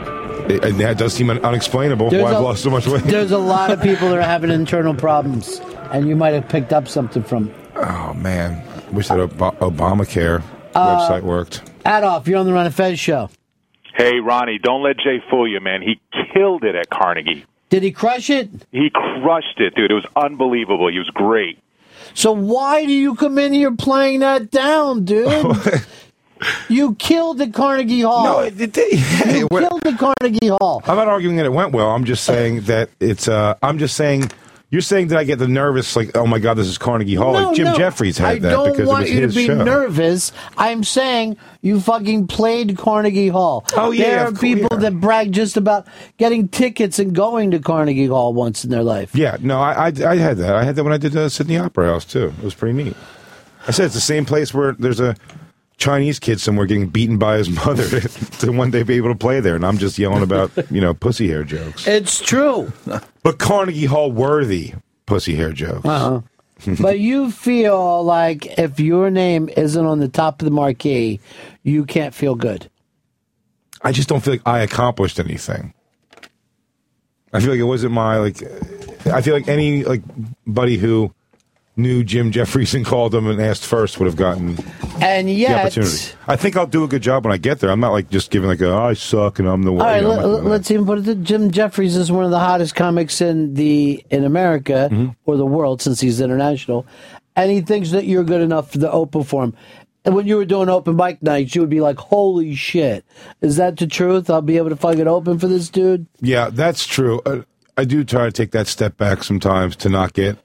it, it, that does seem unexplainable There's why I've lost so much weight. There's a lot of people that are having internal problems, and you might have picked up something from. Oh man, wish that Ob- Obamacare Uh, website worked. Adolf, you're on the Ron and Fez show. Hey, Ronnie, don't let Jay fool you, man. He killed it at Carnegie. Did he crush it? He crushed it, dude. It was unbelievable. He was great. So why do you come in here playing that down, dude? you killed the Carnegie Hall. No, it, it, you killed the Carnegie Hall. I'm not arguing that it went well. I'm just saying that it's. Uh, I'm just saying. You're saying that I get the nervous, like, oh my god, this is Carnegie Hall. No, like Jim no. Jeffries had I that don't because want it was you his to be show. nervous. I'm saying you fucking played Carnegie Hall. Oh, yeah, there are people that brag just about getting tickets and going to Carnegie Hall once in their life. Yeah, no, I, I, I had that. I had that when I did uh, Sydney Opera House too. It was pretty neat. I said it's the same place where there's a Chinese kid somewhere getting beaten by his mother to, one day be able to play there, and I'm just yelling about you know pussy hair jokes. It's true. But Carnegie Hall worthy pussy hair jokes. Uh-huh. but you feel like if your name isn't on the top of the marquee, you can't feel good. I just don't feel like I accomplished anything. I feel like it wasn't my like. I feel like any like buddy who knew Jim Jeffries and called him and asked first would have gotten And the yet, opportunity. I think I'll do a good job when I get there. I'm not like just giving like a oh, I suck and I'm the all one. right, you know, I'm let's even put it. that Jim Jeffries is one of the hottest comics in the in America Mm-hmm. or the world since he's international, and he thinks that you're good enough for the open for him. And when you were doing open mic nights, you would be like, "Holy shit, is that the truth? I'll be able to fucking open for this dude." Yeah, that's true. Uh, I do try to take that step back sometimes to not get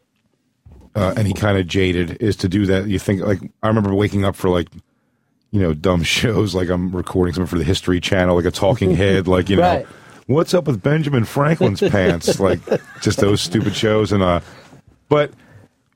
uh, any kind of jaded. Is to do that. You think like I remember waking up for like you know dumb shows like I'm recording something for the History Channel, like a talking head, like you know. Right. What's up with Benjamin Franklin's pants? Like just those stupid shows, and uh, but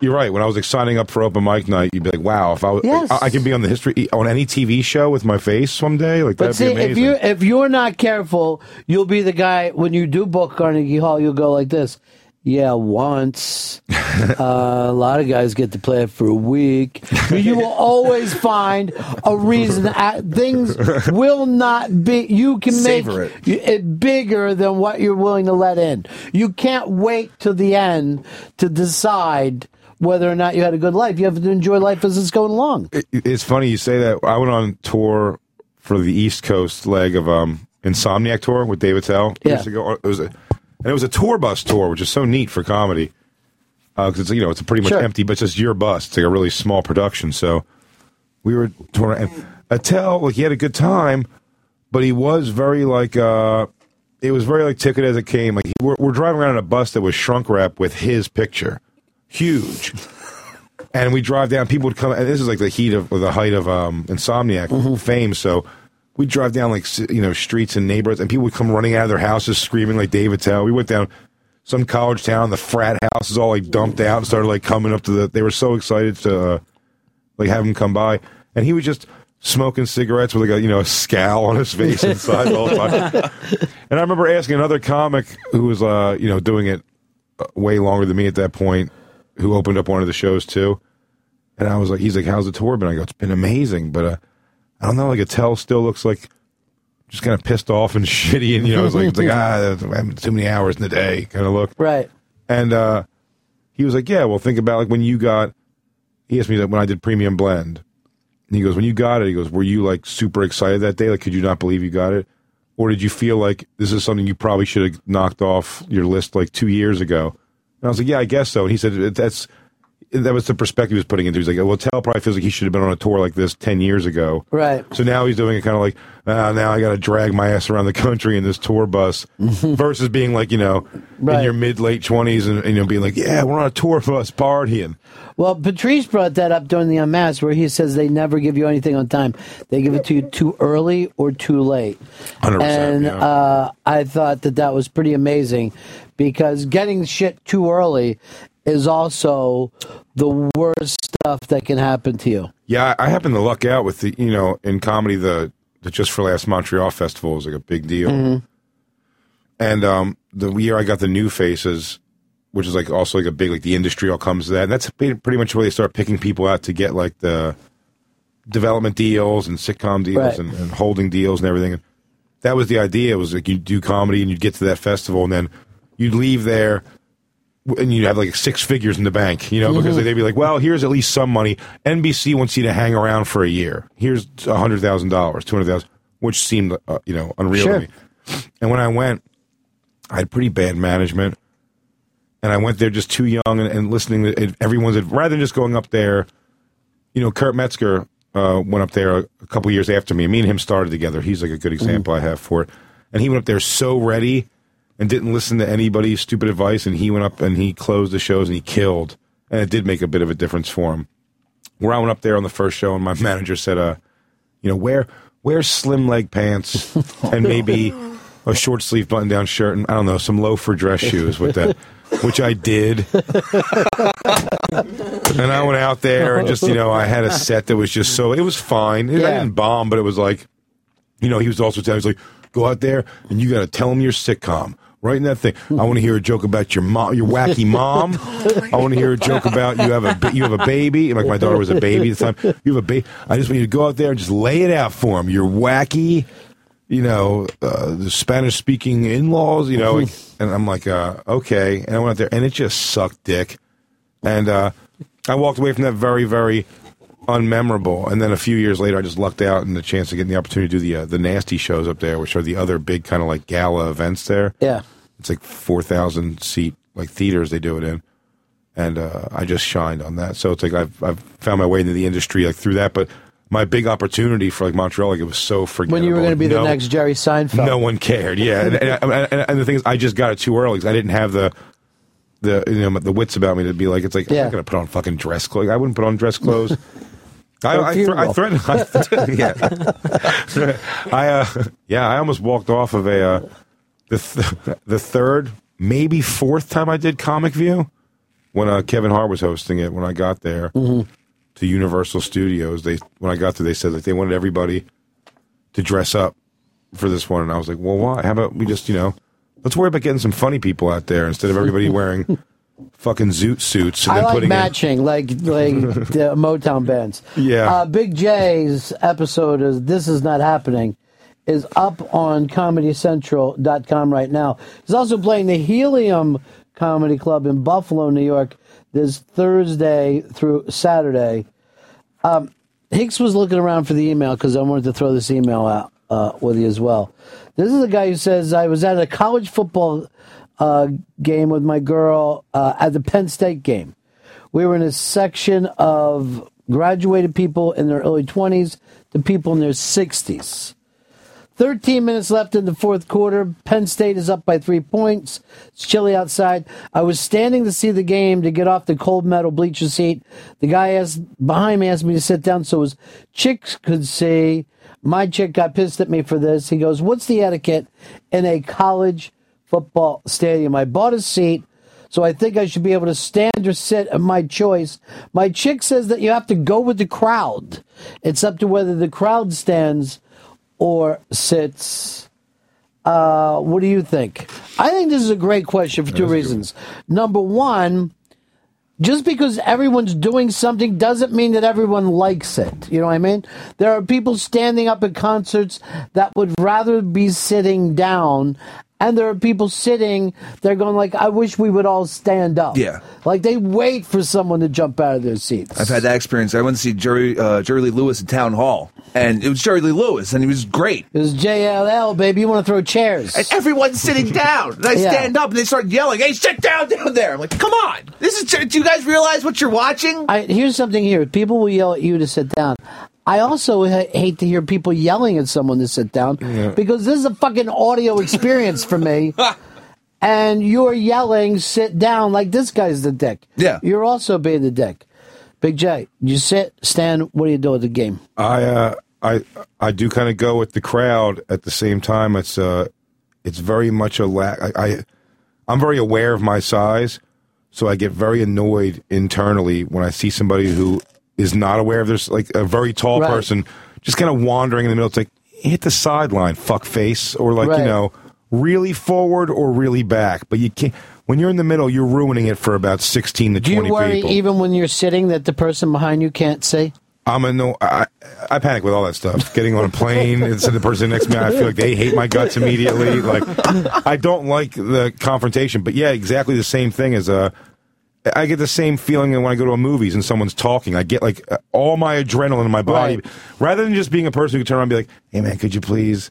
you're right. When I was like signing up for open mic night, you'd be like, "Wow, if I was, Yes. I, I could be on the history on any TV show with my face someday, like But that'd see, be amazing." if you if you're not careful, you'll be the guy when you do book Carnegie Hall. You'll go like this. Yeah, once. uh, a lot of guys get to play it for a week. You will always find a reason. uh, Things will not be. You can make it. it bigger than what you're willing to let in. You can't wait till the end to decide whether or not you had a good life. You have to enjoy life as it's going along. It- it's funny you say that. I went on tour for the East Coast leg of um Insomniac tour with Dave Attell Yeah. years ago. It was a and it was a tour bus tour, which is so neat for comedy because it's you know it's a pretty much Sure. empty, but it's just your bus. It's like a really small production. So we were touring, and Attell like he had a good time, but he was very like uh it was very like ticket as it came. Like we're, we're driving around in a bus that was shrunk wrap with his picture, huge. And we drive down. People would come. And this is like the heat of the height of um, insomniac fame. So we drive down like you know streets and neighborhoods, and people would come running out of their houses screaming like Dave Attell. We went down some college town. The frat house is all like dumped out and started like coming up to the. They were so excited to uh, like have him come by, and he was just smoking cigarettes with like a you know a scowl on his face inside the time. And I remember asking another comic who was uh you know doing it uh, way longer than me at that point, who opened up one of the shows too. And I was like, he's like, how's the tour been? I go, it's been amazing, but uh, I don't know. Like Attell still looks like just kind of pissed off and shitty, and you know, it's like it's like ah, I'm too many hours in the day kind of look. Right. And uh, he was like, yeah, well, think about like when you got. He asked me that when I did Premium Blend, and he goes, when you got it, he goes, were you like super excited that day? Like, could you not believe you got it? Or did you feel like this is something you probably should have knocked off your list like two years ago? And I was like, yeah, I guess so. And he said, that's that was the perspective he was putting into. He's like, well, Attell probably feels like he should have been on a tour like this ten years ago. Right. So now he's doing it kind of like, ah, now I got to drag my ass around the country in this tour bus, versus being like, you know, in your mid late twenties and, and you know being like, yeah, we're on a tour bus partying. Well, Patrice brought that up during the Unmasked, where he says they never give you anything on time. They give it to you too early or too late. 100%, and yeah. uh, I thought that that was pretty amazing because getting shit too early is also the worst stuff that can happen to you. Yeah, I happened to luck out with the you know in comedy the the Just for Laughs Montreal Festival was like a big deal, Mhm. and um, the year I got the New Faces, which is like also like a big like the industry all comes to that, and that's pretty much where they start picking people out to get like the development deals and sitcom deals Right. and, and holding deals and everything. And that was the idea. Was like you do comedy and you'd get to that festival and then you'd leave there and you'd have like six figures in the bank, you know, because Mhm. they'd be like, well, here's at least some money. NBC wants you to hang around for a year. Here's a hundred thousand dollars, two hundred thousand, which seemed uh, you know unreal Sure. to me. And when I went, I had pretty bad management, and I went there just too young and, and listening to everyone's rather than just going up there. You know, Kurt Metzger uh, went up there a, a couple years after me. Me and him started together. He's like a good example I have for it. And he went up there so ready and didn't listen to anybody's stupid advice. And he went up and he closed the shows and he killed. And it did make a bit of a difference for him. Where I went up there on the first show and my manager said, uh, you know, wear wear slim leg pants and maybe a short sleeve button down shirt and I don't know some loafer dress shoes with that, which I did. and I went out there and just you know I had a set that was just so it was fine. I didn't bomb, but it was like, you know, he was also telling me he's like, go out there and you got to tell him your sitcom. Right in that thing. I want to hear a joke about your mom, your wacky mom. I want to hear a joke about you have a you have a baby. Like my daughter was a baby at the time. You have a baby. I just want you to go out there and just lay it out for him. Your wacky, you know, uh, the Spanish speaking in laws. You know, and I'm like, uh, okay. And I went out there and it just sucked dick. And uh, I walked away from that very very unmemorable. And then a few years later, I just lucked out and the chance to get the opportunity to do the uh, the nasty shows up there, which are the other big kind of like gala events there. Yeah. It's like four thousand seat like theaters they do it in, and uh, I just shined on that. So it's like I've I've found my way into the industry like through that. But my big opportunity for like Montreal, like it was so forgettable. When you were going to be the next Jerry Seinfeld. no one cared. Yeah, and, and, and, and the thing is, I just got it too early because I didn't have the the you know the wits about me to be like, it's like I'm not going to put on fucking dress clothes. I wouldn't put on dress clothes. I, I, I threatened. I, yeah, I uh, yeah, I almost walked off of a uh, the th- the third, maybe fourth time I did Comic View when uh, Kevin Hart was hosting it. When I got there Mm-hmm. to Universal Studios, they when I got there, they said that they wanted everybody to dress up for this one, and I was like, well, why? How about we just you know, let's worry about getting some funny people out there instead of everybody wearing fucking zoot suits and I then like putting in- matching, like like the Motown bands. Yeah. Uh, Big Jay's episode is "This Is Not Happening" is up on ComedyCentral.com right now. He's also playing the Helium Comedy Club in Buffalo, New York, this Thursday through Saturday. Um, Hicks was looking around for the email because I wanted to throw this email out uh, with you as well. This is a guy who says I was at a college football uh, game with my girl uh, at the Penn State game. We were in a section of graduated people in their early 20s to people in their 60s. 13 minutes left in the fourth quarter. Penn State is up by three points. It's chilly outside. I was standing to see the game to get off the cold metal bleacher seat. The guy asked, behind me asked me to sit down so his chicks could see. My chick got pissed at me for this. He goes, What's the etiquette in a college football stadium? I bought a seat, so I think I should be able to stand or sit at my choice. My chick says that you have to go with the crowd. It's up to whether the crowd stands or sits. Uh, what do you think? I think this is a great question for two reasons. Number one, just because everyone's doing something doesn't mean that everyone likes it. You know what I mean? There are people standing up at concerts that would rather be sitting down. And there are people sitting, they're going like, I wish we would all stand up. Yeah. Like they wait for someone to jump out of their seats. I've had that experience. I went to see Jerry uh, Jerry Lee Lewis at Town Hall, and it was Jerry Lee Lewis, and he was great. It was JLL, baby. You want to throw chairs. And everyone's sitting down. And I Yeah. stand up, and they start yelling, "Hey, sit down down there!" I'm like, "Come on, this is." Do you guys realize what you're watching? I, here's something here. People will yell at you to sit down. I also ha- hate to hear people yelling at someone to sit down because this is a fucking audio experience for me. And you're yelling, sit down, like this guy's the dick. Yeah. You're also being the dick. Big Jay, you sit, stand, what do you do at the game? I uh, I I do kind of go with the crowd at the same time. It's uh, it's very much a lack. I, I I'm very aware of my size, so I get very annoyed internally when I see somebody who is not aware of this, like a very tall Right. person, just kind of wandering in the middle. It's like hit the sideline, fuck face, or like Right. you know, really forward or really back. But you can't. When you're in the middle, you're ruining it for about sixteen to Do you worry people. even when you're sitting that the person behind you can't see? I'm a no. I, I panic with all that stuff. Getting on a plane and the person next to me, I feel like they hate my guts immediately. Like I don't like the confrontation. But yeah, exactly the same thing as uh, I get the same feeling when I go to a movies and someone's talking. I get like all my adrenaline in my body, rather than just being a person who can turn around and be like, "Hey man, could you please?"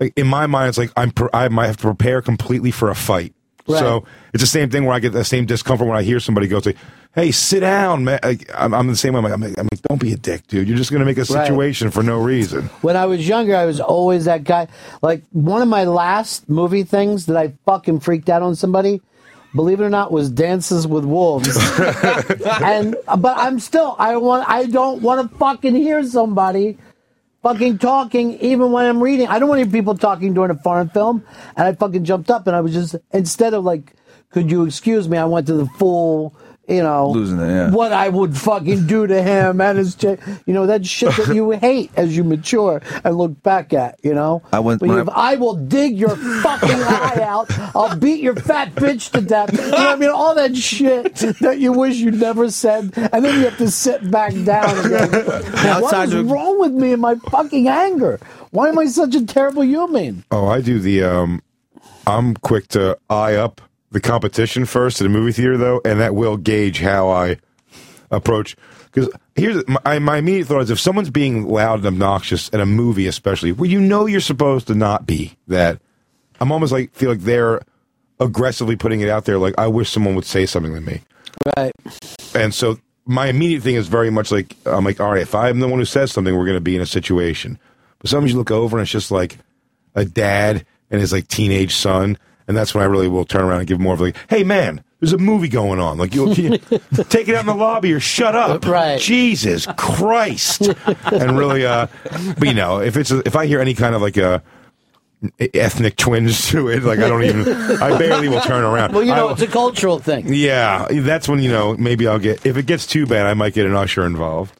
Like in my mind, it's like I'm pre- I might have to prepare completely for a fight. Right. So it's the same thing where I get the same discomfort when I hear somebody go say, "Hey, sit down, man." I'm, I'm the same way. I'm like, I'm like, don't be a dick, dude. You're just going to make a Right. situation for no reason. When I was younger, I was always that guy. Like one of my last movie things that I fucking freaked out on somebody, believe it or not, was Dances with Wolves. and but I'm still I want I don't want to fucking hear somebody fucking talking even when I'm reading. I don't want to hear people talking during a foreign film. And I fucking jumped up and I was just, instead of like, could you excuse me? I went to the full, you know, Losing it, yeah. what I would fucking do to him and his, ch- you know, that shit that you hate as you mature and look back at, you know? I went- When when you- I will dig your fucking eye out. I'll beat your fat bitch to death. You know what I mean? All that shit that you wish you never said. And then you have to sit back down and go, what Outside wrong with me and my fucking anger? Why am I such a terrible human? Oh, I do the. um I'm quick to eye up the competition first at a movie theater, though, and that will gauge how I approach. Because here's my, my immediate thought is if someone's being loud and obnoxious at a movie, especially where you know you're supposed to not be, that I'm almost like feel like they're aggressively putting it out there. Like I wish someone would say something to me. Right. And so my immediate thing is very much like I'm like, all right, if I'm the one who says something, we're going to be in a situation. But sometimes you look over and it's just like a dad and his like teenage son, and that's when I really will turn around and give more of like, hey man, there's a movie going on. Like you'll you, take it out in the lobby or shut up. Right. Jesus Christ. and really, uh, but you know, if it's a, if I hear any kind of like a ethnic twinge to it, like I don't even, I barely will turn around. Well, you know, I- it's a cultural thing. yeah, that's when you know maybe I'll get if it gets too bad, I might get an usher involved.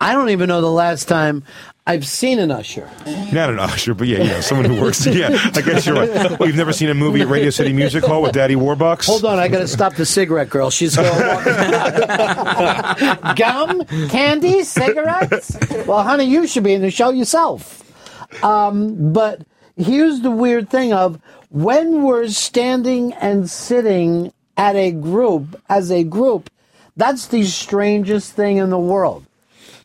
I don't even know the last time I've seen an usher. Not an usher, but yeah, you know, someone who works. Yeah, I guess you're right. Well, you've never seen a movie at Radio City Music Hall with Daddy Warbucks? Hold on, I got to stop the cigarette girl. She's going gum, candy, cigarettes. Well, honey, you should be in the show yourself. Um, but here's the weird thing of when we're standing and sitting at a group as a group, that's the strangest thing in the world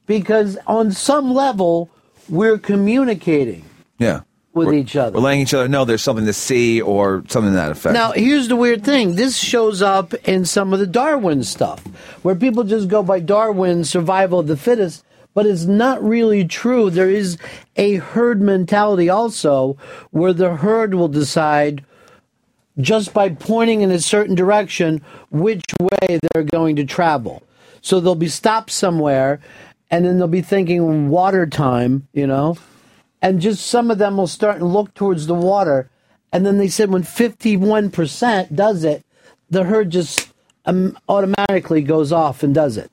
because on some level we're communicating Yeah. with each other. We're letting each other know there's something to see or something to that effect. Now, here's the weird thing. This shows up in some of the Darwin stuff, where people just go by Darwin's survival of the fittest, but it's not really true. There is a herd mentality also, where the herd will decide just by pointing in a certain direction which way they're going to travel. So they'll be stopped somewhere, and then they'll be thinking water time, you know, and just some of them will start and look towards the water. And then they said when 51% does it, the herd just um, automatically goes off and does it.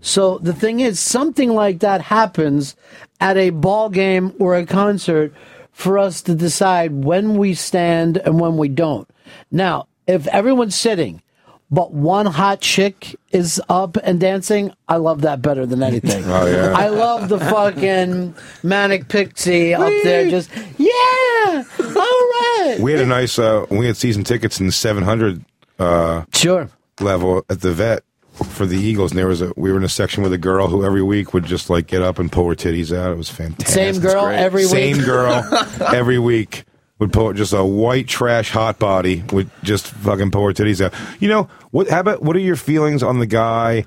So the thing is, something like that happens at a ball game or a concert for us to decide when we stand and when we don't. Now, if everyone's sitting, but one hot chick is up and dancing, I love that better than anything. Oh, yeah. I love the fucking manic pixie up there, just yeah, all right. We had a nice. Uh, we had season tickets in the 700. Uh, sure. Level at the vet for the Eagles, and there was a. We were in a section with a girl who every week would just like get up and pull her titties out. It was fantastic. Same girl every week? Same girl every week would pull just a white trash hot body would just fucking her titties out. You know what? How about what are your feelings on the guy?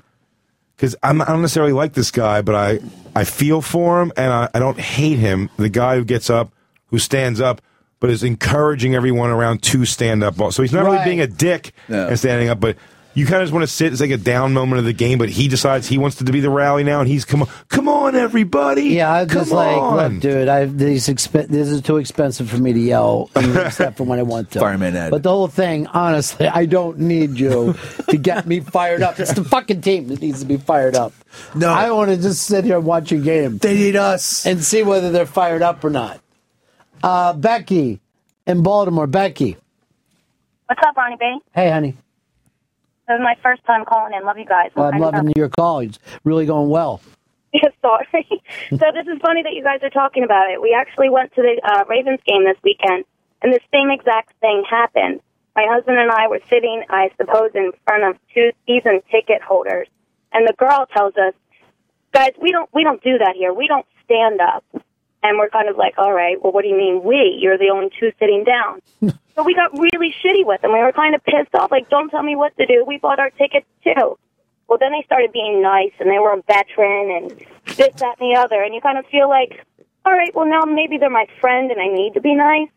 Because I'm I don't necessarily like this guy, but I I feel for him and I, I don't hate him. The guy who gets up, who stands up, but is encouraging everyone around to stand up. So he's not really being a dick and standing up, but you kind of just want to sit. It's like a down moment of the game, but he decides he wants to be the rally now, and he's come on, come on, everybody. Yeah, I was come just like, on. look, dude, I these exp- this is too expensive for me to yell, except for when I want to. Fireman Ed. But the whole thing, honestly, I don't need you to get me fired up. It's the fucking team that needs to be fired up. No, I want to just sit here and watch a game. They need us and see whether they're fired up or not. Uh, Becky in Baltimore, Becky. What's up, Ronnie B? Hey, honey, This is my first time calling in. Love you guys. I'm loving your call. It's really going well. Yeah, sorry. so this is funny that you guys are talking about it. We actually went to the uh, Ravens game this weekend, and the same exact thing happened. My husband and I were sitting, I suppose, in front of two season ticket holders, and the girl tells us, "Guys, we don't we don't do that here. We don't stand up." And we're kind of like, "All right, well, what do you mean we? You're the only two sitting down." so we got really shitty with them. We were kind of pissed off, like, "Don't tell me what to do. We bought our tickets too." Well, then they started being nice, and they were a veteran, and this, that, and the other, and you kind of feel like, all right, well, now maybe they're my friend, and I need to be nice.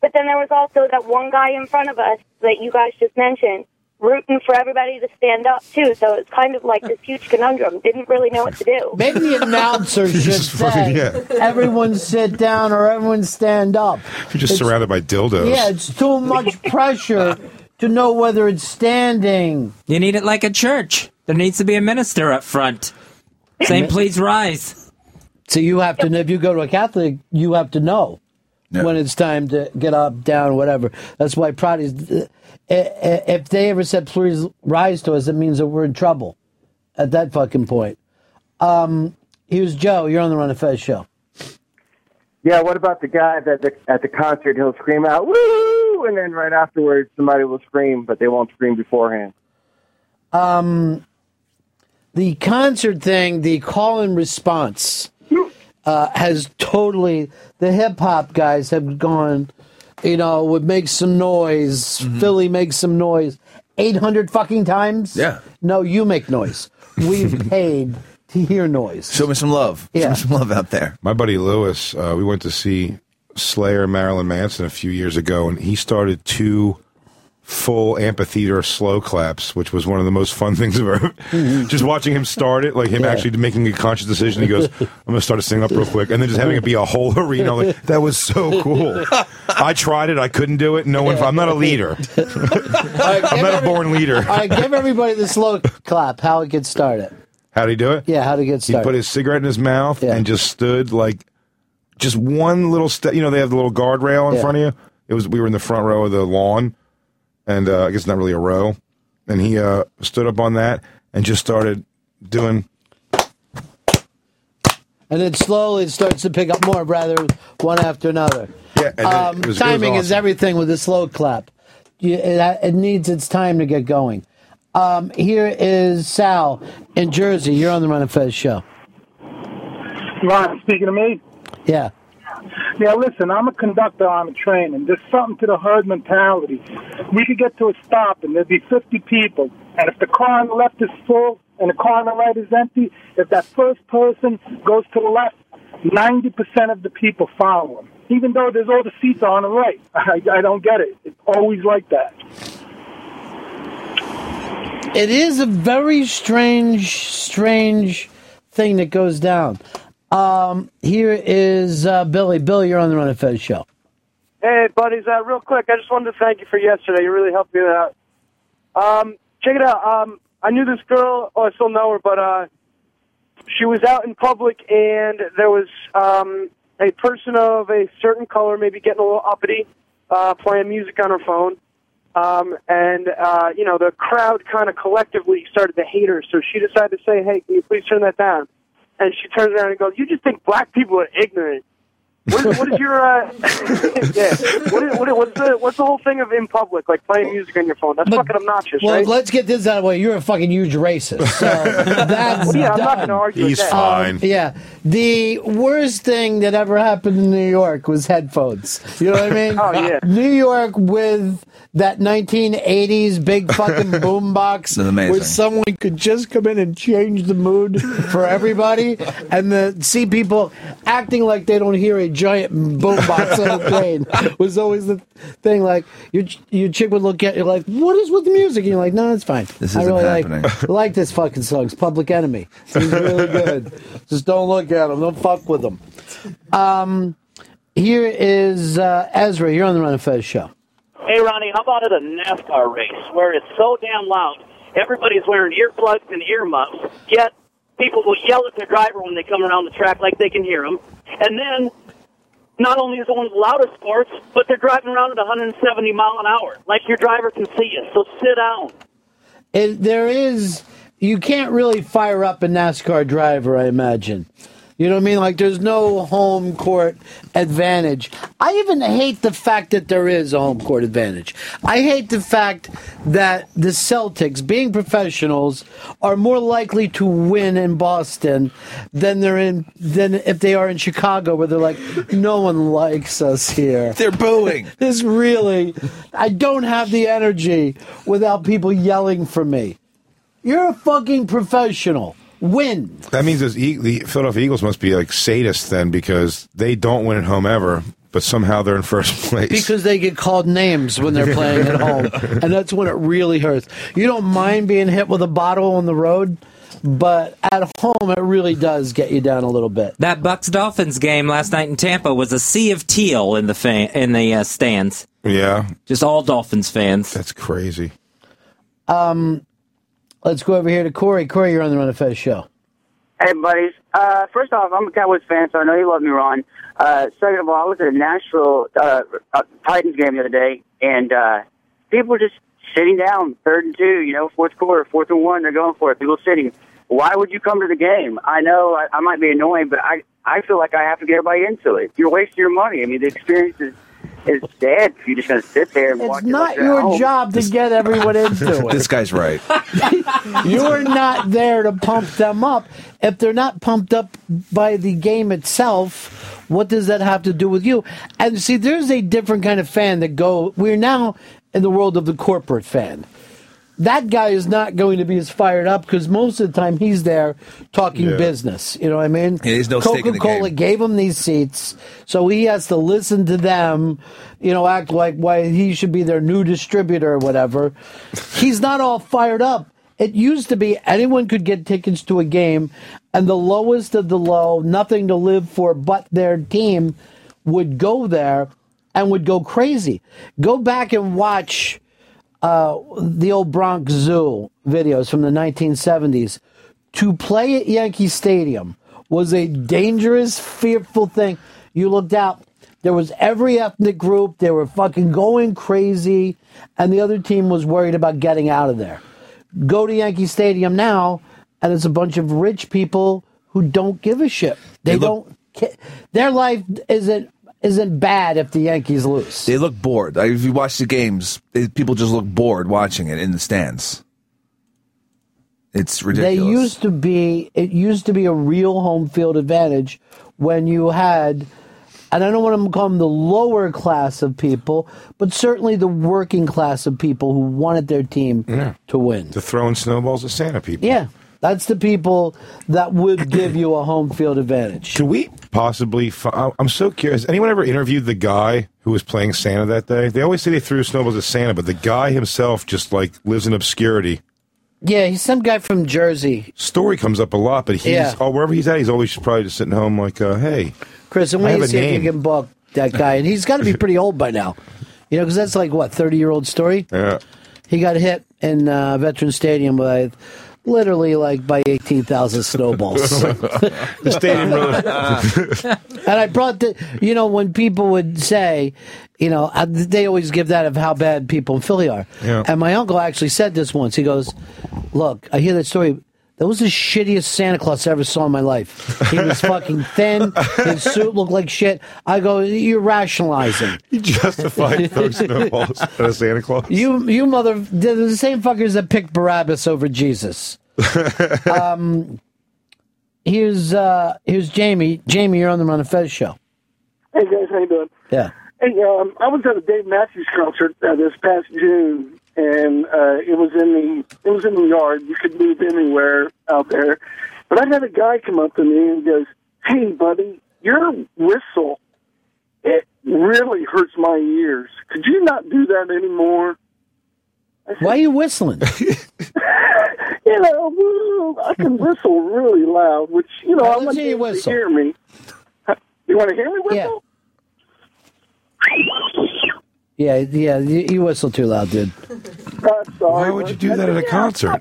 But then there was also that one guy in front of us that you guys just mentioned, rooting for everybody to stand up too. So it's kind of like this huge conundrum. Didn't really know what to do. Maybe the announcer should Just fucking- say, yeah. "Everyone sit down" or "Everyone stand up." You're just It's- surrounded by dildos. Yeah, it's too much pressure to know whether it's standing. You need it like a church. There needs to be a minister up front saying, "Please rise." So you have to, if you go to a Catholic, you have to know when it's time to get up, down, whatever. That's why Protestants, uh, uh, if they ever said please rise to us, it means that we're in trouble at that fucking point. Um, here's Joe. You're on the Ron and Fez show. Yeah, what about the guy that the, at the concert he'll scream out "woo" and then right afterwards somebody will scream, but they won't scream beforehand. Um, the concert thing, the call and response, uh, has totally. The hip hop guys have gone. You know, would make some noise. Philly makes some noise. Eight hundred fucking times. Yeah. No, you make noise. We've paid to hear noise. Show me some love. Show Yeah. me some love out there. My buddy Lewis, uh, we went to see Slayer Marilyn Manson a few years ago, and he started two full amphitheater slow claps, which was one of the most fun things I've ever. just watching him start it, like him Yeah. actually making a conscious decision. He goes, "I'm going to start to sing up real quick," and then just having it be a whole arena. Like that was so cool. I tried it. I couldn't do it. No one. I'm not a leader. I'm not a born leader. All right, give everybody the slow clap. How it gets started. How'd he do it? Yeah, how to get He started. put his cigarette in his mouth and just stood like just one little step. You know, they have the little guardrail in Yeah. front of you. It was we were in the front row of the lawn, and uh, I guess not really a row. And he uh, stood up on that and just started doing. and then slowly it starts to pick up more, rather one after another. Yeah, um, it was- it was timing is everything with a slow clap. You, it, it needs its time to get going. Um, here is Sal in Jersey. You're on the Ron and Fez show. Ron, speaking to me? Yeah. Yeah, listen, I'm a conductor on a train, and there's something to the herd mentality. We could get to a stop, and there'd be 50 people, and if the car on the left is full and the car on the right is empty, if that first person goes to the left, 90% of the people follow him, even though there's all the seats on the right. I, I don't get it. It's always like that. It is a very strange, strange thing that goes down. Um, here is uh, Billy. Billy, you're on the Ron and Fez show. Hey, buddies, uh, real quick, I just wanted to thank you for yesterday. You really helped me out. Um, check it out. Um, I knew this girl, oh, I still know her, but uh, she was out in public, and there was um, a person of a certain color, maybe getting a little uppity, uh, playing music on her phone. Um, and, uh, you know, the crowd kind of collectively started to hate her, so she decided to say, hey, can you please turn that down? And she turns around and goes, you just think black people are ignorant. What is, what is your uh, yeah? What is, what is, what's the what's the whole thing of in public, like playing music on your phone? That's fucking obnoxious, Well, right? let's get this out of the way. You're a fucking huge racist. So that's Well, yeah, I'm not gonna argue with He's that. fine. Um, yeah. The worst thing that ever happened in New York was headphones. You know what I mean? Oh, yeah. New York with that 1980s big fucking boombox This where someone could just come in and change the mood for everybody and the, see people acting like they don't hear a giant boombox on a plane was always the thing. Like your your chick would look at you like, "What is with the music?" And you're like, "No, it's fine. This I isn't really happening." like like this fucking song. It's Public Enemy. It's really good. Just don't look at them. Don't fuck with them." Um, here is uh, Ezra. You're on the Ron and Fez show. Hey, Ronnie, how about at a NASCAR race where it's so damn loud, everybody's wearing earplugs and earmuffs, yet people will yell at their driver when they come around the track like they can hear them. And then, not only is it one of the loudest sports, but they're driving around at 170 mile an hour, like your driver can see you. So sit down. It, there is you can't really fire up a NASCAR driver, I imagine. You know what I mean? Like there's no home court advantage. I even hate the fact that there is a home court advantage. I hate the fact that the Celtics, being professionals, are more likely to win in Boston than they're in than if they are in Chicago where they're like, no one likes us here. They're booing. This really I don't have the energy without people yelling for me. You're a fucking professional. Win. That means those e- the Philadelphia Eagles must be like sadists then, because they don't win at home ever. but somehow they're in first place. Because they get called names when they're playing at home, and that's when it really hurts. You don't mind being hit with a bottle on the road, but at home it really does get you down a little bit. That Bucs Dolphins game last night in Tampa was a sea of teal in the fan, in the uh, stands. Yeah, just all Dolphins fans. That's crazy. Um, let's go over here to Corey. Corey, you're on the Ron and Fez show. Hey, buddies. Uh, first off, I'm a Cowboys fan, so I know you love me, Ron. Uh, second of all, I was at a Nashville uh, uh, Titans game the other day, and uh, people were just sitting down, third and two, you know, fourth quarter, fourth and one, they're going for it. People sitting. Why would you come to the game? I know I, I might be annoying, but I I feel like I have to get everybody into it. You're wasting your money. I mean, the experience is is dead you're just going to sit there and watch It's it not like your home. job to get everyone into it. This guy's right. You're not there to pump them up. If they're not pumped up by the game itself, what does that have to do with you? And see, there's a different kind of fan that go. We're now in the world of the corporate fan. That guy is not going to be as fired up because most of the time he's there talking Yeah. business. You know what I mean? Yeah, no the Coca-Cola gave him these seats, so he has to listen to them. You know, act like why he should be their new distributor or whatever. He's not all fired up. It used to be anyone could get tickets to a game, and the lowest of the low, nothing to live for but their team, would go there and would go crazy. Go back and watch uh, the old Bronx Zoo videos from the 1970s. To play at Yankee Stadium was a dangerous, fearful thing. You looked out. There was every ethnic group. They were fucking going crazy, and the other team was worried about getting out of there. Go to Yankee Stadium now, and it's a bunch of rich people who don't give a shit. They, They look- don't. Their life isn't isn't bad if the Yankees lose. They look bored. Like, if you watch the games, they, people just look bored watching it in the stands. It's ridiculous. They used to be. It used to be a real home field advantage when you had, and I don't want to call them the lower class of people, but certainly the working class of people who wanted their team Yeah. to win. To throwing snowballs at Santa people. Yeah, that's the people that would give you a home field advantage. Can we possibly? Fi- I'm so curious. Anyone ever interviewed the guy who was playing Santa that day? They always say they threw snowballs at Santa, but the guy himself just like lives in obscurity. Yeah, he's some guy from Jersey. Story comes up a lot, but he's Yeah. oh wherever he's at, he's always probably just sitting home like, uh, hey, Chris, and I we have a see if you can book that guy, and he's got to be pretty old by now. You know, because that's like what thirty year old story. Yeah. He got hit in uh, Veteran Stadium by literally like by eighteen thousand snowballs. the stadium really. and I brought the, you know, when people would say, you know, uh, they always give that of how bad people in Philly are. Yeah. And my uncle actually said this once. He goes, "Look, I hear that story." That was the shittiest Santa Claus I ever saw in my life. He was fucking thin. His suit looked like shit. I go, you're rationalizing. You justified throwing snowballs at a Santa Claus. You, you mother, they're the same fuckers that picked Barabbas over Jesus. um, here's uh, here's Jamie. Jamie, you're on the Ron and Fez show. Hey guys, how you doing? Yeah. Hey, um, I was at a Dave Matthews concert uh, this past June, and uh, it was in the it was in the yard. You could move anywhere out there, but I had a guy come up to me and goes, "Hey, buddy, your whistle it really hurts my ears. Could you not do that anymore?" Why are you whistling? You know, I can whistle really loud, which you know Now, I'm let's not hear you to whistle. hear me. You want to hear me whistle? Yeah, yeah, you, you whistle too loud, dude. Why would you do that at a concert?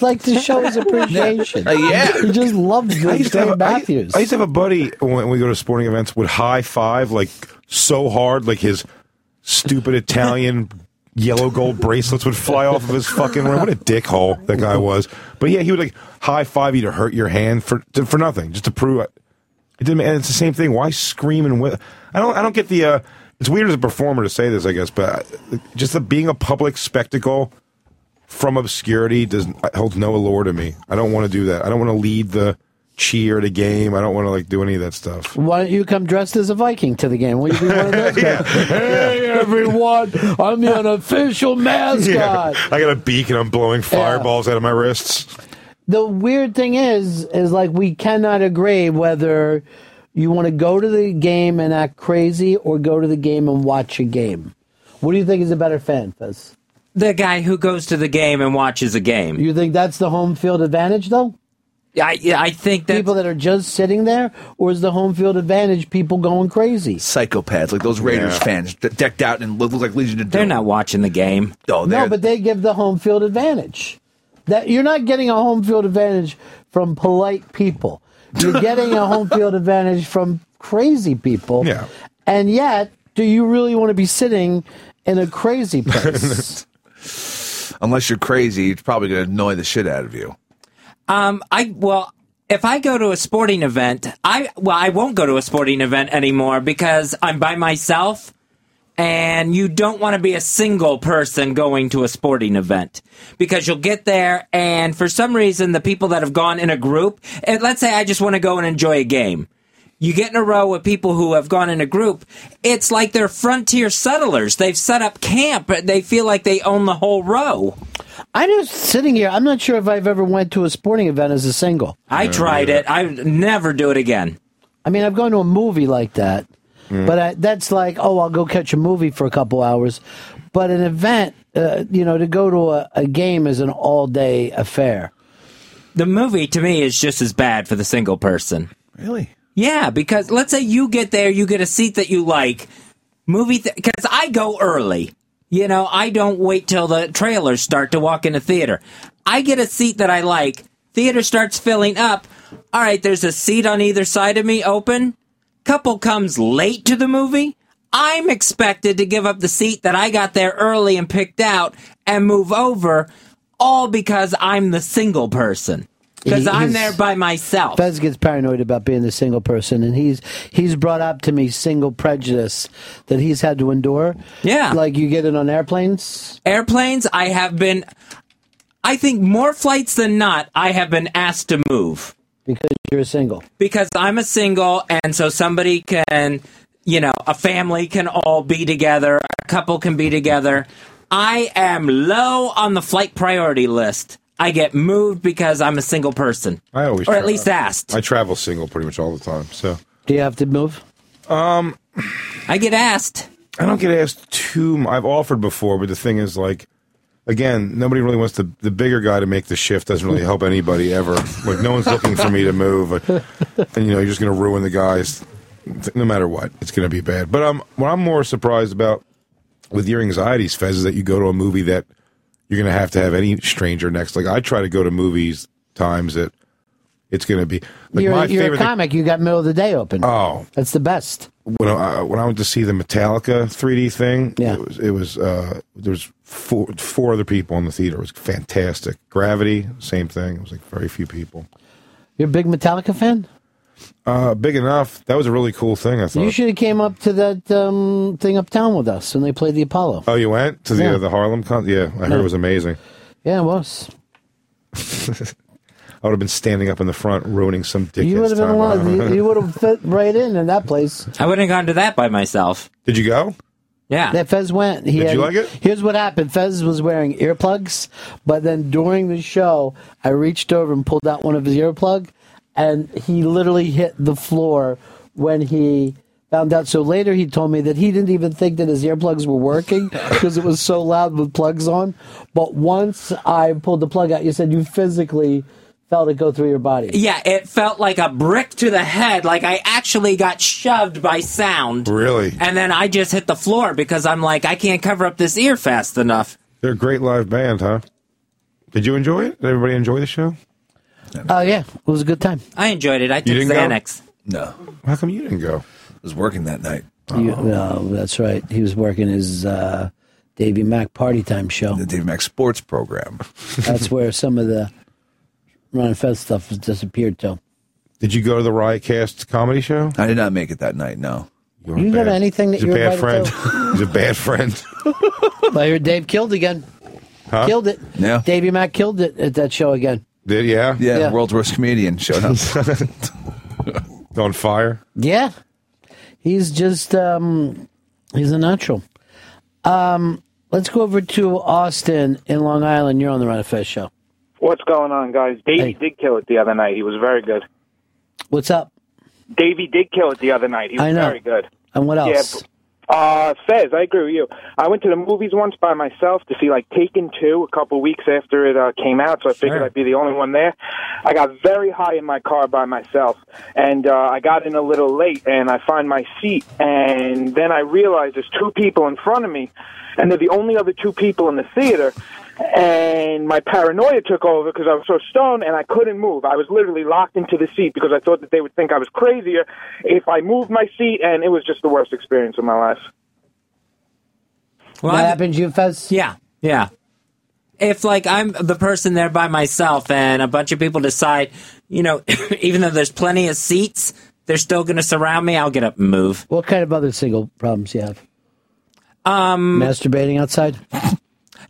like to show his appreciation. Uh, yeah. he just loves I used, to have, Dave a- I- Matthews. I used to have a buddy when we go to sporting events would high five like so hard, like his stupid Italian yellow gold bracelets would fly off of his fucking rim. What a dickhole that guy was. But yeah, he would like high five you to hurt your hand for to, for nothing, just to prove it. It didn't. And it's the same thing. Why scream and whi- I don't. I don't get the. uh It's weird as a performer to say this, I guess, but just the being a public spectacle from obscurity does holds no allure to me. I don't want to do that. I don't want to lead the cheer at a game. I don't want to like do any of that stuff. Why don't you come dressed as a Viking to the game? Will you be one of those guys? Hey, everyone! I'm the unofficial mascot. Yeah. I got a beak and I'm blowing fireballs out of my wrists. The weird thing is, is like we cannot agree whether You want to go to the game and act crazy, or go to the game and watch a game? What do you think is a better fan, Fez? The guy who goes to the game and watches a game. You think that's the home field advantage, though? I yeah, I think that people that are just sitting there, or is the home field advantage people going crazy? Psychopaths like those Raiders Yeah. fans, de- decked out and look, look like Legion of Doom. They're not watching the game. Oh, no, but they give the home field advantage. That you're not getting a home field advantage from polite people. You're getting a home field advantage from crazy people. Yeah. And yet, do you really want to be sitting in a crazy place? unless you're crazy, it's probably going to annoy the shit out of you. Um, I well, if I go to a sporting event, I well, I won't go to a sporting event anymore because I'm by myself, and you don't want to be a single person going to a sporting event because you'll get there, and for some reason, the people that have gone in a group, and let's say I just want to go and enjoy a game. You get in a row with people who have gone in a group. It's like they're frontier settlers. They've set up camp. But they feel like they own the whole row. I'm just sitting here. I'm not sure if I've ever went to a sporting event as a single. I tried it. I would never do it again. I mean, I've gone to a movie like that, but I, that's like, oh, I'll go catch a movie for a couple hours. But an event, uh, you know, to go to a, a game is an all day affair. The movie to me is just as bad for the single person. Really? Yeah, because let's say you get there, you get a seat that you like. Movie because I go early. You know, I don't wait till the trailers start to walk in a theater. I get a seat that I like. Theater starts filling up. All right, there's a seat on either side of me open. Couple comes late to the movie. I'm expected to give up the seat that I got there early and picked out and move over, all because I'm the single person. Because I'm there by myself. Fez gets paranoid about being the single person, and he's he's brought up to me single prejudice that he's had to endure. Yeah, like you get it on airplanes. Airplanes, I have been, I think more flights than not, I have been asked to move. Because you're a single. Because I'm a single, and so somebody can, you know, a family can all be together, a couple can be together. I am low on the flight priority list. I get moved because I'm a single person. I always, Or at tra- least asked. I travel single pretty much all the time. So, do you have to move? Um, I get asked. I don't get asked too. I've offered before, but the thing is, like, again, nobody really wants the the bigger guy to make the shift. Doesn't really help anybody ever. Like, no one's looking for me to move, and you know, you're just going to ruin the guys. No matter what, it's going to be bad. But um, what I'm more surprised about with your anxieties, Fez, is that you go to a movie that you're going to have to have any stranger next. Like I try to go to movies times that it's going to be like you're my you're a favorite. thing- comic. You got middle of the day open. Oh, that's the best. when I when I went to see the Metallica 3D thing, Yeah. it was it was uh, there was four four other people in the theater. It was fantastic. Gravity, same thing. It was like very few people. You're a big Metallica fan. Uh, big enough. That was a really cool thing. I thought. You should have came up to that um, thing uptown with us when they played the Apollo. oh, you went to the Yeah. uh, the Harlem con? Yeah, I heard Yeah. it was amazing. Yeah, it was. I would have been standing up in the front, ruining some dickhead's You would have been time. one. You, you would have fit right in in that place. I wouldn't have gone to that by myself. Did you go? Yeah. That Fez went. He Did had- you like it? Here's what happened. Fez was wearing earplugs, but then during the show, I reached over and pulled out one of his earplug, and he literally hit the floor when he found out. So later, he told me that he didn't even think that his earplugs were working because it was so loud with plugs on. But once I pulled the plug out, you said you physically felt it go through your body. Yeah, it felt like a brick to the head, like I actually got shoved by sound. Really? And then I just hit the floor because I'm like, I can't cover up this ear fast enough. They're a great live band, huh? Did you enjoy it? Did everybody enjoy the show? Oh yeah, it was a good time. I enjoyed it. I took didn't go? Xanax. No. How come you didn't go? I was working that night. You, no, that's right. He was working his uh, Davey Mac Party Time show. The Davey Mac Sports program. That's where some of the Ron and Fez stuff has disappeared too. Did you go to the Riotcast comedy show? I did not make it that night. No. You're You can go to anything that He's a you're bad invited friend. He's a bad friend. I heard Dave killed again. Huh? Killed it. Yeah. Davey Mac killed it at that show again. Did yeah? Yeah, Yeah. world's worst comedian showed up. On fire. Yeah. He's just um he's a natural. Um let's go over to Austin in Long Island. You're on the Ron and Fez show. What's going on, guys? Davey Hey. did kill it the other night. He was very good. What's up? Davey did kill it the other night. He was I know. very good. And what Yeah, else? b- uh, Fez, I agree with you. I went to the movies once by myself to see like Taken 2 a couple weeks after it uh, came out, so I figured Sure. I'd be the only one there. I got very high in my car by myself, and uh, I got in a little late, and I find my seat, and then I realize there's two people in front of me, and they're the only other two people in the theater. And my paranoia took over because I was so stoned and I couldn't move. I was literally locked into the seat because I thought that they would think I was crazier if I moved my seat, and it was just the worst experience of my life. Well, that I've- happened to you, Fez? Yeah, yeah. If like I'm the person there by myself and a bunch of people decide, you know, even though there's plenty of seats, they're still going to surround me. I'll get up and move. What kind of other single problems you have? Um, Masturbating outside?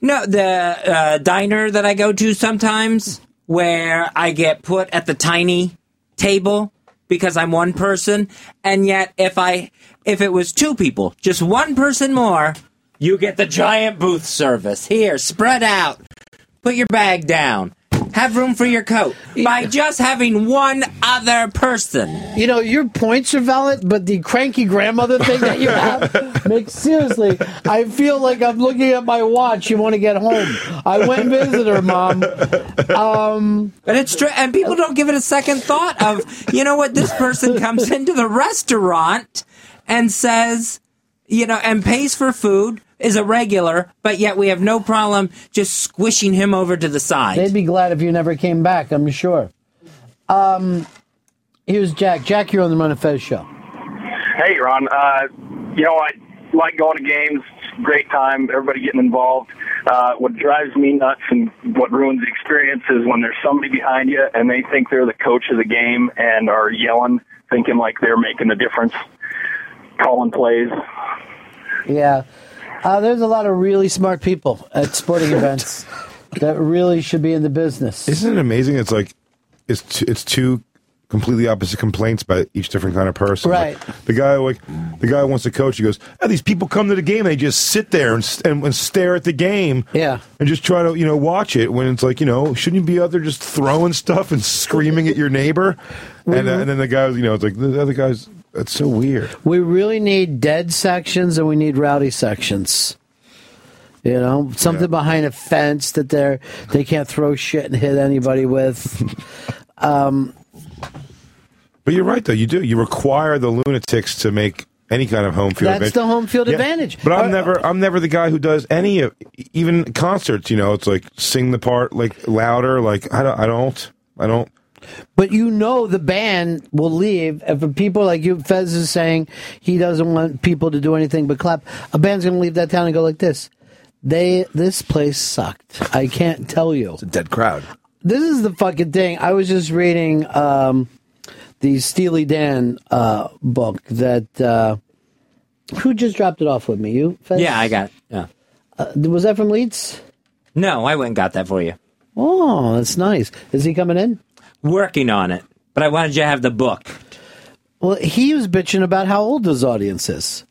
No, the uh, diner that I go to sometimes, where I get put at the tiny table because I'm one person, and yet if I if it was two people, just one person more, you get the giant booth service. Here, spread out, put your bag down, have room for your coat. By just having one other person. You know, your points are valid, but the cranky grandmother thing that you have makes seriously. I feel like I'm looking at my watch. You want to get home? I went and visited her, mom. Um, But it's true, and people don't give it a second thought of, you know what, this person comes into the restaurant and says, you know, and pays for food, is a regular, but yet we have no problem just squishing him over to the side. they'd be glad if you never came back. I'm sure. Um, here's Jack. Jack, you're on the Ron and Fez show. Hey, Ron. Uh, you know, I like going to games. Great time. Everybody getting involved. Uh, what drives me nuts and what ruins the experience is when there's somebody behind you and they think they're the coach of the game and are yelling, thinking like they're making a difference, calling plays. Yeah. Uh, there's a lot of really smart people at sporting events that really should be in the business. Isn't it amazing? It's like it's t- it's two completely opposite complaints by each different kind of person. Right. Like, the guy like the guy wants to coach. He goes, oh, "These people come to the game. They just sit there and, and and stare at the game. Yeah. and just try to you know watch it. When it's like you know, shouldn't you be out there just throwing stuff and screaming at your neighbor? And, uh, and then the guy, you know, it's like the other guys. That's so weird. We really need dead sections and we need rowdy sections. You know, something behind a fence that they're they can't throw shit and hit anybody with. um, But you're right, though. You do. You require the lunatics to make any kind of home field. That's advantage. the home field Yeah. advantage. But I'm Uh, never. I'm never the guy who does any of even concerts. You know, it's like sing the part like louder. Like I don't. I don't. I don't. But you know the band will leave if people like you. Fez is saying he doesn't want people to do anything but clap. A band's going to leave that town and go like this. They this place sucked. I can't tell you. It's a dead crowd. This is the fucking thing. I was just reading um, the Steely Dan uh, book that uh, who just dropped it off with me. You? Fez? Yeah, I got. Yeah. Uh, was that from Leeds? No, I went and got that for you. Oh, that's nice. Is he coming in? Working on it, but I wanted you to have the book. Well, he was bitching about how old his audience is.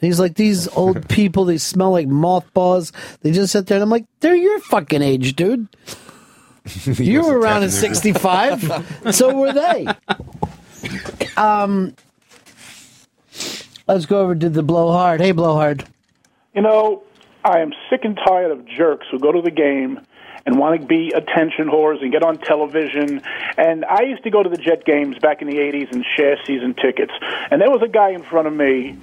He's like, these old people, they smell like mothballs. They just sit there. And I'm like, they're your fucking age, dude. you were around at 65. so were they. Um, let's go over to the blowhard. Hey, blowhard. You know, I am sick and tired of jerks who go to the game and want to be attention whores and get on television. And I used to go to the Jet games back in the 80s and share season tickets. And there was a guy in front of me,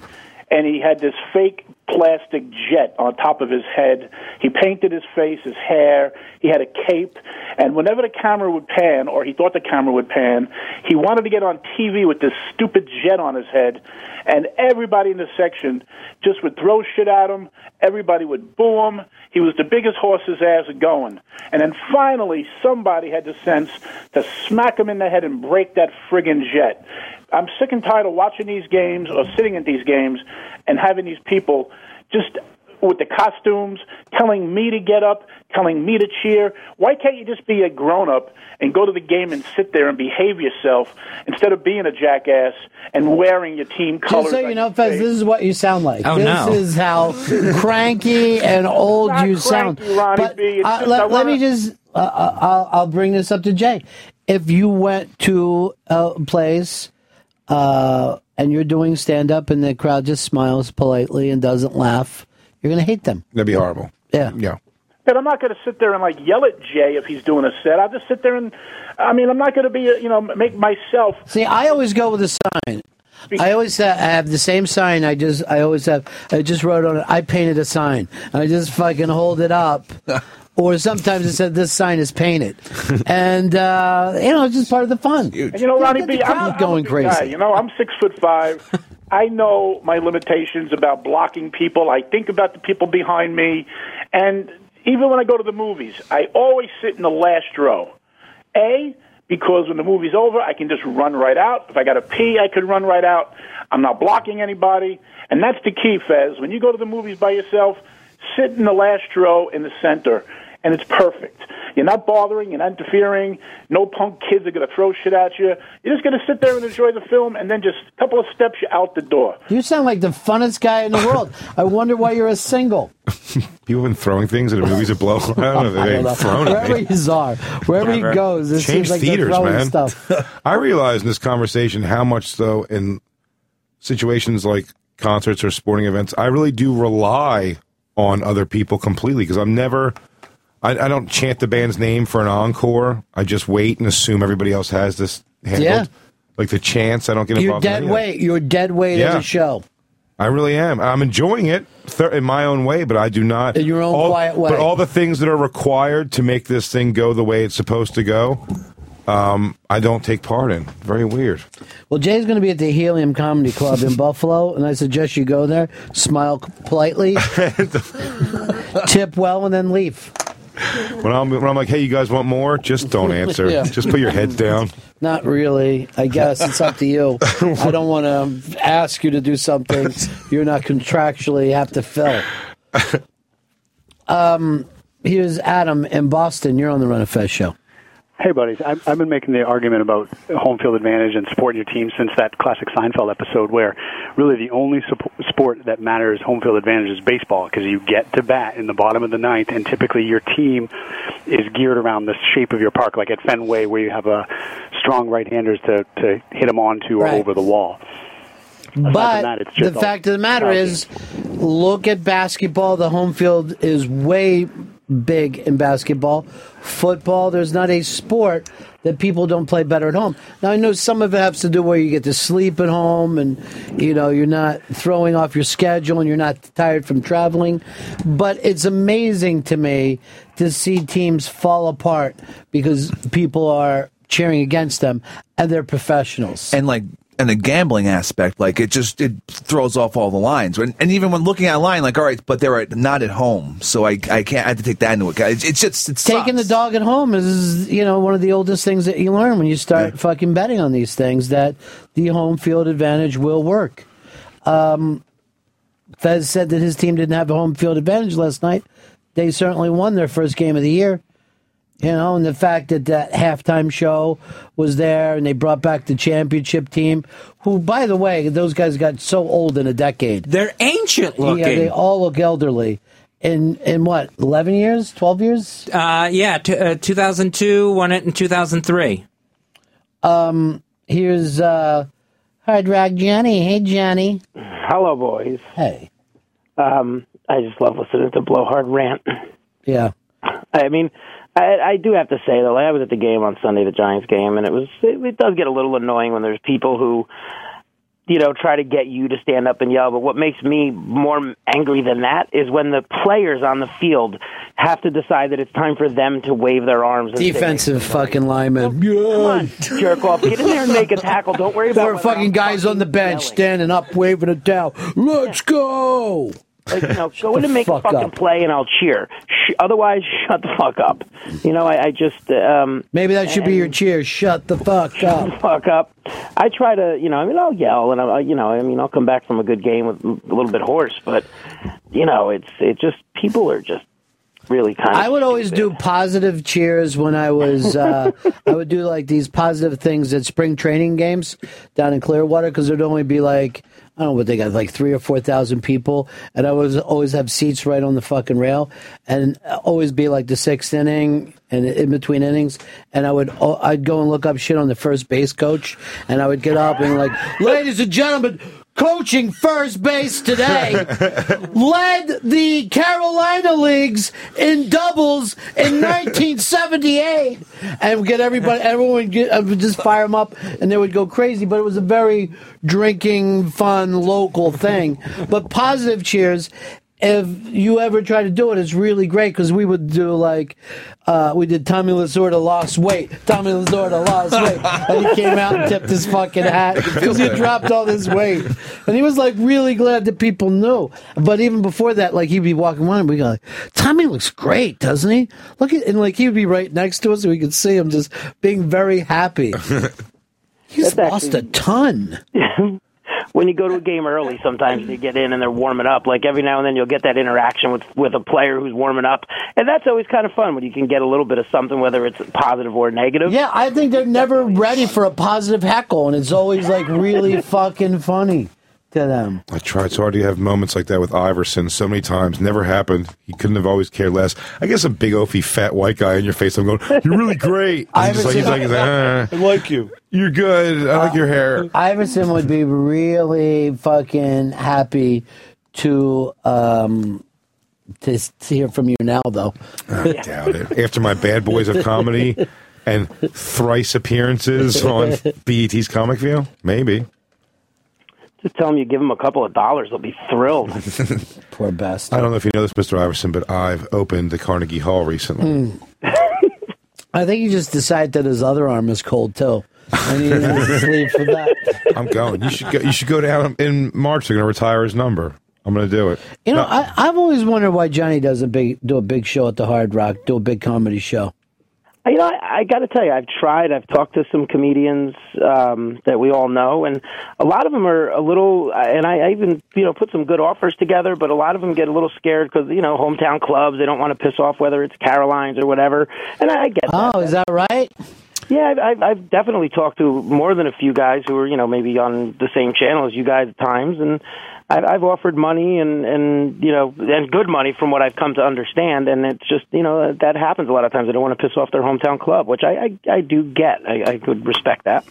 and he had this fake plastic jet on top of his head. He painted his face, his hair. He had a cape. And whenever the camera would pan, or he thought the camera would pan, he wanted to get on TV with this stupid jet on his head. And everybody in the section just would throw shit at him. Everybody would boo him. He was the biggest horse his ass going. And then finally, somebody had the sense to smack him in the head and break that friggin' jet. I'm sick and tired of watching these games or sitting at these games and having these people just with the costumes telling me to get up, telling me to cheer. Why can't you just be a grown up and go to the game and sit there and behave yourself instead of being a jackass and wearing your team colors? Just so you know, your Fez, this is what you sound like. Oh, this no. is how cranky and old Not you sound. Ronnie But B. Uh, just let, I let me just, uh, uh, I'll, I'll bring this up to Jay. If you went to a place uh, and you're doing stand up, and the crowd just smiles politely and doesn't laugh, you're going to hate them. That'd be horrible. Yeah. Yeah. But I'm not going to sit there and like yell at Jay if he's doing a set. I'll just sit there and, I mean, I'm not going to be, uh, you know, make myself. See, I always go with a sign. I always uh, have the same sign. I just, I always have. I just wrote on it. I painted a sign. I just fucking hold it up. Or sometimes it said this sign is painted, and uh, you know it's just part of the fun. And you know, Ronnie Get the B, I'm, crowd I'm going a big crazy. Guy. You know, I'm six foot five. I know my limitations about blocking people. I think about the people behind me, and even when I go to the movies, I always sit in the last row. A because when the movie's over, I can just run right out. If I got to pee, I can run right out. I'm not blocking anybody, and that's the key, Fez. When you go to the movies by yourself, sit in the last row in the center, and it's perfect. You're not bothering, you're not interfering. No punk kids are going to throw shit at you. You're just going to sit there and enjoy the film, and then just a couple of steps, you're out the door. You sound like the funnest guy in the world. I wonder why you're a single. People have been throwing things at the movies that blow. I don't know. They don't ain't thrown at Wherever me. he are, wherever he goes, it Change seems like theaters, they're throwing man. stuff. I realize in this conversation how much, though, in situations like concerts or sporting events, I really do rely on other people completely because I'm never. I, I don't chant the band's name for an encore. I just wait and assume everybody else has this handled. Yeah. Like the chance, I don't get involved. You're in dead that. weight. You're dead weight Yeah. of the show. I really am. I'm enjoying it in my own way, but I do not. In your own all, quiet way. But all the things that are required to make this thing go the way it's supposed to go, um, I don't take part in. Very weird. Well, Jay's going to be at the Helium Comedy Club in Buffalo, and I suggest you go there, smile politely, tip well, and then leave. When I'm, when I'm like, hey, you guys want more? Just don't answer. Yeah. Just put your heads down. Not really. I guess it's up to you. I don't want to ask you to do something you're not contractually have to fill. Um, here's Adam in Boston. You're on the Ron and Fez show. Hey, buddies. I've, I've been making the argument about home field advantage and supporting your team since that classic Seinfeld episode where really the only sport that matters home field advantage is baseball because you get to bat in the bottom of the ninth and typically your team is geared around the shape of your park, like at Fenway where you have a strong right-handers to, to hit them onto or Right. over the wall. Aside But that, the fact of the matter is, look at basketball. The home field is way big in basketball. Football, there's not a sport that people don't play better at home. Now I know some of it has to do where you get to sleep at home, and you know you're not throwing off your schedule, and you're not tired from traveling. But it's amazing to me to see teams fall apart because people are cheering against them, and they're professionals. and like and the gambling aspect like it just it throws off all the lines. And, and even when looking at line like all right but they're at, not at home. So i i can't i have to take that into account. It's, it's just it's taking the dog at home is you know one of the oldest things that you learn when you start fucking betting on these things that the home field advantage will work. Um, fez said that his team didn't have a home field advantage last night. They certainly won their first game of the year you know and the fact that that halftime show was there and they brought back the championship team who by the way those guys got so old in a decade they're ancient looking yeah they all look elderly in in what 11 years 12 years Uh, yeah, t- uh, 2002, won it in 2003. Um, here's uh, Hard Rock Johnny. Hey, Johnny. Hello, boys. Hey. Um, I just love listening to Blowhard rant. Yeah. I mean, I, I do have to say though, I was at the game on Sunday, the Giants game, and it was it, it does get a little annoying when there's people who, you know, try to get you to stand up and yell. But what makes me more angry than that is when the players on the field have to decide that it's time for them to wave their arms. And say, Defensive fucking lineman. Come on, jerk off. Get in there and make a tackle. Don't worry about Four whether fucking guys on the bench standing up, waving a towel. Let's go. Like, you know, go in and make a fucking up. play and I'll cheer. Sh- otherwise, shut the fuck up. You know, I, I just um, Maybe that should be your cheer. Shut the fuck up. Shut the fuck up. I try to, you know, I mean, I'll yell and I, you know, I mean, I'll come back from a good game with a little bit hoarse, but you know, it's it just people are just really kind. I would always do positive cheers when I was. Uh, I would do like these positive things at spring training games down in Clearwater because there'd only be like I don't know what they got like three or four thousand people, and I was always have seats right on the fucking rail, and always be like the sixth inning and in between innings, and I would I'd go and look up shit on the first base coach, and I would get up and like, ladies and gentlemen. Coaching first base today led the Carolina Leagues in doubles in 1978, and get everybody, everyone would, get, uh, would just fire them up, and they would go crazy. But it was a very drinking, fun, local thing. But positive cheers. If you ever try to do it, it's really great because we would do like uh, we did. Tommy Lasorda lost weight. Tommy Lasorda lost weight, and he came out and tipped his fucking hat because he dropped all this weight, and he was like really glad that people knew. But even before that, like he'd be walking around, and we go, like, "Tommy looks great, doesn't he?" Look at and like he would be right next to us, so we could see him just being very happy. He's That's lost a ton. when you go to a game early, sometimes you get in and they're warming up. Like every now and then, you'll get that interaction with with a player who's warming up, and that's always kind of fun when you can get a little bit of something, whether it's positive or negative. Yeah, I think they're never ready for a positive heckle, and it's always like really fucking funny to them. I tried so hard to have moments like that with Iverson so many times. Never happened. He couldn't have always cared less. I guess a big oafy fat white guy in your face. I'm going, you're really great. And he's like, he's like, he's like, "Ah, I like you. you're good. I like your hair. Iverson would be really fucking happy to um to, to hear from you now, though. I doubt it. After my Bad Boys of Comedy and thrice appearances on BET's Comic View, maybe. Just tell them you give them a couple of dollars; they'll be thrilled. Poor best. I don't know if you know this, Mr. Iverson, but I've opened the Carnegie Hall recently. Hmm. I think he just decided that his other arm is cold too, and he needs to sleep for that. I'm going. You should go. You should go down in March. They're going to retire his number. I'm going to do it. You know, No, I, I've always wondered why Johnny doesn't big, do a big show at the Hard Rock, do a big comedy show. You know, I, I got to tell you, I've tried. I've talked to some comedians um, that we all know, and a lot of them are a little. And I, I even, you know, put some good offers together, but a lot of them get a little scared because you know, hometown clubs. They don't want to piss off whether it's Caroline's or whatever. And I, I get. Oh, is that right? Yeah, I've, I've, I've definitely talked to more than a few guys who are, you know, maybe on the same channel as you guys at times, and I've, I've offered money and and you know and good money from what I've come to understand, and it's just you know that happens a lot of times. They don't want to piss off their hometown club, which I I, I do get. I, I could respect that.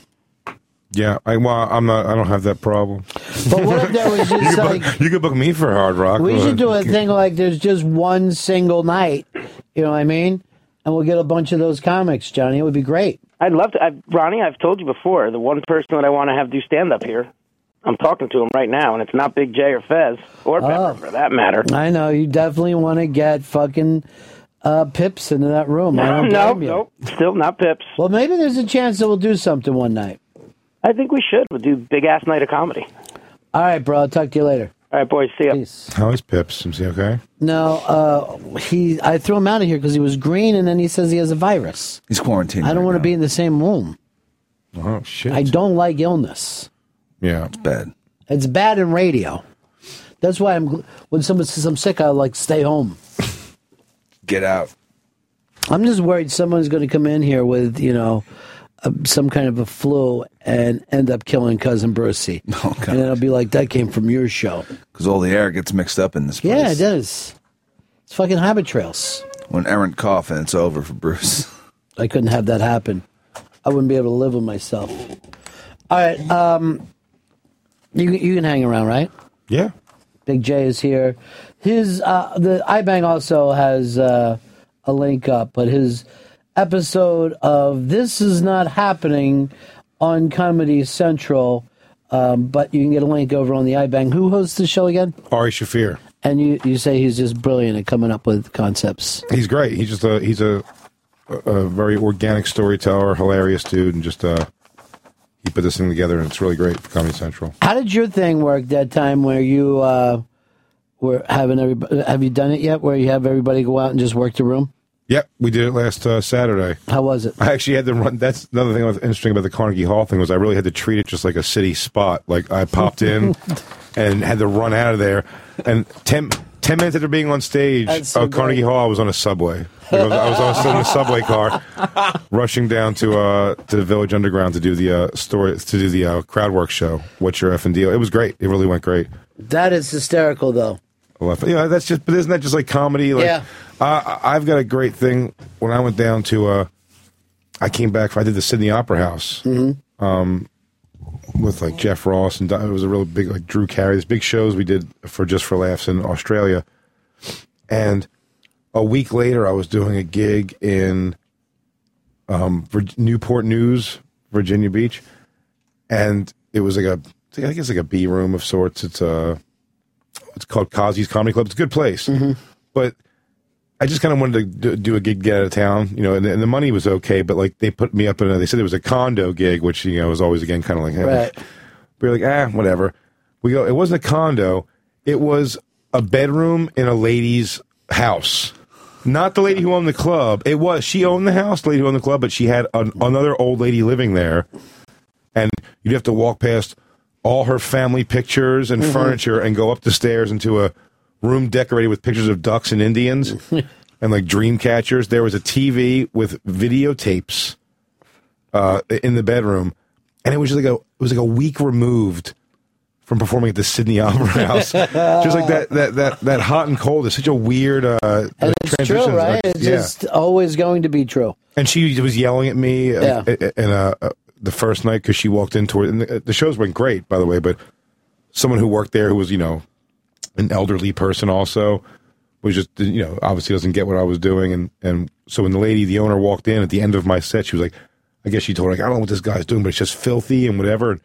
yeah, I, well, I'm not. I don't have that problem. But what if there was You just could, like book, you could book me for Hard Rock. we should do a thing like there's just one single night, you know what I mean? And we'll get a bunch of those comics, Johnny. It would be great. I'd love to, I've, Ronnie. I've told you before, the one person that I want to have do stand up here. I'm talking to him right now, and it's not Big Jay or Fez or Pepper Oh. for that matter. I know you definitely want to get fucking uh, Pips into that room. I don't no, blame you. no, still not Pips. Well, maybe there's a chance that we'll do something one night. I think we should. We'll do big ass night of comedy. All right, bro. I'll talk to you later. All right, boys. See ya. How is Pips? Is he okay? No, uh, he. I threw him out of here because he was green, and then he says he has a virus. He's quarantined. I don't want to be in the same room. Oh shit! I don't like illness. Yeah, it's bad. It's bad in radio. That's why I'm. gl- When someone says I'm sick, I like stay home. Get out. I'm just worried someone's going to come in here with you know some kind of a flu and end up killing cousin Brucey, Oh, and then I'll be like, that came from your show. Because all the air gets mixed up in this place. Yeah, it does. It's fucking habit trails. When Aaron cough and it's over for Bruce. I couldn't have that happen. I wouldn't be able to live with myself. All right, um, you you can hang around, right? Yeah. Big Jay is here. His uh, the iBang also has uh, a link up, but his episode of "This Is Not Happening" on Comedy Central. Um, but you can get a link over on the iBang. Who hosts the show again? Ari Shaffir. And you, you say he's just brilliant at coming up with concepts. He's great. He's just a he's a a, a very organic storyteller, hilarious dude, and just uh he put this thing together, and it's really great for Comedy Central. How did your thing work that time where you uh, were having everybody? Have you done it yet? Where you have everybody go out and just work the room? Yep, we did it last uh, Saturday. How was it? I actually had to run. That's another thing that was interesting about the Carnegie Hall thing was I really had to treat it just like a city spot. Like I popped in and had to run out of there. And Ten minutes after being on stage, so uh, Carnegie Hall, I was on a subway. Like, I was, I was on- still in the subway car, rushing down to uh, to the Village Underground to do the uh, story to do the uh, crowd work show. What's your effing deal? It was great. It really went great. That is hysterical, though. Love it. Yeah, that's just. But isn't that just like comedy? Like, Yeah. Uh, I've got a great thing. When I went down to, uh, I came back. I did the Sydney Opera House. Mm-hmm. Um, with like Jeff Ross and it was a really big like Drew Carey. These big shows we did for just for laughs in Australia, and a week later I was doing a gig in um, Newport News, Virginia Beach, and it was like a I think it's like a B room of sorts. It's a it's called Cozzy's Comedy Club. It's a good place, but I just kind of wanted to do, a gig get out of town, you know, and, and the money was okay, but like they put me up in a, they said it was a condo gig, which, you know, was always again kind of like, eh. Right. we were like, ah, whatever. We go, it wasn't a condo, it was a bedroom in a lady's house. Not the lady who owned the club. It was, she owned the house, the lady who owned the club, but she had an, another old lady living there. And you'd have to walk past all her family pictures and Mhm. furniture and go up the stairs into a room decorated with pictures of ducks and Indians and like dream catchers. There was a TV with videotapes uh, in the bedroom, and it was just like a it was like a week removed from performing at the Sydney Opera House. just like that that that that hot and cold is such a weird uh, And it's true, transition. right? Like, It's yeah. just always going to be true. And she was yelling at me, uh, Yeah. uh, uh, the first night because she walked into it, and the, the shows went great, by the way. But someone who worked there, who was you know an elderly person, also was just you know obviously doesn't get what I was doing, and and so when the lady, the owner, walked in at the end of my set, she was like, I guess she told her like I don't know what this guy's doing, but it's just filthy and whatever. And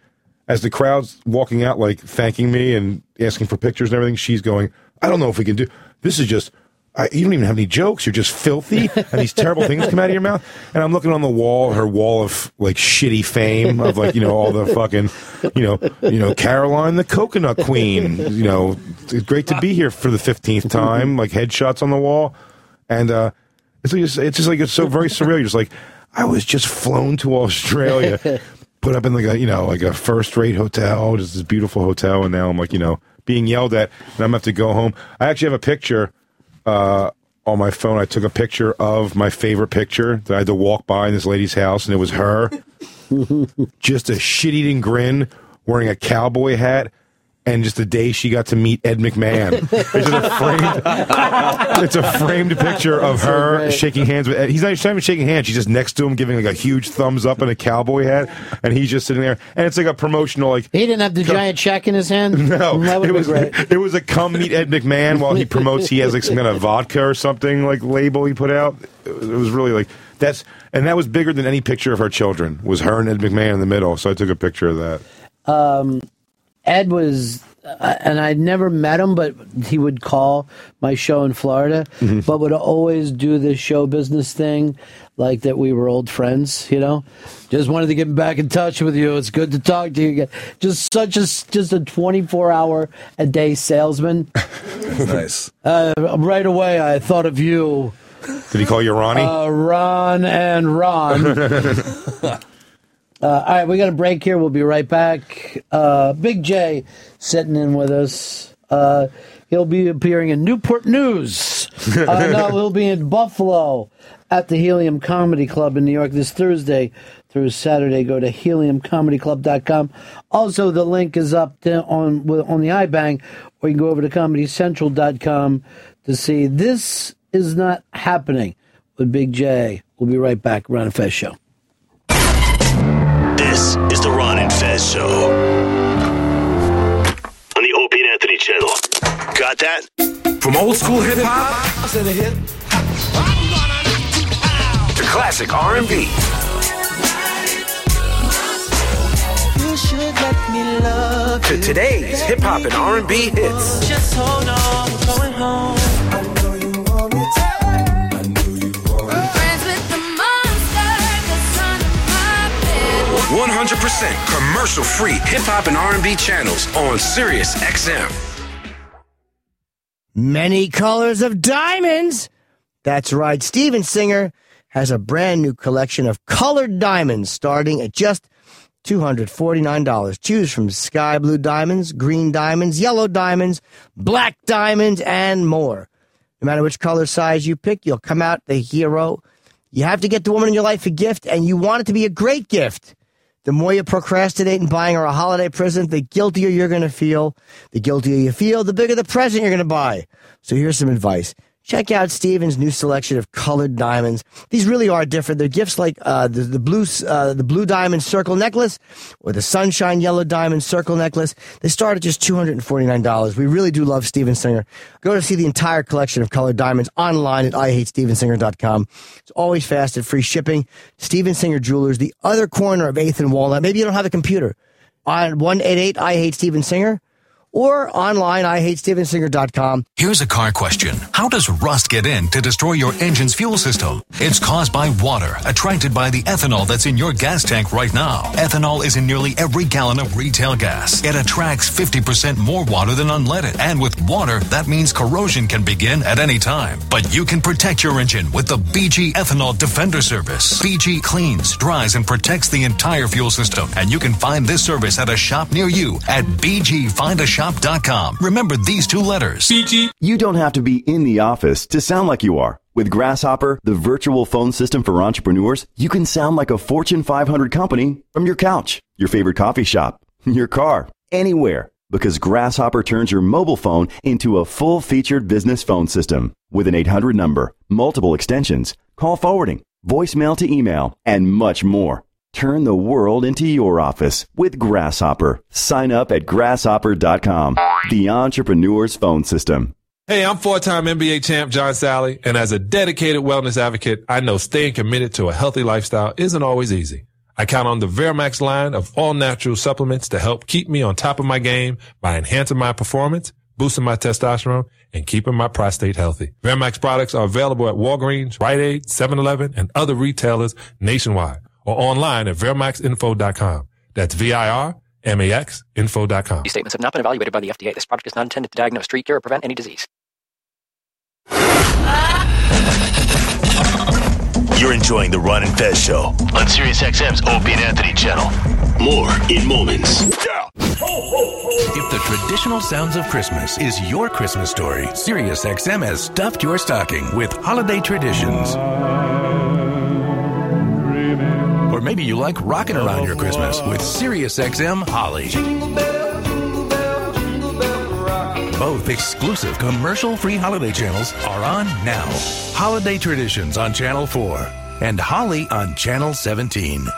as the crowd's walking out, like thanking me and asking for pictures and everything, she's going, I don't know if we can do this. Is just I, you don't even have any jokes. You're just filthy, and these terrible things come out of your mouth. And I'm looking on the wall, her wall of like shitty fame of like you know all the fucking, you know, you know Caroline the Coconut Queen. You know, it's great to be here for the fifteenth time. Like headshots on the wall, and uh, it's just it's just like it's so very surreal. You're just like I was just flown to Australia, put up in like a you know like a first rate hotel, just this beautiful hotel, and now I'm like you know being yelled at, and I'm gonna have to go home. I actually have a picture uh, on my phone. I took a picture of my favorite picture that I had to walk by in this lady's house, and it was her, just a shit eating grin, wearing a cowboy hat. And just the day she got to meet Ed McMahon, it's, a framed, it's a framed picture of her shaking hands with Ed. He's not she's not even shaking hands; she's just next to him, giving like a huge thumbs up and a cowboy hat, and he's just sitting there. And it's like a promotional, like He didn't have the giant check in his hand. no, that would it was great. it was a come meet Ed McMahon while he promotes. He has like some kind of vodka or something like label he put out. It was, it was really like that's and that was bigger than any picture of her children. Was her and Ed McMahon in the middle? So I took a picture of that. Um, Ed was, uh, and I'd never met him, but he would call my show in Florida, Mm-hmm. but would always do this show business thing, like that we were old friends, you know. Just wanted to get back in touch with you. It's good to talk to you again. Just such a just a twenty four hour a day salesman. nice. Uh, right away, I thought of you. Did he call you Ronnie? Uh, Ron and Ron. Uh, all right, we got a break here. We'll be right back. Uh, Big Jay sitting in with us. Uh, he'll be appearing in Newport News. Uh, no, he'll be in Buffalo at the Helium Comedy Club in New York this Thursday through Saturday. Go to heliumcomedyclub.com. Also, the link is up to, on on the iBang, or you can go over to comedycentral.com to see this is not happening with Big Jay. We'll be right back. Ron and Fez Show. This is the Ron and Fez Show on the Opie and Anthony channel. Got that? From old school hip hop to classic R&B. You should let me love To today's hip hop and R&B hits. Just hold on, we're going home. I know you want it. 100% commercial free hip hop and R&B channels on Sirius XM. Many colors of diamonds. That's right. Steven Singer has a brand new collection of colored diamonds starting at just $249. Choose from sky blue diamonds, green diamonds, yellow diamonds, black diamonds, and more. No matter which color size you pick, you'll come out the hero. You have to get the woman in your life a gift, and you want it to be a great gift. The more you procrastinate in buying her a holiday present, the guiltier you're going to feel. The guiltier you feel, the bigger the present you're going to buy. So here's some advice. Check out Steven's new selection of colored diamonds. These really are different. They're gifts like uh, the, the blue uh, the blue diamond circle necklace or the sunshine yellow diamond circle necklace. They start at just two hundred and forty nine dollars. We really do love Steven Singer. Go to see the entire collection of colored diamonds online at IHateStevenSinger.com. It's always fast and free shipping. Steven Singer Jewelers, the other corner of Eighth and Walnut. Maybe you don't have a computer. On one eight eight I Hate Steven Singer or online IHateStevenSinger.com. Here's a car question. How does rust get in to destroy your engine's fuel system? It's caused by water attracted by the ethanol that's in your gas tank right now. Ethanol is in nearly every gallon of retail gas. It attracts 50% more water than unleaded. And with water, that means corrosion can begin at any time. But you can protect your engine with the BG Ethanol Defender Service. BG cleans, dries, and protects the entire fuel system. And you can find this service at a shop near you at bgfindashop.com. Remember these two letters. BG. You don't have to be in the office to sound like you are. With Grasshopper, the virtual phone system for entrepreneurs, you can sound like a Fortune 500 company from your couch, your favorite coffee shop, your car, anywhere. Because Grasshopper turns your mobile phone into a full featured business phone system with an 800 number, multiple extensions, call forwarding, voicemail to email, and much more. Turn the world into your office with Grasshopper. Sign up at grasshopper.com, the entrepreneur's phone system. Hey, I'm four-time NBA champ John Salley, and as a dedicated wellness advocate, I know staying committed to a healthy lifestyle isn't always easy. I count on the Virmax line of all natural supplements to help keep me on top of my game by enhancing my performance, boosting my testosterone, and keeping my prostate healthy. Virmax products are available at Walgreens, Rite Aid, 7-Eleven, and other retailers nationwide or online at VirmaxInfo.com. That's V-I-R-M-A-X info.com. These statements have not been evaluated by the FDA. This product is not intended to diagnose, treat, cure, or prevent any disease. You're enjoying the Ron and Fez show on SiriusXM's Opie and Anthony channel. More in moments. If the traditional sounds of Christmas is your Christmas story, SiriusXM has stuffed your stocking with holiday traditions. Or maybe you like rocking around your Christmas with SiriusXM Holly. Both exclusive commercial-free holiday channels are on now. Holiday Traditions on Channel 4 and Holly on Channel 17.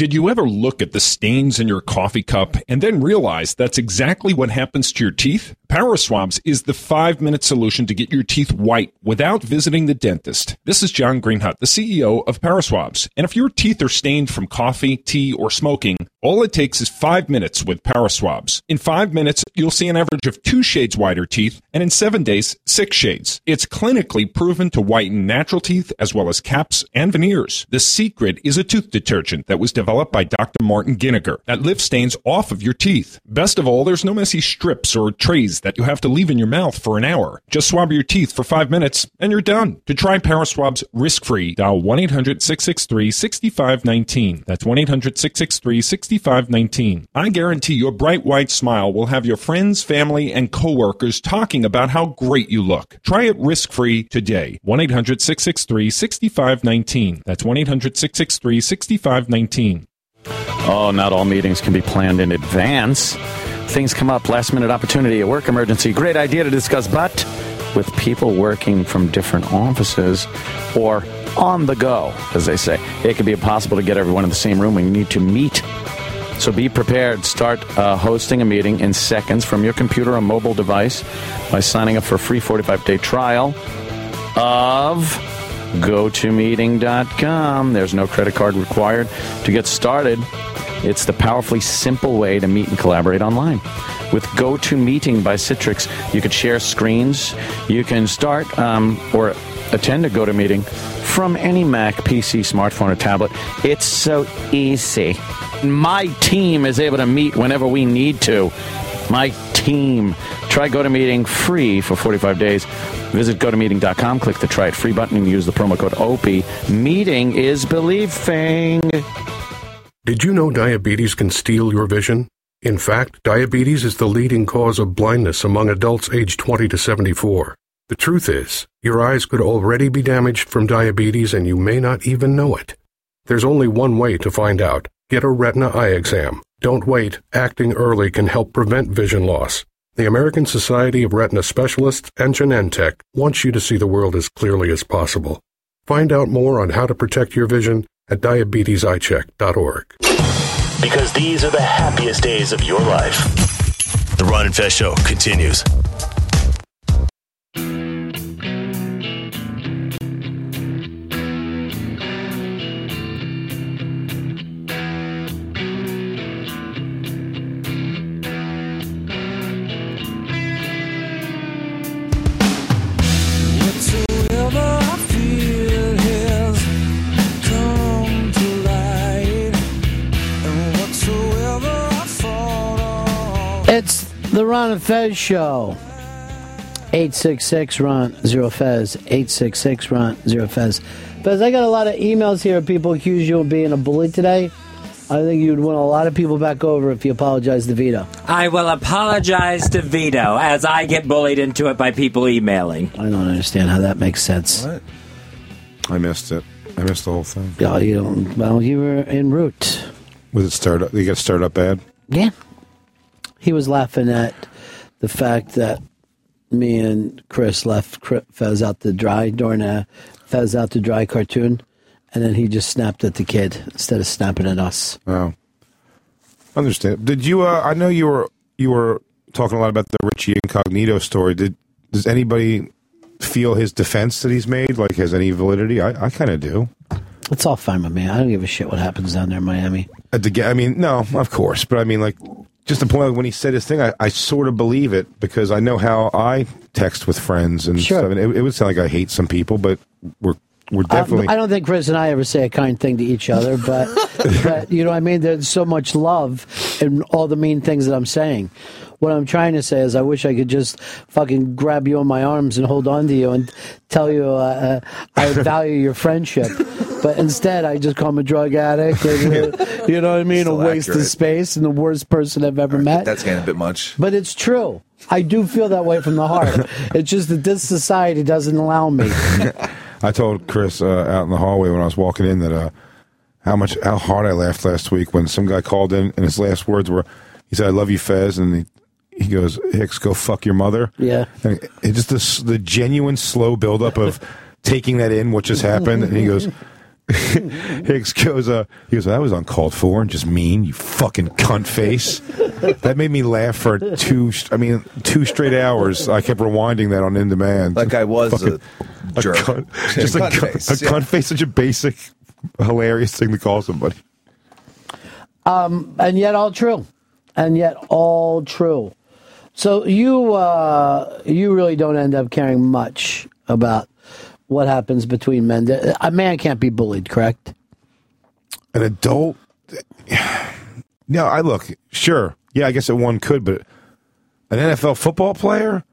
Did you ever look at the stains in your coffee cup and then realize that's exactly what happens to your teeth? Power Swabs is the five minute solution to get your teeth white without visiting the dentist. This is John Greenhut, the CEO of Power Swabs. And if your teeth are stained from coffee, tea, or smoking, all it takes is five minutes with Power Swabs. In five minutes, you'll see an average of two shades whiter teeth, and in seven days, six shades. It's clinically proven to whiten natural teeth as well as caps and veneers. The secret is a tooth detergent that was developed by Dr. Martin Giniger that lifts stains off of your teeth. Best of all, there's no messy strips or trays that you have to leave in your mouth for an hour. Just swab your teeth for five minutes and you're done. To try Power Swabs risk-free, dial 1-800-663-6519. That's 1-800-663-6519. I guarantee your bright white smile will have your friends, family, and coworkers talking about how great you look. Try it risk-free today. 1-800-663-6519. That's 1-800-663-6519. Oh, not all meetings can be planned in advance. Things come up, last minute opportunity, a work emergency, great idea to discuss, but with people working from different offices or on the go, as they say, it can be impossible to get everyone in the same room. We need to meet. So be prepared. Start uh, hosting a meeting in seconds from your computer or mobile device by signing up for a free 45 day trial of GoToMeeting.com. There's no credit card required to get started. It's the powerfully simple way to meet and collaborate online. With GoToMeeting by Citrix, you can share screens. You can start um, or attend a GoToMeeting from any Mac, PC, smartphone, or tablet. It's so easy. My team is able to meet whenever we need to. My team. Try GoToMeeting free for 45 days. Visit GoToMeeting.com, click the Try It Free button, and use the promo code OPIE. Meeting is believing. Did you know diabetes can steal your vision? In fact, diabetes is the leading cause of blindness among adults aged 20 to 74. The truth is, your eyes could already be damaged from diabetes and you may not even know it. There's only one way to find out. Get a retina eye exam. Don't wait. Acting early can help prevent vision loss. The American Society of Retina Specialists and Genentech wants you to see the world as clearly as possible. Find out more on how to protect your vision at diabeteseyecheck.org. Because these are the happiest days of your life. The Ron and Fez Show continues. It's the Ron and Fez Show. 866 Ron Zero Fez. 866 Ron Zero Fez. Fez, I got a lot of emails here. People accuse you of being a bully today. I think you'd win a lot of people back over if you apologize to Vito. I will apologize to Vito as I get bullied into it by people emailing. I don't understand how that makes sense. What? I missed it. I missed the whole thing. Yeah, you don't. Well, you were en route. Was it start up? You got start up bad? Yeah. He was laughing at the fact that me and Chris left Fez out to dry during a Fez out to dry cartoon, and then he just snapped at the kid instead of snapping at us. Oh, understand. Did you? Uh, I know you were you were talking a lot about the Richie Incognito story. Did does anybody feel his defense that he's made like has any validity? I, I kind of do. It's all fine with me. I don't give a shit what happens down there in Miami. At the, ga- I mean, no, of course, but I mean, like, just the point when he said his thing, I, I sort of believe it because I know how I text with friends and Sure. stuff. And it, it would sound like I hate some people, but we're we're Um, definitely. I don't think Chris and I ever say a kind thing to each other, but but you know what I mean. There's so much love in all the mean things that I'm saying. What I'm trying to say is, I wish I could just fucking grab you in my arms and hold on to you and tell you uh, uh, I value your friendship. But instead, I just call him a drug addict. And, uh, you know what I mean? Still a waste of space and the worst person I've ever met. That's getting a bit much. But it's true. I do feel that way from the heart. it's just that this society doesn't allow me. I told Chris uh, out in the hallway when I was walking in that uh, how much how hard I laughed last week when some guy called in and his last words were he said I love you Fez and he, he goes Hicks go fuck your mother Yeah. and it, it just the the genuine slow buildup of taking that in what just happened and he goes Hicks goes uh he goes that was uncalled for and just mean you fucking cunt face that made me laugh for two I mean two straight hours I kept rewinding that on in demand That guy was Fucking- a jerk. cunt- just a, Cunt cunt, face, a yeah. cunt face such a basic hilarious thing to call somebody Um, and yet all true, and yet all true. So you uh, you really don't end up caring much about what happens between men. A man can't be bullied, correct? an adult? No I look sure. Yeah I guess that one could but an NFL football player?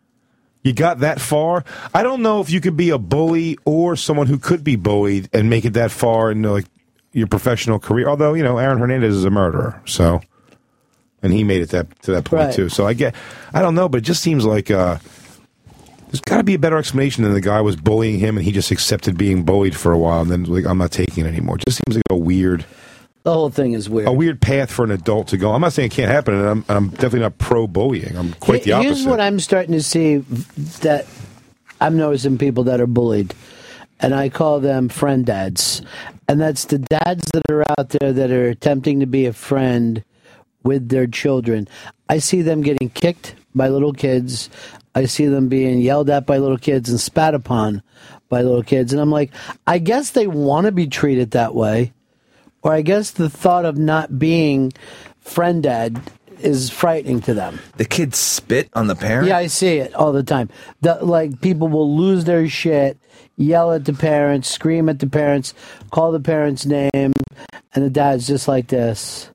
You got that far? I don't know if you could be a bully or someone who could be bullied and make it that far in like your professional career although you know Aaron Hernandez is a murderer so and he made it that to that point Right. too so I get I don't know but it just seems like uh there's got to be a better explanation than the guy was bullying him and he just accepted being bullied for a while and then like I'm not taking it anymore. It just seems like a weird The whole thing is weird. a weird path for an adult to go. I'm not saying it can't happen, and I'm, I'm definitely not pro bullying. I'm quite the opposite. Here's what I'm starting to see that I'm noticing people that are bullied, and I call them friend dads. And that's the dads that are out there that are attempting to be a friend with their children. I see them getting kicked by little kids. I see them being yelled at by little kids and spat upon by little kids. And I'm like, I guess they want to be treated that way. Or I guess the thought of not being friend dad is frightening to them. The kids spit on the parent. Yeah, I see it all the time. The, like people will lose their shit, yell at the parents, scream at the parents, call the parents' name, and the dad's just like this.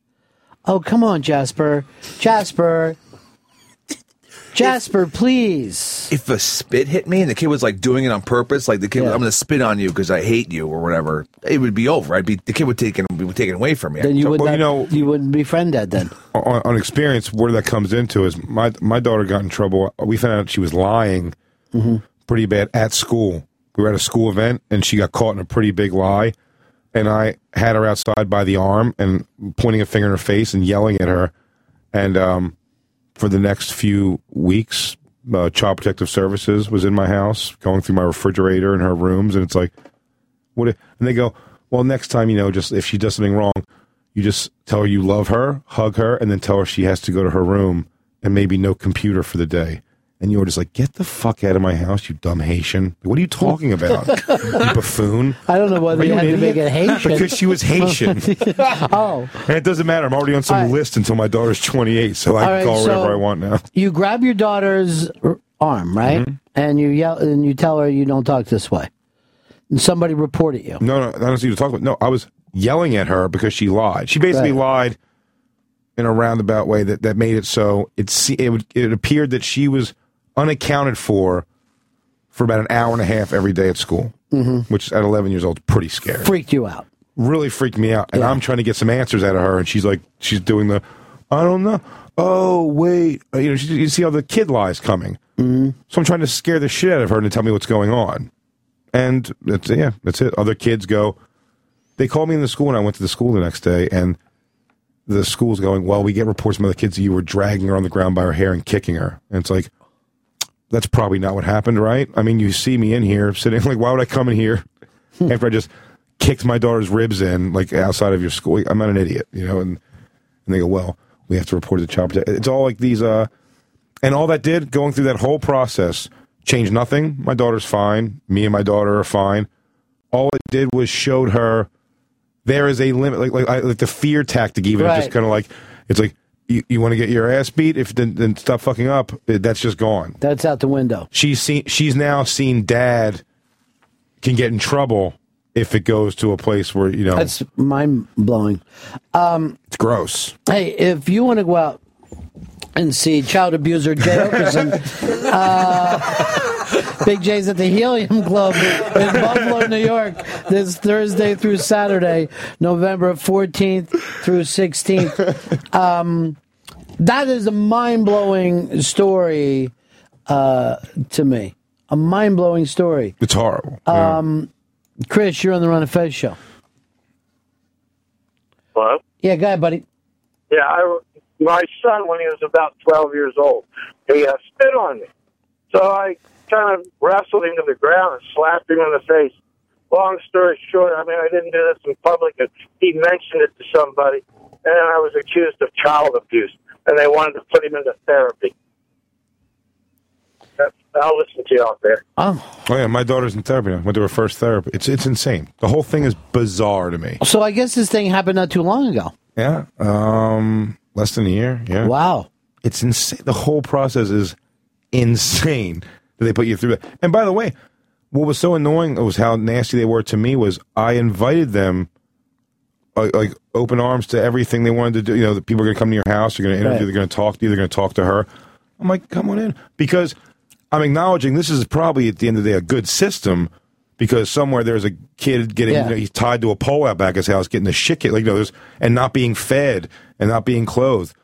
Oh, come on, Jasper. Jasper. Jasper, please. If a spit hit me and the kid was like doing it on purpose, like the kid, was, I'm going to spit on you because I hate you or whatever, it would be over. I'd be the kid would take it, would take it away from me. Then you So- would well, not, you know- you wouldn't befriend that then. on, on experience, where that comes into is my my daughter got in trouble. We found out she was lying mm-hmm. pretty bad at school. We were at a school event and she got caught in a pretty big lie. And I had her outside by the arm and pointing a finger in her face and yelling at her. And um, for the next few weeks, uh, Child Protective Services was in my house, going through my refrigerator and her rooms, and it's like, what? if- And they go, well, next time, you know, just if she does something wrong, you just tell her you love her, hug her, and then tell her she has to go to her room and maybe no computer for the day. And you were just like, get the fuck out of my house, you dumb Haitian. What are you talking about, you buffoon? I don't know whether you had to make it? Haitian. Because she was Haitian. oh. And it doesn't matter. I'm already on some right. list until my daughter's 28, so I All can right, call her so- whatever I want now. You grab your daughter's arm, right? Mm-hmm. And you yell and you tell her you don't talk this way. And somebody reported you. No, no, I don't see you to talk about. No, I was yelling at her because she lied. She basically lied in a roundabout way that, that made it so it it would, it appeared that she was unaccounted for for about an hour and a half every day at school, Mhm. which at 11 years old is pretty scary. Freaked you out. Really freaked me out, and I'm trying to get some answers out of her, and she's like, she's doing the, I don't know. Oh wait, Uh, you know, she, you see how the kid lies coming. Mm-hmm. So I'm trying to scare the shit out of her and to tell me what's going on. And that's yeah, that's it. Other kids go. They called me in the school, and I went to the school the next day, and the school's going. Well, we get reports from other kids that you were dragging her on the ground by her hair and kicking her. And it's like, that's probably not what happened, right? I mean, you see me in here sitting. Like, why would I come in here after I just kicked my daughter's ribs in, like outside of your school? I'm not an idiot, you know. And and they go, well, we have to report the child. It's all like these, uh, and all that did going through that whole process changed nothing. My daughter's fine. Me and my daughter are fine. All it did was showed her there is a limit, like like, I- like the fear tactic. Even it's just kind of like it's like you, you want to get your ass beat if then, then stop fucking up. eh, That's just gone. That's out the window. She's seen. She's now seen dad can get in trouble if it goes to a place where you know That's mind blowing. Um, it's gross. hey, if you want to go out and see child abuser Jay Oakerson, uh, Big Jay's at the Helium Club in Buffalo, New York, this Thursday through Saturday, November 14th through 16th. Um, that is a mind blowing story uh, to me. A mind blowing story. It's horrible. Um, Chris, you're on the Ron and Fez show. Hello? Yeah, go ahead, buddy. Yeah, I, my son, when he was about 12 years old, he uh, spit on me. So I kind of wrestled him to the ground and slapped him in the face. Long story short, I mean, I didn't do this in public. and He mentioned it to somebody, and I was accused of child abuse, and they wanted to put him into therapy. That's- I'll listen to you out there. Oh. Oh yeah, my daughter's in therapy now. Went to her first therapy. It's it's insane. The whole thing is bizarre to me. So I guess this thing happened not too long ago. Yeah. Um less than a year. Yeah. Wow. It's insane. The whole process is insane that they put you through that. And by the way, what was so annoying was how nasty they were to me was I invited them uh, like open arms to everything they wanted to do. You know, the people are going to come to your house, they're going to interview, Right. they're going to talk to you, they're going to talk to her. I'm like, come on in. Because I'm acknowledging this is probably at the end of the day a good system because somewhere there's a kid getting Yeah. you know, he's tied to a pole out back his house getting the shit kicked like you know there's and not being fed and not being clothed.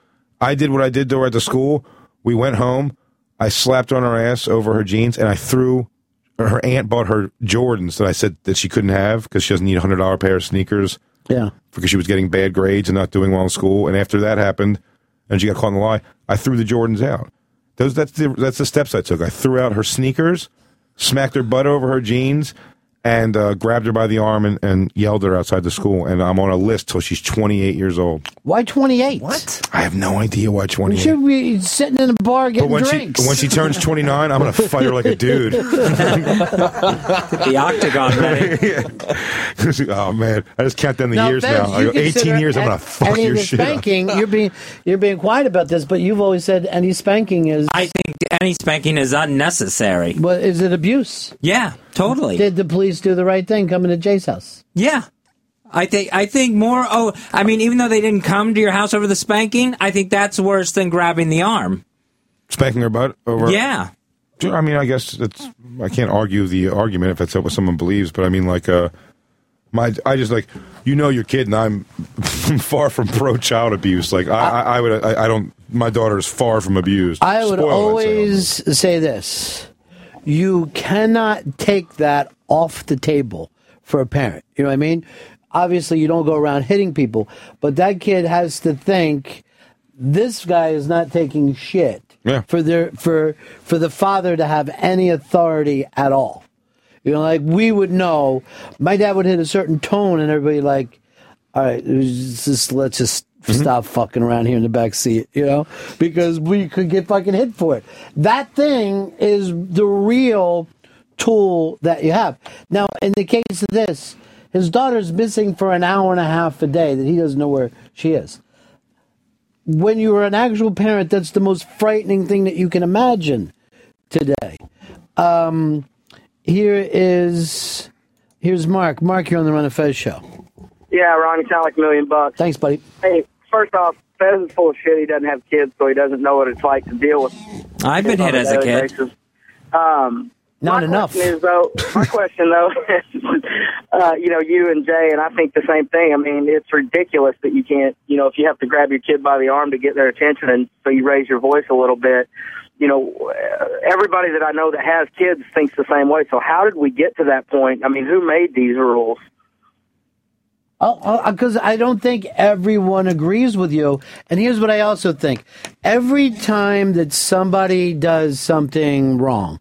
I did what I did to her at the school. We went home. I slapped on her ass over her jeans and I threw her aunt bought her Jordans that I said that she couldn't have because she doesn't need a hundred dollar pair of sneakers Yeah. because she was getting bad grades and not doing well in school. And after that happened, and she got caught in the lie, I threw the Jordans out. Those that's the that's the steps I took. I threw out her sneakers, smacked her butt over her jeans, and uh, grabbed her by the arm and, and yelled at her outside the school. And I'm on a list till she's 28 years old. Why 28? What? I have no idea why You 28. should be sitting in a bar But getting when drinks. she when she turns 29, I'm gonna fight her like a dude. the octagon ready. oh man, I just count down the Now, years Fez, now. I you go, 18 consider years. I'm gonna fuck any your the shit up. spanking. You're being you're being quiet about this, but you've always said any spanking is. I think any spanking is unnecessary. But is it abuse? Yeah, totally. Did the police do the right thing coming to Jay's house? Yeah. I think I think more oh I mean even though they didn't come to your house over the spanking, I think that's worse than grabbing the arm. spanking her butt over. Yeah. I mean, I guess it's. I can't argue the argument if that's what someone believes, but I mean, like, uh, my, I just like, you know, your kid, and I'm far from pro child abuse. Like, I, I, I would, I, I don't. My daughter is far from abused. I would Spoiled, I'd say. always say this: you cannot take that off the table for a parent. You know what I mean? Obviously, you don't go around hitting people, but that kid has to think this guy is not taking shit Yeah. for their for for the father to have any authority at all. You know, like we would know. My dad would hit a certain tone, and everybody like, all right, let's just let's just mm-hmm. stop fucking around here in the back seat, you know, because we could get fucking hit for it. That thing is the real tool that you have. Now, in the case of this, his daughter's missing for an hour and a half a day that he doesn't know where she is. When you're an actual parent, that's the most frightening thing that you can imagine today. Um, here is here's Mark. Mark, you're on the Ron and Fez show. Yeah, Ron, you sound like a million bucks. Thanks, buddy. Hey, first off, Fez is full of shit. He doesn't have kids, so he doesn't know what it's like to deal with. I've been hit as a kid. basis. Um, Not my enough. Question is though, my question though, is, uh, you know, you and Jay, and I think the same thing. I mean, it's ridiculous that you can't, you know, if you have to grab your kid by the arm to get their attention, and so you raise your voice a little bit. You know, uh, everybody that I know that has kids thinks the same way. So how did we get to that point? I mean, who made these rules? Oh, because I don't think everyone agrees with you. And here's what I also think: every time that somebody does something wrong,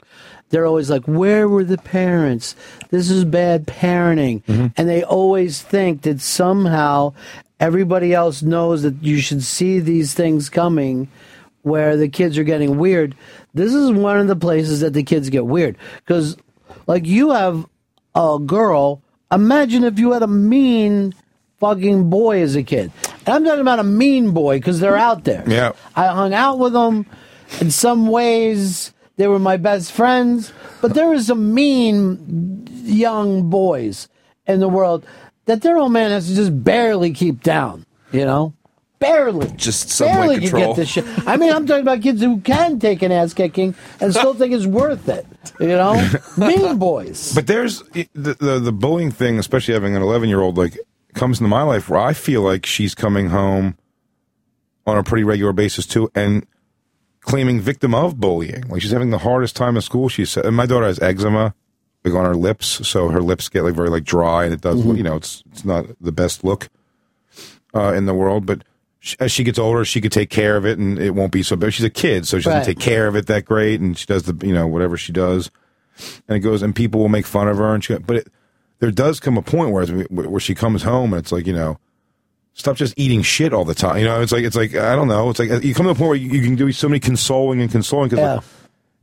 they're always like, "Where were the parents? This is bad parenting," mm-hmm. and they always think that somehow everybody else knows that you should see these things coming. Where the kids are getting weird. This is one of the places that the kids get weird because, like, you have a girl. Imagine if you had a mean fucking boy as a kid. And I'm talking about a mean boy because they're out there. Yeah. I hung out with them. In some ways, they were my best friends, but there were some mean young boys in the world that their old man has to just barely keep down. You know, barely. Just some barely can get this shit. I mean, I'm talking about kids who can take an ass kicking and still think it's worth it. You know, mean boys. But there's the, the the bullying thing, especially having an 11 year old, like comes into my life where I feel like she's coming home on a pretty regular basis too, and claiming victim of bullying. Like she's having the hardest time in school. She said, and my daughter has eczema, like on her lips, so her lips get like very like dry, and it does, Mm-hmm. you know, it's it's not the best look uh, in the world, but. sh- As she gets older, she could take care of it, and it won't be so bad. She's a kid, so she doesn't Right. take care of it that great, and she does the, you know, whatever she does and it goes and people will make fun of her and she but it, there does come a point where where she comes home and it's like you know stop just eating shit all the time you know it's like it's like i don't know it's like you come to a point where you, you can do so many consoling and consoling because Yeah.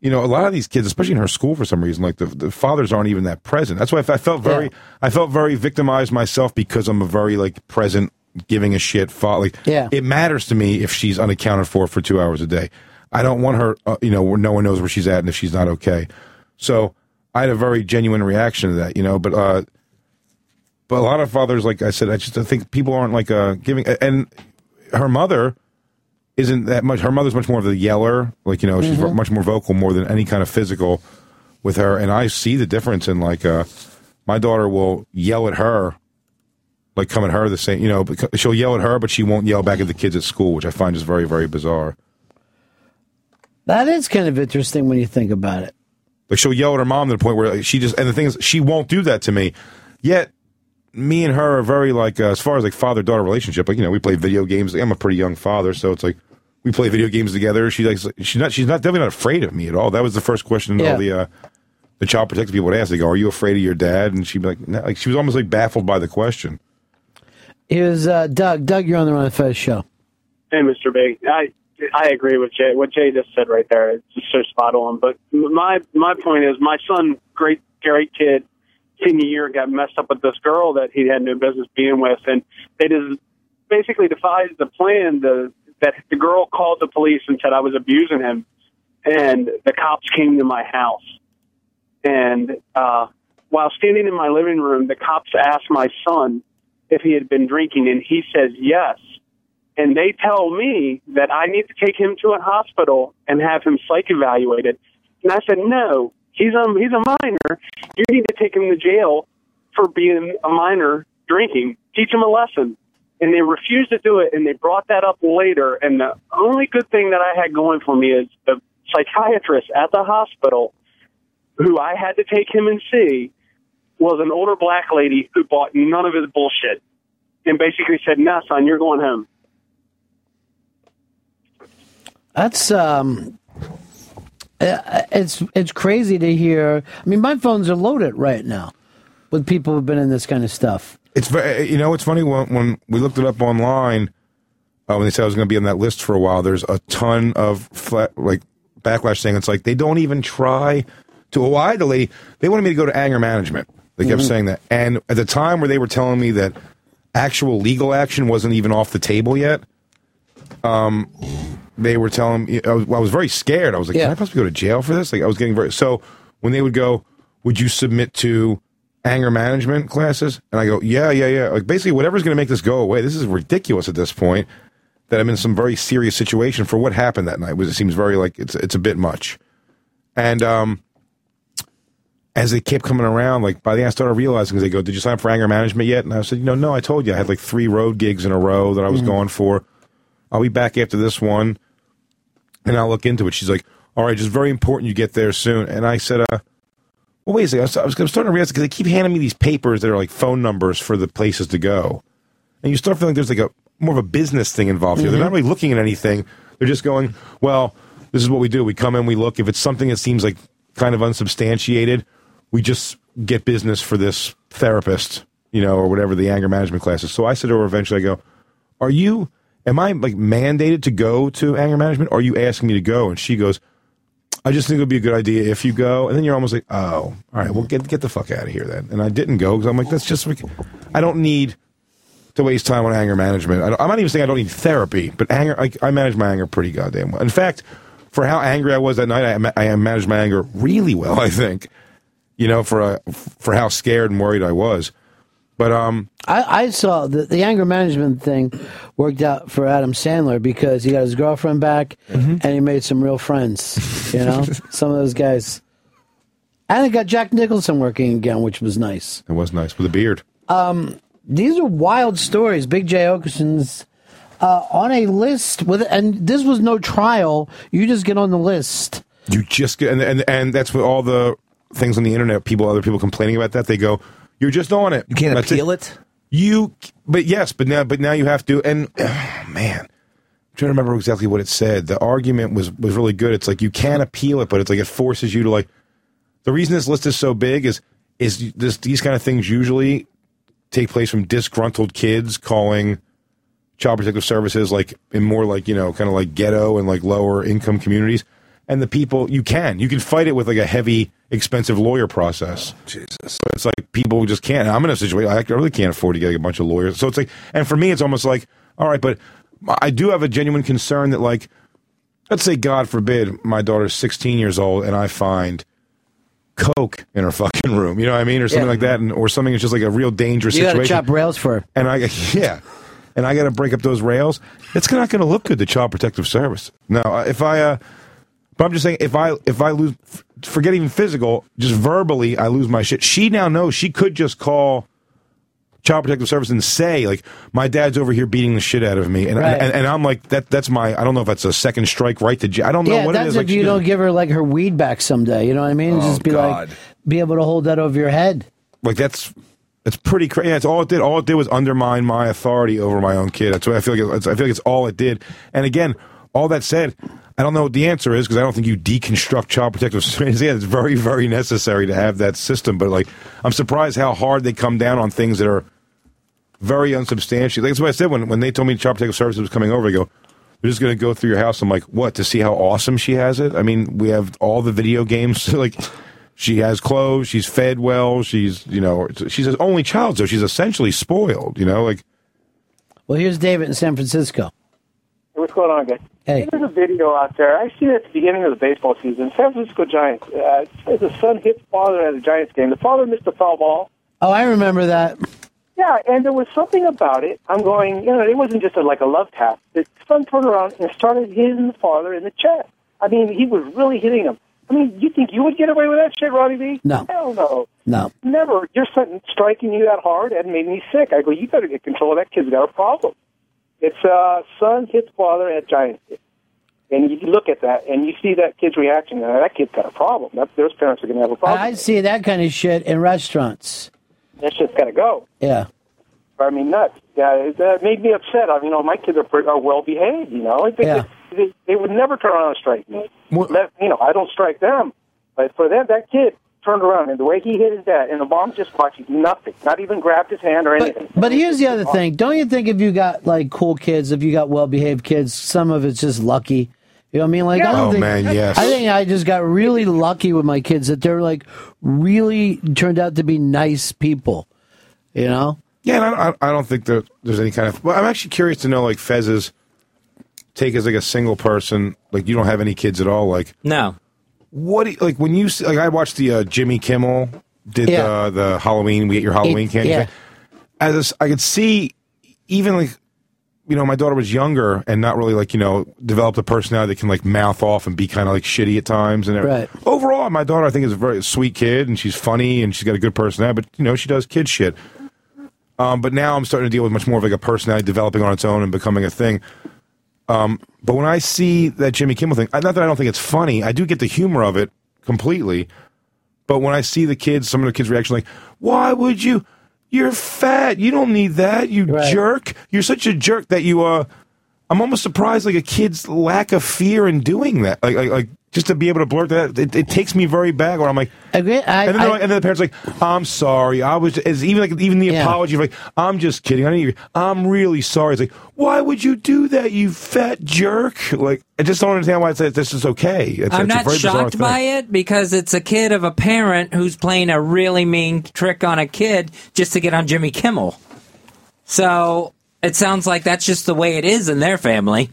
you know a lot of these kids especially in her school for some reason like the, the fathers aren't even that present that's why i felt very i felt very victimized myself because i'm a very like present giving a shit fa- like Yeah. it matters to me if she's unaccounted for for two hours a day i don't want her uh, you know where no one knows where she's at and if she's not okay so I had a very genuine reaction to that, you know. But uh, but a lot of fathers, like I said, I just I think people aren't like uh, giving. And her mother isn't that much. Her mother's much more of the yeller, like you know, she's Mhm. much more vocal, more than any kind of physical with her. And I see the difference in like uh, my daughter will yell at her. Like come at her the same, you know. She'll yell at her, but she won't yell back at the kids at school, which I find is very, very bizarre. That is kind of interesting when you think about it. Like she'll yell at her mom to the point where she just and the thing is she won't do that to me. Yet me and her are very like uh, as far as like father daughter relationship. Like you know we play video games. I'm a pretty young father, so it's like we play video games together. She like she's not she's not definitely not afraid of me at all. That was the first question Yeah. all the uh, the child protective people would ask. They go, "Are you afraid of your dad?" And she'd be like, no. like she was almost like baffled by the question. Here's uh, Doug. Doug, you're on the Ron and Fez show. Hey, Mr. Big. I I agree with Jay. What Jay just said right there, it's just so spot on. But my my point is, my son, great great kid, senior year, got messed up with this girl that he had no business being with, and they just basically devised the plan to, that the girl called the police and said I was abusing him, and the cops came to my house, and uh, while standing in my living room, the cops asked my son if he had been drinking, and he says yes. and they tell me that I need to take him to a hospital and have him psych evaluated. And I said, no, he's a, he's a minor. You need to take him to jail for being a minor drinking. Teach him a lesson. And they refused to do it, and they brought that up later. And the only good thing that I had going for me is the psychiatrist at the hospital, who I had to take him and see, was an older black lady who bought none of his bullshit and basically said, "Nah, son, you're going home." That's um, it's it's crazy to hear. I mean, my phones are loaded right now with people who've been in this kind of stuff. It's very, you know, it's funny when, when we looked it up online. Uh, when they said I was going to be on that list for a while, there's a ton of flat, like backlash saying it's like they don't even try to. Oh, I a lady. They wanted me to go to anger management. They kept Mhm. saying that, and at the time where they were telling me that actual legal action wasn't even off the table yet, um, they were telling me I was, I was very scared. I was like, "Can I possibly go to jail for this?" Like, I was getting very. So when they would go, "Would you submit to anger management classes?" and I go, "Yeah, yeah, yeah." Like basically, whatever's going to make this go away. This is ridiculous at this point. That I'm in some very serious situation for what happened that night. Was it seems very like it's it's a bit much, and um. As they kept coming around, like by the end, I started realizing, they go, "Did you sign up for anger management yet?" And I said, "You know, no. I told you I had like three road gigs in a row that I was Mhm. going for. I'll be back after this one, and I'll look into it." She's like, "All right, just very important you get there soon." And I said, "Uh, well, wait a second. I was, I was I'm starting to realize because they keep handing me these papers that are like phone numbers for the places to go, and you start feeling like there's like a more of a business thing involved here. They're not really looking at anything. They're just going, well, this is what we do. We come in, we look. If it's something that seems like kind of unsubstantiated, we just get business for this therapist, you know, or whatever the anger management class is. So I said to her eventually, I go, are you, am I like mandated to go to anger management? Or are you asking me to go? And she goes, I just think it would be a good idea if you go. And then you're almost like, oh, all right, well, get get the fuck out of here then. And I didn't go because I'm like, that's just, I don't need to waste time on anger management. I I'm not even saying I don't need therapy, but anger, I, I manage my anger pretty goddamn well. In fact, for how angry I was that night, I, I managed my anger really well, I think. You know, for uh, for how scared and worried I was. But um, I, I saw the, the anger management thing worked out for Adam Sandler because he got his girlfriend back Mm-hmm. and he made some real friends. You know, some of those guys. And it got Jack Nicholson working again, which was nice. it was nice with a beard. Um, these are wild stories. Big Jay Oakerson's uh, on a list with, and this was no trial. You just get on the list. You just get, and, and and that's what all the things on the internet, people, other people complaining about that. They go, "You're just on it. You can't appeal it? You, but yes, but now, but now you have to." And oh, man, I'm trying to remember exactly what it said. The argument was was really good. It's like you can appeal it, but it's like it forces you to like. The reason this list is so big is is this these kind of things usually take place from disgruntled kids calling child protective services like in more like you know kind of like ghetto and like lower income communities and the people you can you can fight it with like a heavy expensive lawyer process jesus but it's like people just can't i'm in a situation i really can't afford to get a bunch of lawyers so it's like and for me it's almost like all right but i do have a genuine concern that like let's say god forbid my daughter's 16 years old and i find coke in her fucking room you know what i mean or something Yeah. like that and, or something that's just like a real dangerous You got situation chop rails for her. and I yeah, and I got to break up those rails. It's not going to look good to Child Protective Service. No, uh, if I, uh, but I'm just saying, if I if I lose, f- forget even physical, just verbally, I lose my shit. She now knows she could just call Child Protective Service and say like, my dad's over here beating the shit out of me, and Right. and, and I'm like that. That's my. I don't know if that's a second strike right to. jail. I don't know yeah, what it that's is. if Like, you don't just- give her like her weed back someday. You know what I mean? Oh, Just be God. like, be able to hold that over your head. like that's it's pretty crazy. That's all it did. All it did was undermine my authority over my own kid. That's what I feel like. It's, I feel like it's all it did. And again, all that said, I don't know what the answer is because I don't think you deconstruct child protective services. Yeah, it's very, very necessary to have that system. But like, I'm surprised how hard they come down on things that are very unsubstantiated. Like, that's what I said when when they told me child protective services was coming over. I go. They're just going to go through your house. I'm like, what? To see how awesome she has it? I mean, we have all the video games. like, she has clothes. She's fed well. She's, you know, she's an only child, so she's essentially spoiled. You know, like Well, here's David in San Francisco. What's going on, guys? Hey. There's a video out there. I seen it at the beginning of the baseball season. San Francisco Giants. Uh, the son hits father at a Giants game. The father missed a foul ball. Oh, I remember that. Yeah, and there was something about it. I'm going, you know, it wasn't just a, like a love tap. The son turned around and started hitting the father in the chest. I mean, he was really hitting him. I mean, you think you would get away with that shit, Ronnie B? No. Hell no. No. Never. Your son striking you that hard and made me sick. I go, you better get control of that kid's got a problem. It's uh, son hits father at Giants. game. And you look at that and you see that kid's reaction. And that kid's got a problem. That, those parents are going to have a problem. I see that kind of shit in restaurants. That shit's got to go. Yeah. I mean, nuts. Yeah, it, that made me upset. I mean, you know, my kids are, pretty, are well behaved. You know, they, Yeah. they, they would never turn around and strike me. Let, you know, I don't strike them, but for them, that kid turned around and the way he hit his dad, and the mom just watched nothing, not even grabbed his hand or anything. But here's the other thing. Don't you think if you got like cool kids, if you got well behaved kids, some of it's just lucky. You know what I mean? Like, I don't Oh, think, man, yes. I think I just got really lucky with my kids that they're like really turned out to be nice people. You know? Yeah, and I, I I don't think that there's any kind of. Well, I'm actually curious to know, like Fez's take as like a single person. Like you don't have any kids at all. Like No. What? Do you, like when you see, like I watched the uh, Jimmy Kimmel did Yeah. the the Halloween. We get your Halloween It- candy. yeah. thing. As I could see, even like you know, my daughter was younger and not really like you know developed a personality that can like mouth off and be kind of like shitty at times. And everything. Right. overall, my daughter I think is a very sweet kid and she's funny and she's got a good personality. But you know, she does kid shit. Um, but now I'm starting to deal with much more of like a personality developing on its own and becoming a thing. Um, but when I see that Jimmy Kimmel thing, not that I don't think it's funny, I do get the humor of it completely. But when I see the kids, some of the kids' reaction, like, "Why would you? You're fat. You don't need that. You jerk. You're such a jerk that you uh." I'm almost surprised, like a kid's lack of fear in doing that, like like, like just to be able to blurt that. It, it takes me very back. Where I'm like, Agree. I, and, then I- like- and then the parents are like, I'm sorry. I was as even like even the apology of like, I'm just kidding. I need I'm really sorry. It's like, why would you do that, you fat jerk? Like, I just don't understand why it's this is okay. It's, I'm it's a not very bizarre shocked thing. by it because it's a kid of a parent who's playing a really mean trick on a kid just to get on Jimmy Kimmel. So it sounds like that's just the way it is in their family.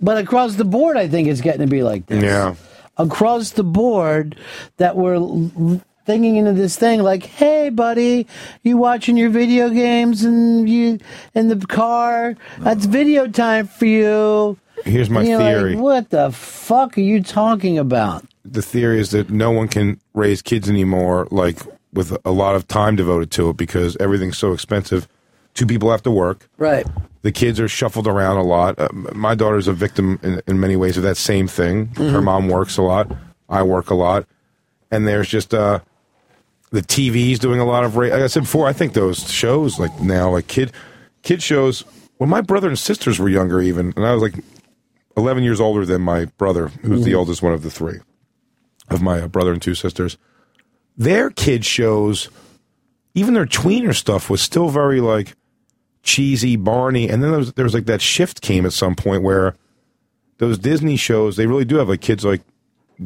But across the board, I think it's getting to be like this. Yeah. Across the board, that we're thinking into this thing like, "Hey, buddy, you watching your video games and you in the car? That's video time for you." Here's my you're like, theory. what the fuck are you talking about? the theory is that no one can raise kids anymore, like with a lot of time devoted to it, because everything's so expensive. Two people have to work. Right. The kids are shuffled around a lot. Uh, my daughter's a victim in, in many ways of that same thing. Her Mhm. mom works a lot. I work a lot, and there's just uh, the TV's doing a lot of. Ra- like I said before, I think those shows like now, like kid kid shows. When my brother and sisters were younger, even, and I was like 11 years older than my brother, who's the Mhm. oldest one of the three of my uh, brother and two sisters. Their kid shows, even their tweener stuff was still very like cheesy, Barney. And then there was, there was like that shift came at some point where those Disney shows they really do have like kids like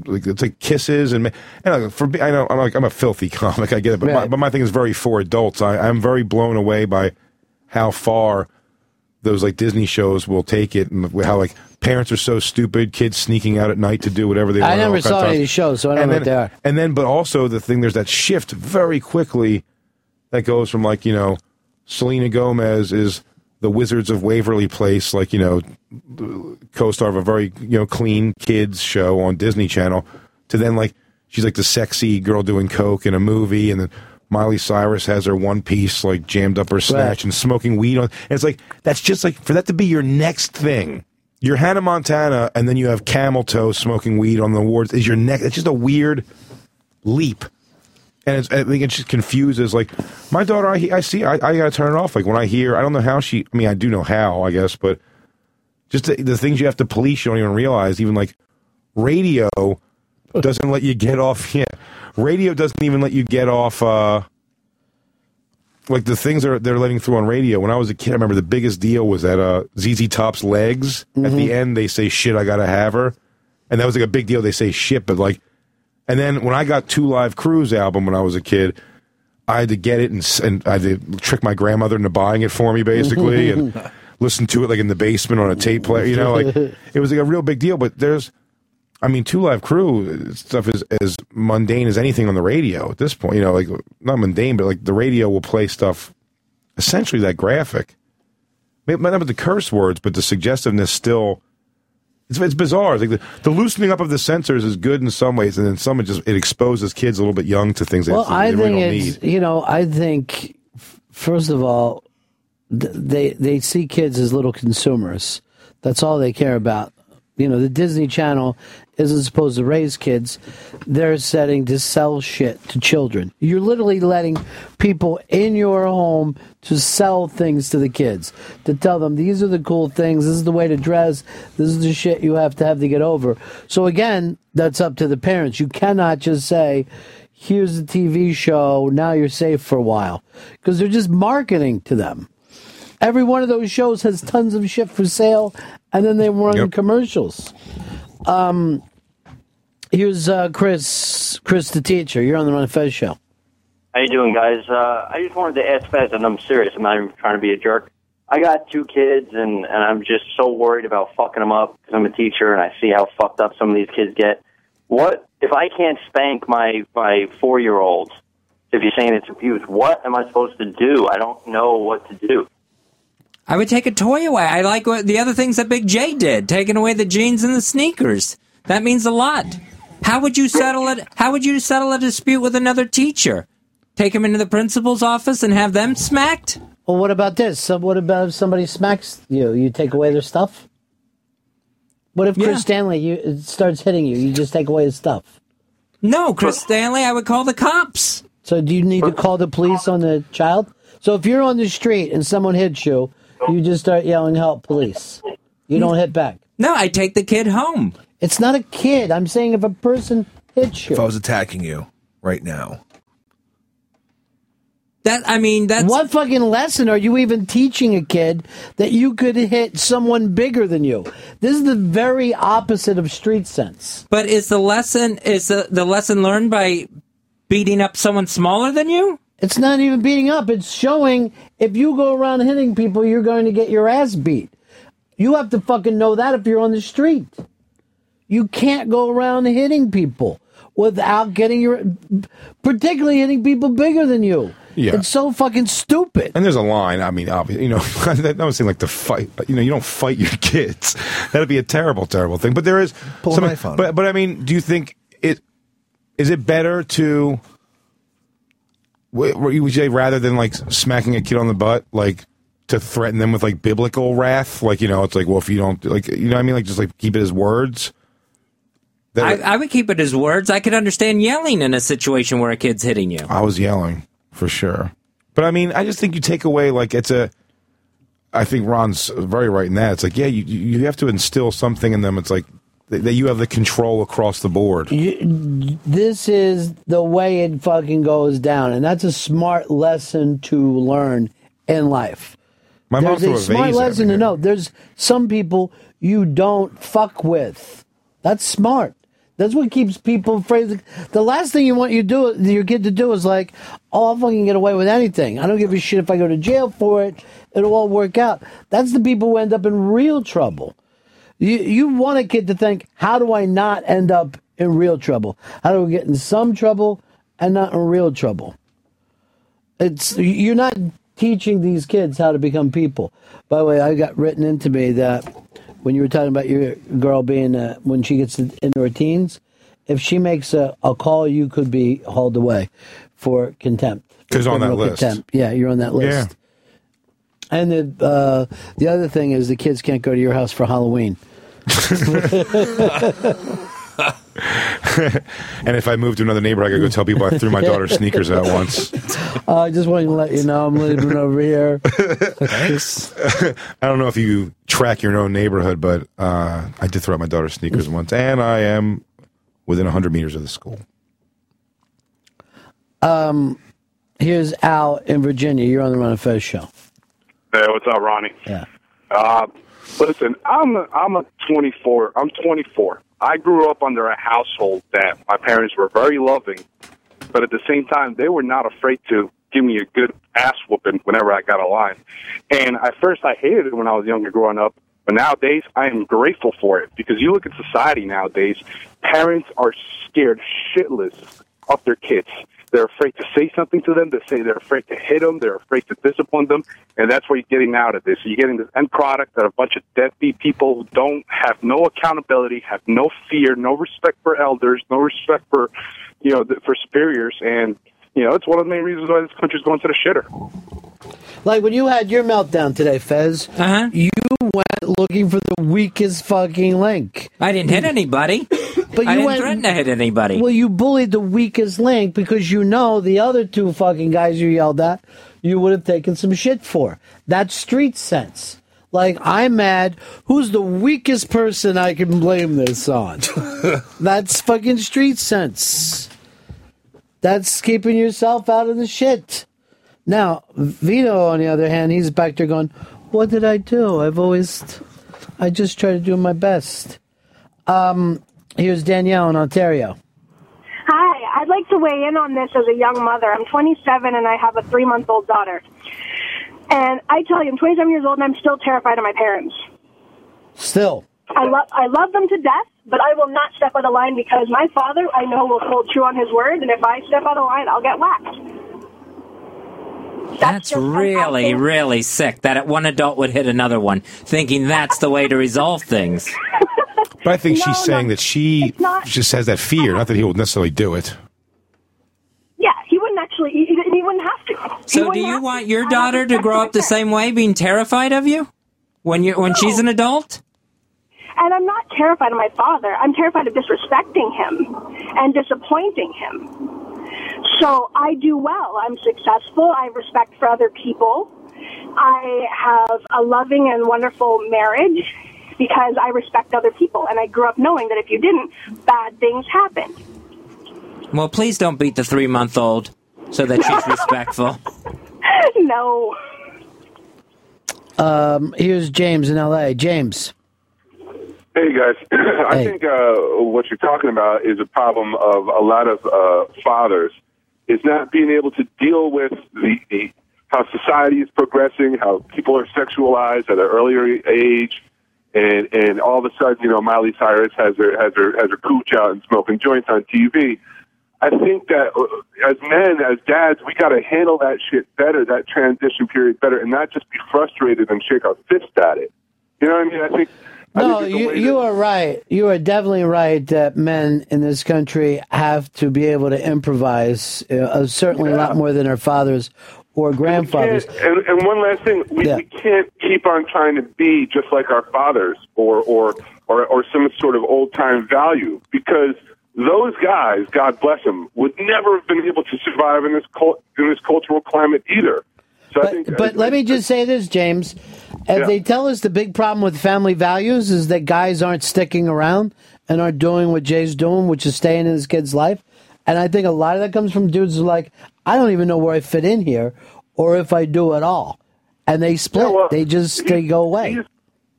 like it's like kisses and and for me, I know I'm like I'm a filthy comic I get it but my, but my thing is very for adults I I'm very blown away by how far those like Disney shows will take it and how like parents are so stupid kids sneaking out at night to do whatever they want I never saw any of these shows, so I don't and know then, what they are. and then but also the thing there's that shift very quickly that goes from like you know Selena Gomez is the Wizards of Waverly Place, like you know, co-star of a very you know clean kids show on Disney Channel, to then like she's like the sexy girl doing coke in a movie, and then Miley Cyrus has her one piece like jammed up her snatch and smoking weed on. And it's like that's just like for that to be your next thing. You're Hannah Montana, and then you have Camel Toe smoking weed on the awards. Is your next? It's just a weird leap and it's, I think it just confuses. Like my daughter, I, I see, I, I got to turn it off. Like when I hear, I don't know how she. I mean, I do know how, I guess, but just the, the things you have to police, you don't even realize. Even like radio doesn't let you get off. Yeah, radio doesn't even let you get off. uh like the things they're they're letting through on radio. When I was a kid, I remember the biggest deal was that uh, ZZ Top's legs. At the end, they say "shit, I gotta have her," and that was like a big deal. They say shit, but like and then when I got Two Live Crews album when I was a kid, I had to get it and, and I had to trick my grandmother into buying it for me, basically, and listen to it like in the basement on a tape player. You know, like it was like a real big deal. But there's, I mean, Two Live Crew stuff is as mundane as anything on the radio at this point. You know, like not mundane, but like the radio will play stuff essentially that graphic. Maybe not with the curse words, but the suggestiveness still. It's, it's bizarre. It's like the, the loosening up of the censors is good in some ways, and then some it just it exposes kids a little bit young to things Well, that I they really think don't it's need. you know I think first of all they they see kids as little consumers. That's all they care about. You know, the Disney Channel isn't supposed to raise kids. They're setting to sell shit to children. You're literally letting people in your home to sell things to the kids, to tell them these are the cool things, this is the way to dress, this is the shit you have to have to get over. So again, that's up to the parents. You cannot just say, here's the TV show, now you're safe for a while. Because they're just marketing to them. Every one of those shows has tons of shit for sale, and then they run commercials. Um, here's uh, Chris, Chris the teacher. You're on the Ron Fez show. How you doing, guys? Uh, I just wanted to ask Fez, and I'm serious. I'm not even trying to be a jerk. I got two kids, and and I'm just so worried about fucking them up because I'm a teacher, and I see how fucked up some of these kids get. What if I can't spank my my four year olds? If you're saying it's abuse, what am I supposed to do? I don't know what to do. I would take a toy away. I like what the other things that Big Jay did, taking away the jeans and the sneakers. That means a lot. How would you settle it? How would you settle a dispute with another teacher? Take them into the principal's office and have them smacked? Well, what about this? So what about if somebody smacks you? You take away their stuff? What if Chris Yeah. Stanley you, starts hitting you? You just take away his stuff? No, Chris Stanley, I would call the cops. So do you need to call the police on the child? So if you're on the street and someone hits you, you just start yelling, help, police. You don't hit back. No, I take the kid home. It's not a kid. I'm saying if a person hits you. If I was attacking you right now, That I mean, that's what fucking lesson are you even teaching a kid that you could hit someone bigger than you? This is the very opposite of street sense. But is the lesson is the, the lesson learned by beating up someone smaller than you? It's not even beating up. It's showing if you go around hitting people, you're going to get your ass beat. You have to fucking know that if you're on the street. You can't go around hitting people without getting your, particularly hitting people bigger than you. Yeah. It's so fucking stupid. And there's a line. I mean, obviously, you know, that I was saying like the fight. You know, you don't fight your kids. That'd be a terrible, terrible thing. But there is Pull a some- knife on But but I mean, do you think it is it better to? Would you say rather than like smacking a kid on the butt, like to threaten them with like biblical wrath? Like you know, it's like well, if you don't like, you know, what I mean, like just like keep it as words. I, I would keep it as words. I could understand yelling in a situation where a kid's hitting you. I was yelling for sure. But I mean, I just think you take away like it's a. I think Ron's very right in that. It's like, yeah, you you have to instill something in them. It's like that you have the control across the board. You, this is the way it fucking goes down, and that's a smart lesson to learn in life. My There's a a smart lesson to know. There's some people you don't fuck with. That's smart. That's what keeps people afraid. The last thing you want you do your kid to do is like, oh, I'll fucking get away with anything. I don't give a shit if I go to jail for it. It'll all work out. That's the people who end up in real trouble. You you want a kid to think, how do I not end up in real trouble? How do I get in some trouble and not in real trouble? It's you're not teaching these kids how to become people. By the way, I got written into me that when you were talking about your girl being uh, when she gets into her teens, if she makes a, a call, you could be hauled away for contempt. 'Cause on that list. Contempt. Yeah, you're on that list. Yeah. And the uh, the other thing is the kids can't go to your house for Halloween. and if I move to another neighborhood, I gotta go tell people I threw my daughter's sneakers out once. Uh, I just wanted to let you know I'm living over here. Thanks. I don't know if you track your own neighborhood, but uh, I did throw out my daughter's sneakers once, and I am within 100 meters of the school. Um, here's Al in Virginia. You're on the Ron and Fez show. Hey, what's up, Ronnie? Yeah. Uh, listen, I'm a, I'm a 24. I'm 24. I grew up under a household that my parents were very loving, but at the same time, they were not afraid to give me a good ass whooping whenever I got a line. And at first, I hated it when I was younger growing up, but nowadays, I am grateful for it because you look at society nowadays, parents are scared shitless of their kids. They're afraid to say something to them. They say they're afraid to hit them. They're afraid to discipline them, and that's what you're getting out of this. You're getting this end product that a bunch of deadbeat people who don't have no accountability, have no fear, no respect for elders, no respect for you know for superiors, and you know it's one of the main reasons why this country's going to the shitter. Like when you had your meltdown today, Fez, uh-huh. you went looking for the weakest fucking link. I didn't hit anybody. But I you didn't went, threaten to hit anybody. Well, you bullied the weakest link because you know the other two fucking guys you yelled at, you would have taken some shit for. That's street sense. Like, I'm mad. Who's the weakest person I can blame this on? That's fucking street sense. That's keeping yourself out of the shit. Now, Vito, on the other hand, he's back there going, What did I do? I've always, I just try to do my best. Um, here's Danielle in Ontario. Hi, I'd like to weigh in on this as a young mother. I'm 27 and I have a three month old daughter. And I tell you, I'm 27 years old and I'm still terrified of my parents. Still. I love I love them to death, but I will not step out of line because my father I know will hold true on his word, and if I step out of line, I'll get whacked. That's really, really sick that one adult would hit another one, thinking that's the way to resolve things. But I think No, she's saying that she not. just has that fear, not that he will necessarily do it. Yeah, he wouldn't actually. He, he he wouldn't have to. So, do you have want your daughter to grow up the same way, being terrified of you when you're when she's an adult? And I'm not terrified of my father. I'm terrified of disrespecting him and disappointing him. So I do well. I'm successful. I have respect for other people. I have a loving and wonderful marriage because I respect other people. And I grew up knowing that if you didn't, bad things happen. Well, please don't beat the three month old so that she's respectful. no. Um, here's James in L.A. James. Hey guys, I think uh, what you're talking about is a problem of a lot of uh, fathers is not being able to deal with the, the how society is progressing, how people are sexualized at an earlier age, and and all of a sudden, you know, Miley Cyrus has her has her has her cooch out and smoking joints on TV. I think that uh, as men, as dads, we got to handle that shit better, that transition period better, and not just be frustrated and shake our fist at it. You know what I mean? I think. I No, think it's a you, you are right. You are definitely right that men in this country have to be able to improvise, uh, certainly a lot more than our fathers or grandfathers. And, and one last thing, we, we can't keep on trying to be just like our fathers or or or, or some sort of old time value because those guys, God bless them, would never have been able to survive in this cult, in this cultural climate either. So I think, But let me just say this, James. If Yeah. they tell us the big problem with family values is that guys aren't sticking around and aren't doing what Jay's doing, which is staying in his kid's life. And I think a lot of that comes from dudes who are like, I don't even know where I fit in here or if I do at all. And they split. they just they go away.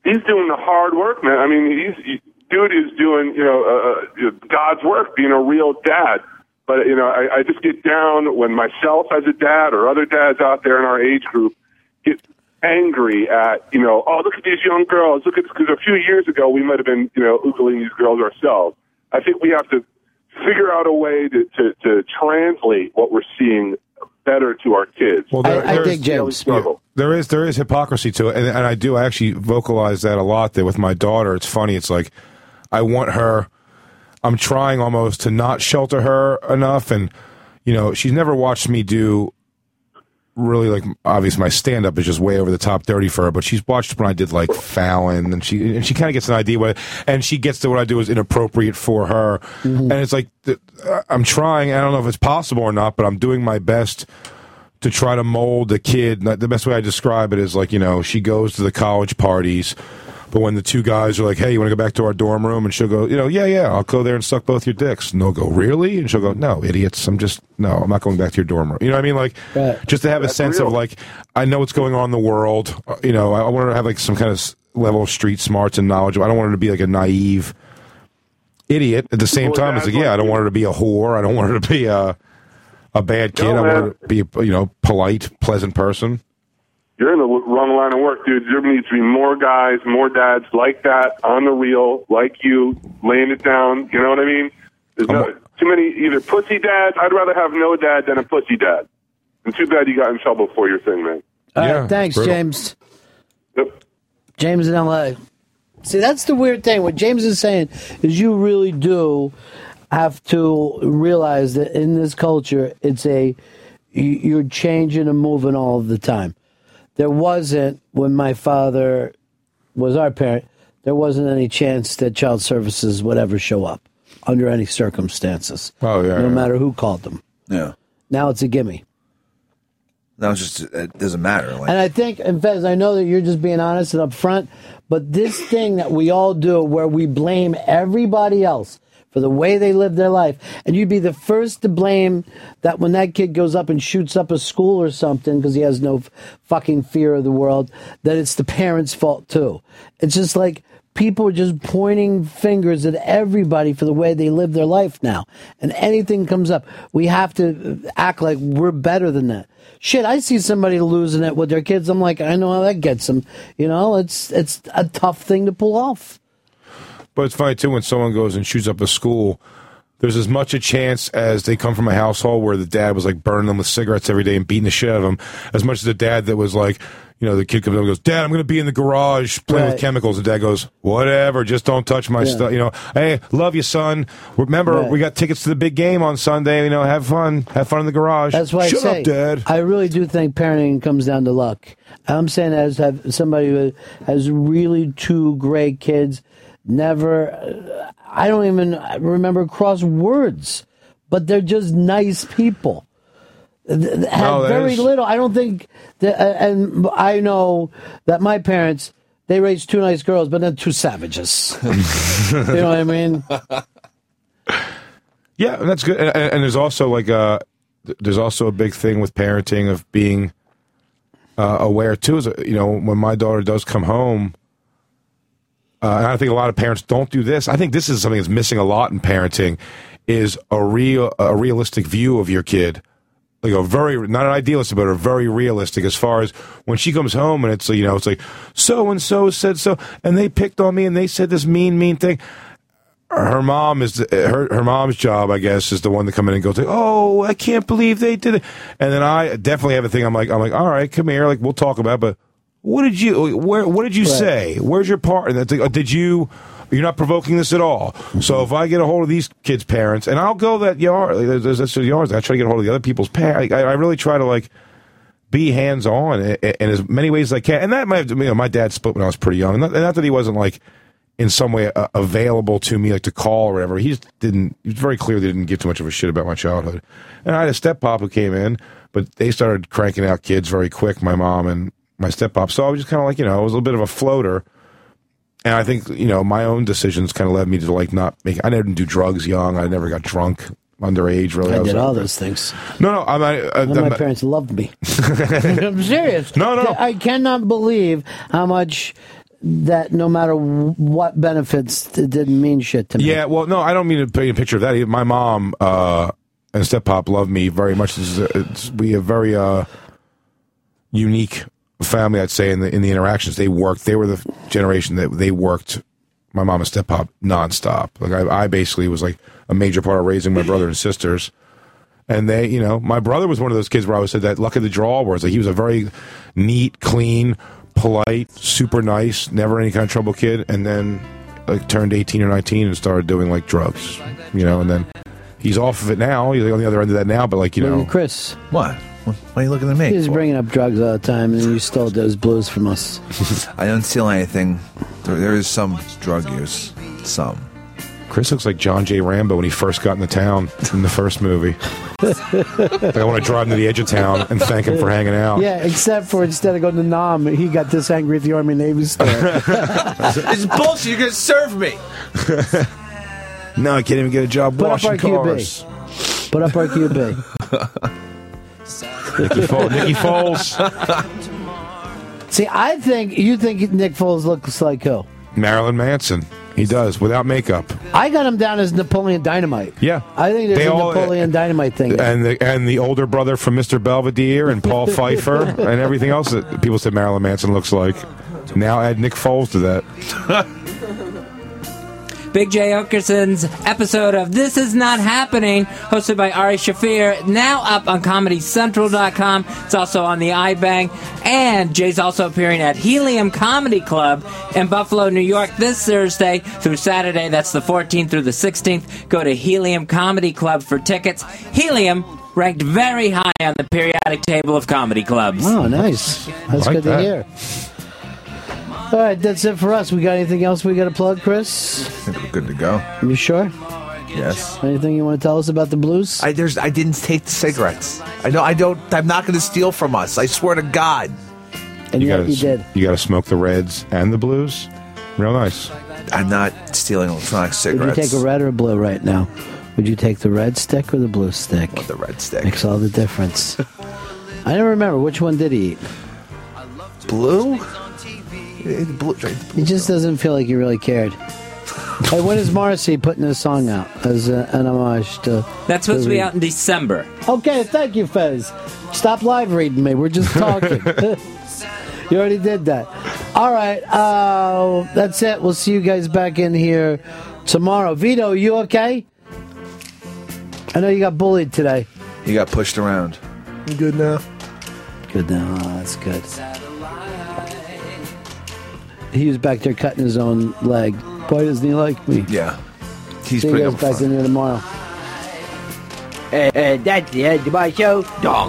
he's doing the hard work, man. I mean, he's he, dude is doing you know uh, uh, God's work, being a real dad. But you know, I, I just get down when myself as a dad or other dads out there in our age group get angry at you know, oh look at these young girls, look at this. because a few years ago we might have been you know oogling these girls ourselves. I think we have to figure out a way to to, to translate what we're seeing better to our kids. Well, there, That's there's- the daily struggle. There is there is hypocrisy to it, and, and I do actually vocalize that a lot. There with my daughter, it's funny. It's like I want her. I'm trying almost to not shelter her enough, and you know, she's never watched me do really like obviously my stand up is just way over the top dirty for her but she's watched when I did like Fallon and she and she kind of gets an idea what and she gets to what I do is inappropriate for her mm-hmm. and it's like I'm trying I don't know if it's possible or not but I'm doing my best to try to mold a kid. The best way I describe it is like, you know, she goes to the college parties, but when the two guys are like, hey, you want to go back to our dorm room? And she'll go, you know, yeah, yeah, I'll go there and suck both your dicks. And they'll go, really? And she'll go, no, idiots. I'm just, no, I'm not going back to your dorm room. You know what I mean? Like, just to have a sense real. of like, I know what's going on in the world. Uh, You know, I, I want her to have like some kind of level of street smarts and knowledge. I don't want her to be like a naive idiot. At the same Well, time, it's that's like, yeah, I don't want her to be a whore. I don't want her to be a, a bad kid. No, I want her to be, a, you know, polite, pleasant person. You're in the wrong line of work, dude. There needs to be more guys, more dads like that on the reel, like you, laying it down. You know what I mean? There's no, too many either pussy dads. I'd rather have no dad than a pussy dad. And too bad you got in trouble for your thing, man. All right, thanks, James. Yep. James in L.A. See, that's the weird thing. What James is saying is you really do have to realize that in this culture, it's a you- you're changing and moving all of the time. There wasn't when my father was our parent. There wasn't any chance that child services would ever show up under any circumstances. Oh, yeah, no yeah. matter who called them. Yeah. Now it's a gimme. Now it's just it doesn't matter. Like, And I think, and Fez, I know that you're just being honest and upfront, but this thing that we all do where we blame everybody else for the way they live their life, and you'd be the first to blame that when that kid goes up and shoots up a school or something because he has no f- fucking fear of the world, that it's the parents' fault too. It's just like people are just pointing fingers at everybody for the way they live their life now. And anything comes up, we have to uh, act like we're better than that. Shit, I see somebody losing it with their kids. I'm like, I know how that gets them. You know, it's it's a tough thing to pull off. But it's funny too when someone goes and shoots up a school. There's as much a chance as they come from a household where the dad was like burning them with cigarettes every day and beating the shit out of them, as much as the dad that was like, you know, the kid comes up and goes, "Dad, I'm going to be in the garage playing Right. with chemicals." And dad goes, "Whatever, just don't touch my Yeah. stuff." You know, hey, love you, son. Remember, Right. we got tickets to the big game on Sunday. You know, have fun, have fun in the garage. That's why Shut I say, up, Dad. I really do think parenting comes down to luck. I'm saying as have somebody who has really two great kids, never, uh, I don't even remember cross words, but they're just nice people. Th- th- Had No, very is- little. I don't think that, uh, and I know that my parents. They raised two nice girls, but then two savages. you know what I mean? Yeah, and that's good. And, and and there's also like a there's also a big thing with parenting of being uh, aware too. Is you know when my daughter does come home, uh, and I think a lot of parents don't do this. I think this is something that's missing a lot in parenting is a real a realistic view of your kid. Like a very not an idealistic, but a very realistic as far as when she comes home and it's you know it's like so and so said so and they picked on me and they said this mean mean thing her mom is her her mom's job, I guess, is the one to come in and go. Oh, I can't believe they did it. And then I definitely have a thing. I'm like, I'm like, all right, come here. Like we'll talk about. It, but what did you? Where? What did you Right. say? Where's your part? And that's like, did you? You're not provoking this at all. So if I get a hold of these kids' parents, and I'll go that yard, there's, there's, yards. I try to get a hold of the other people's parents. I, I really try to like be hands on in, in as many ways as I can. And that might have, you know, my dad split when I was pretty young. Not, not that he wasn't like in some way uh, available to me, like to call or whatever. He just didn't. He was very clear they didn't give too much of a shit about my childhood. And I had a step pop who came in, but they started cranking out kids very quick. My mom and my step pop. So I was just kind of like, you know, I was a little bit of a floater. And I think you know my own decisions kind of led me to like not make. I didn't do drugs young. I never got drunk underage. Really, I was did a- all those things. No, no. I'm, I, I, None of I'm, my parents loved me. I'm serious. No, no. I cannot believe how much that no matter what benefits it didn't mean shit to me. Yeah, well, no, I don't mean to paint a picture of that. either. My mom uh, and step pop love me very much. It's, it's, we have very uh, unique family, I'd say, in the in the interactions. They worked. They were the generation that they worked. My mom and step pop nonstop. Like I, I basically was like a major part of raising my brother and sisters. And they, you know, my brother was one of those kids where I always said that luck of the draw was like he was a very neat, clean, polite, super nice, never any kind of trouble kid. And then like turned 18 or 19 and started doing like drugs, you know, and then he's off of it now. He's like on the other end of that now, but like, you know. Chris. What? Why are you looking at me? He's bringing up drugs all the time, and you stole those blues from us. I don't steal anything. There, there is some drug use. Some. Chris looks like John J. Rambo when he first got into town in the first movie. like I want to drive him to the edge of town and thank him for hanging out. Yeah, except for instead of going to Nam, he got this angry at the Army Navy store. it's bullshit. You're gonna serve me. No, I can't even get a job Put up washing our cars. QB. Put up our QB. Nicky, Fo- Nicky Foles. See, I think you think Nick Foles looks like who? Marilyn Manson. He does without makeup. I got him down as Napoleon Dynamite. Yeah. I think there's They a all- Napoleon eh, Dynamite thing. And the and the older brother from Mr. Belvedere and Paul Pfeiffer and everything else that people said Marilyn Manson looks like. Now add Nick Foles to that. Big Jay Oakerson's episode of This Is Not Happening, hosted by Ari Shaffir, now up on ComedyCentral.com. It's also on the iBang. And Jay's also appearing at Helium Comedy Club in Buffalo, New York this Thursday through Saturday. That's the 14th through the 16th. Go to Helium Comedy Club for tickets. Helium ranked very high on the periodic table of comedy clubs. Oh, nice. That's Like good that. to hear. All right, that's it for us. We got anything else we got to plug, Chris? I think we're good to go. Are You sure? Yes. Anything you want to tell us about the blues? I there's I didn't take the cigarettes. I know I don't. I'm not going to steal from us. I swear to God. And you yet gotta, you did. You got to smoke the reds and the blues. Real nice. I'm not stealing electronic cigarettes. Would cigarettes. you take a red or a blue right now? Would you take the red stick or the blue stick? the red stick. Makes all the difference. I don't remember which one did he eat. Blue? Blue. He just doesn't feel like he really cared. hey, when is Morrissey putting this song out as a, an homage to? That's supposed to be out in December. Okay, thank you, Fez. Stop live reading me. We're just talking. you already did that. All right, uh, that's it. We'll see you guys back in here tomorrow. Vito, you okay? I know you got bullied today. You got pushed around. You good now? Good now. Oh, that's good. He was back there cutting his own leg. Why doesn't he like me? Yeah. He's See you putting guys back in here tomorrow. Uh, uh, that's the end of my show. Dong.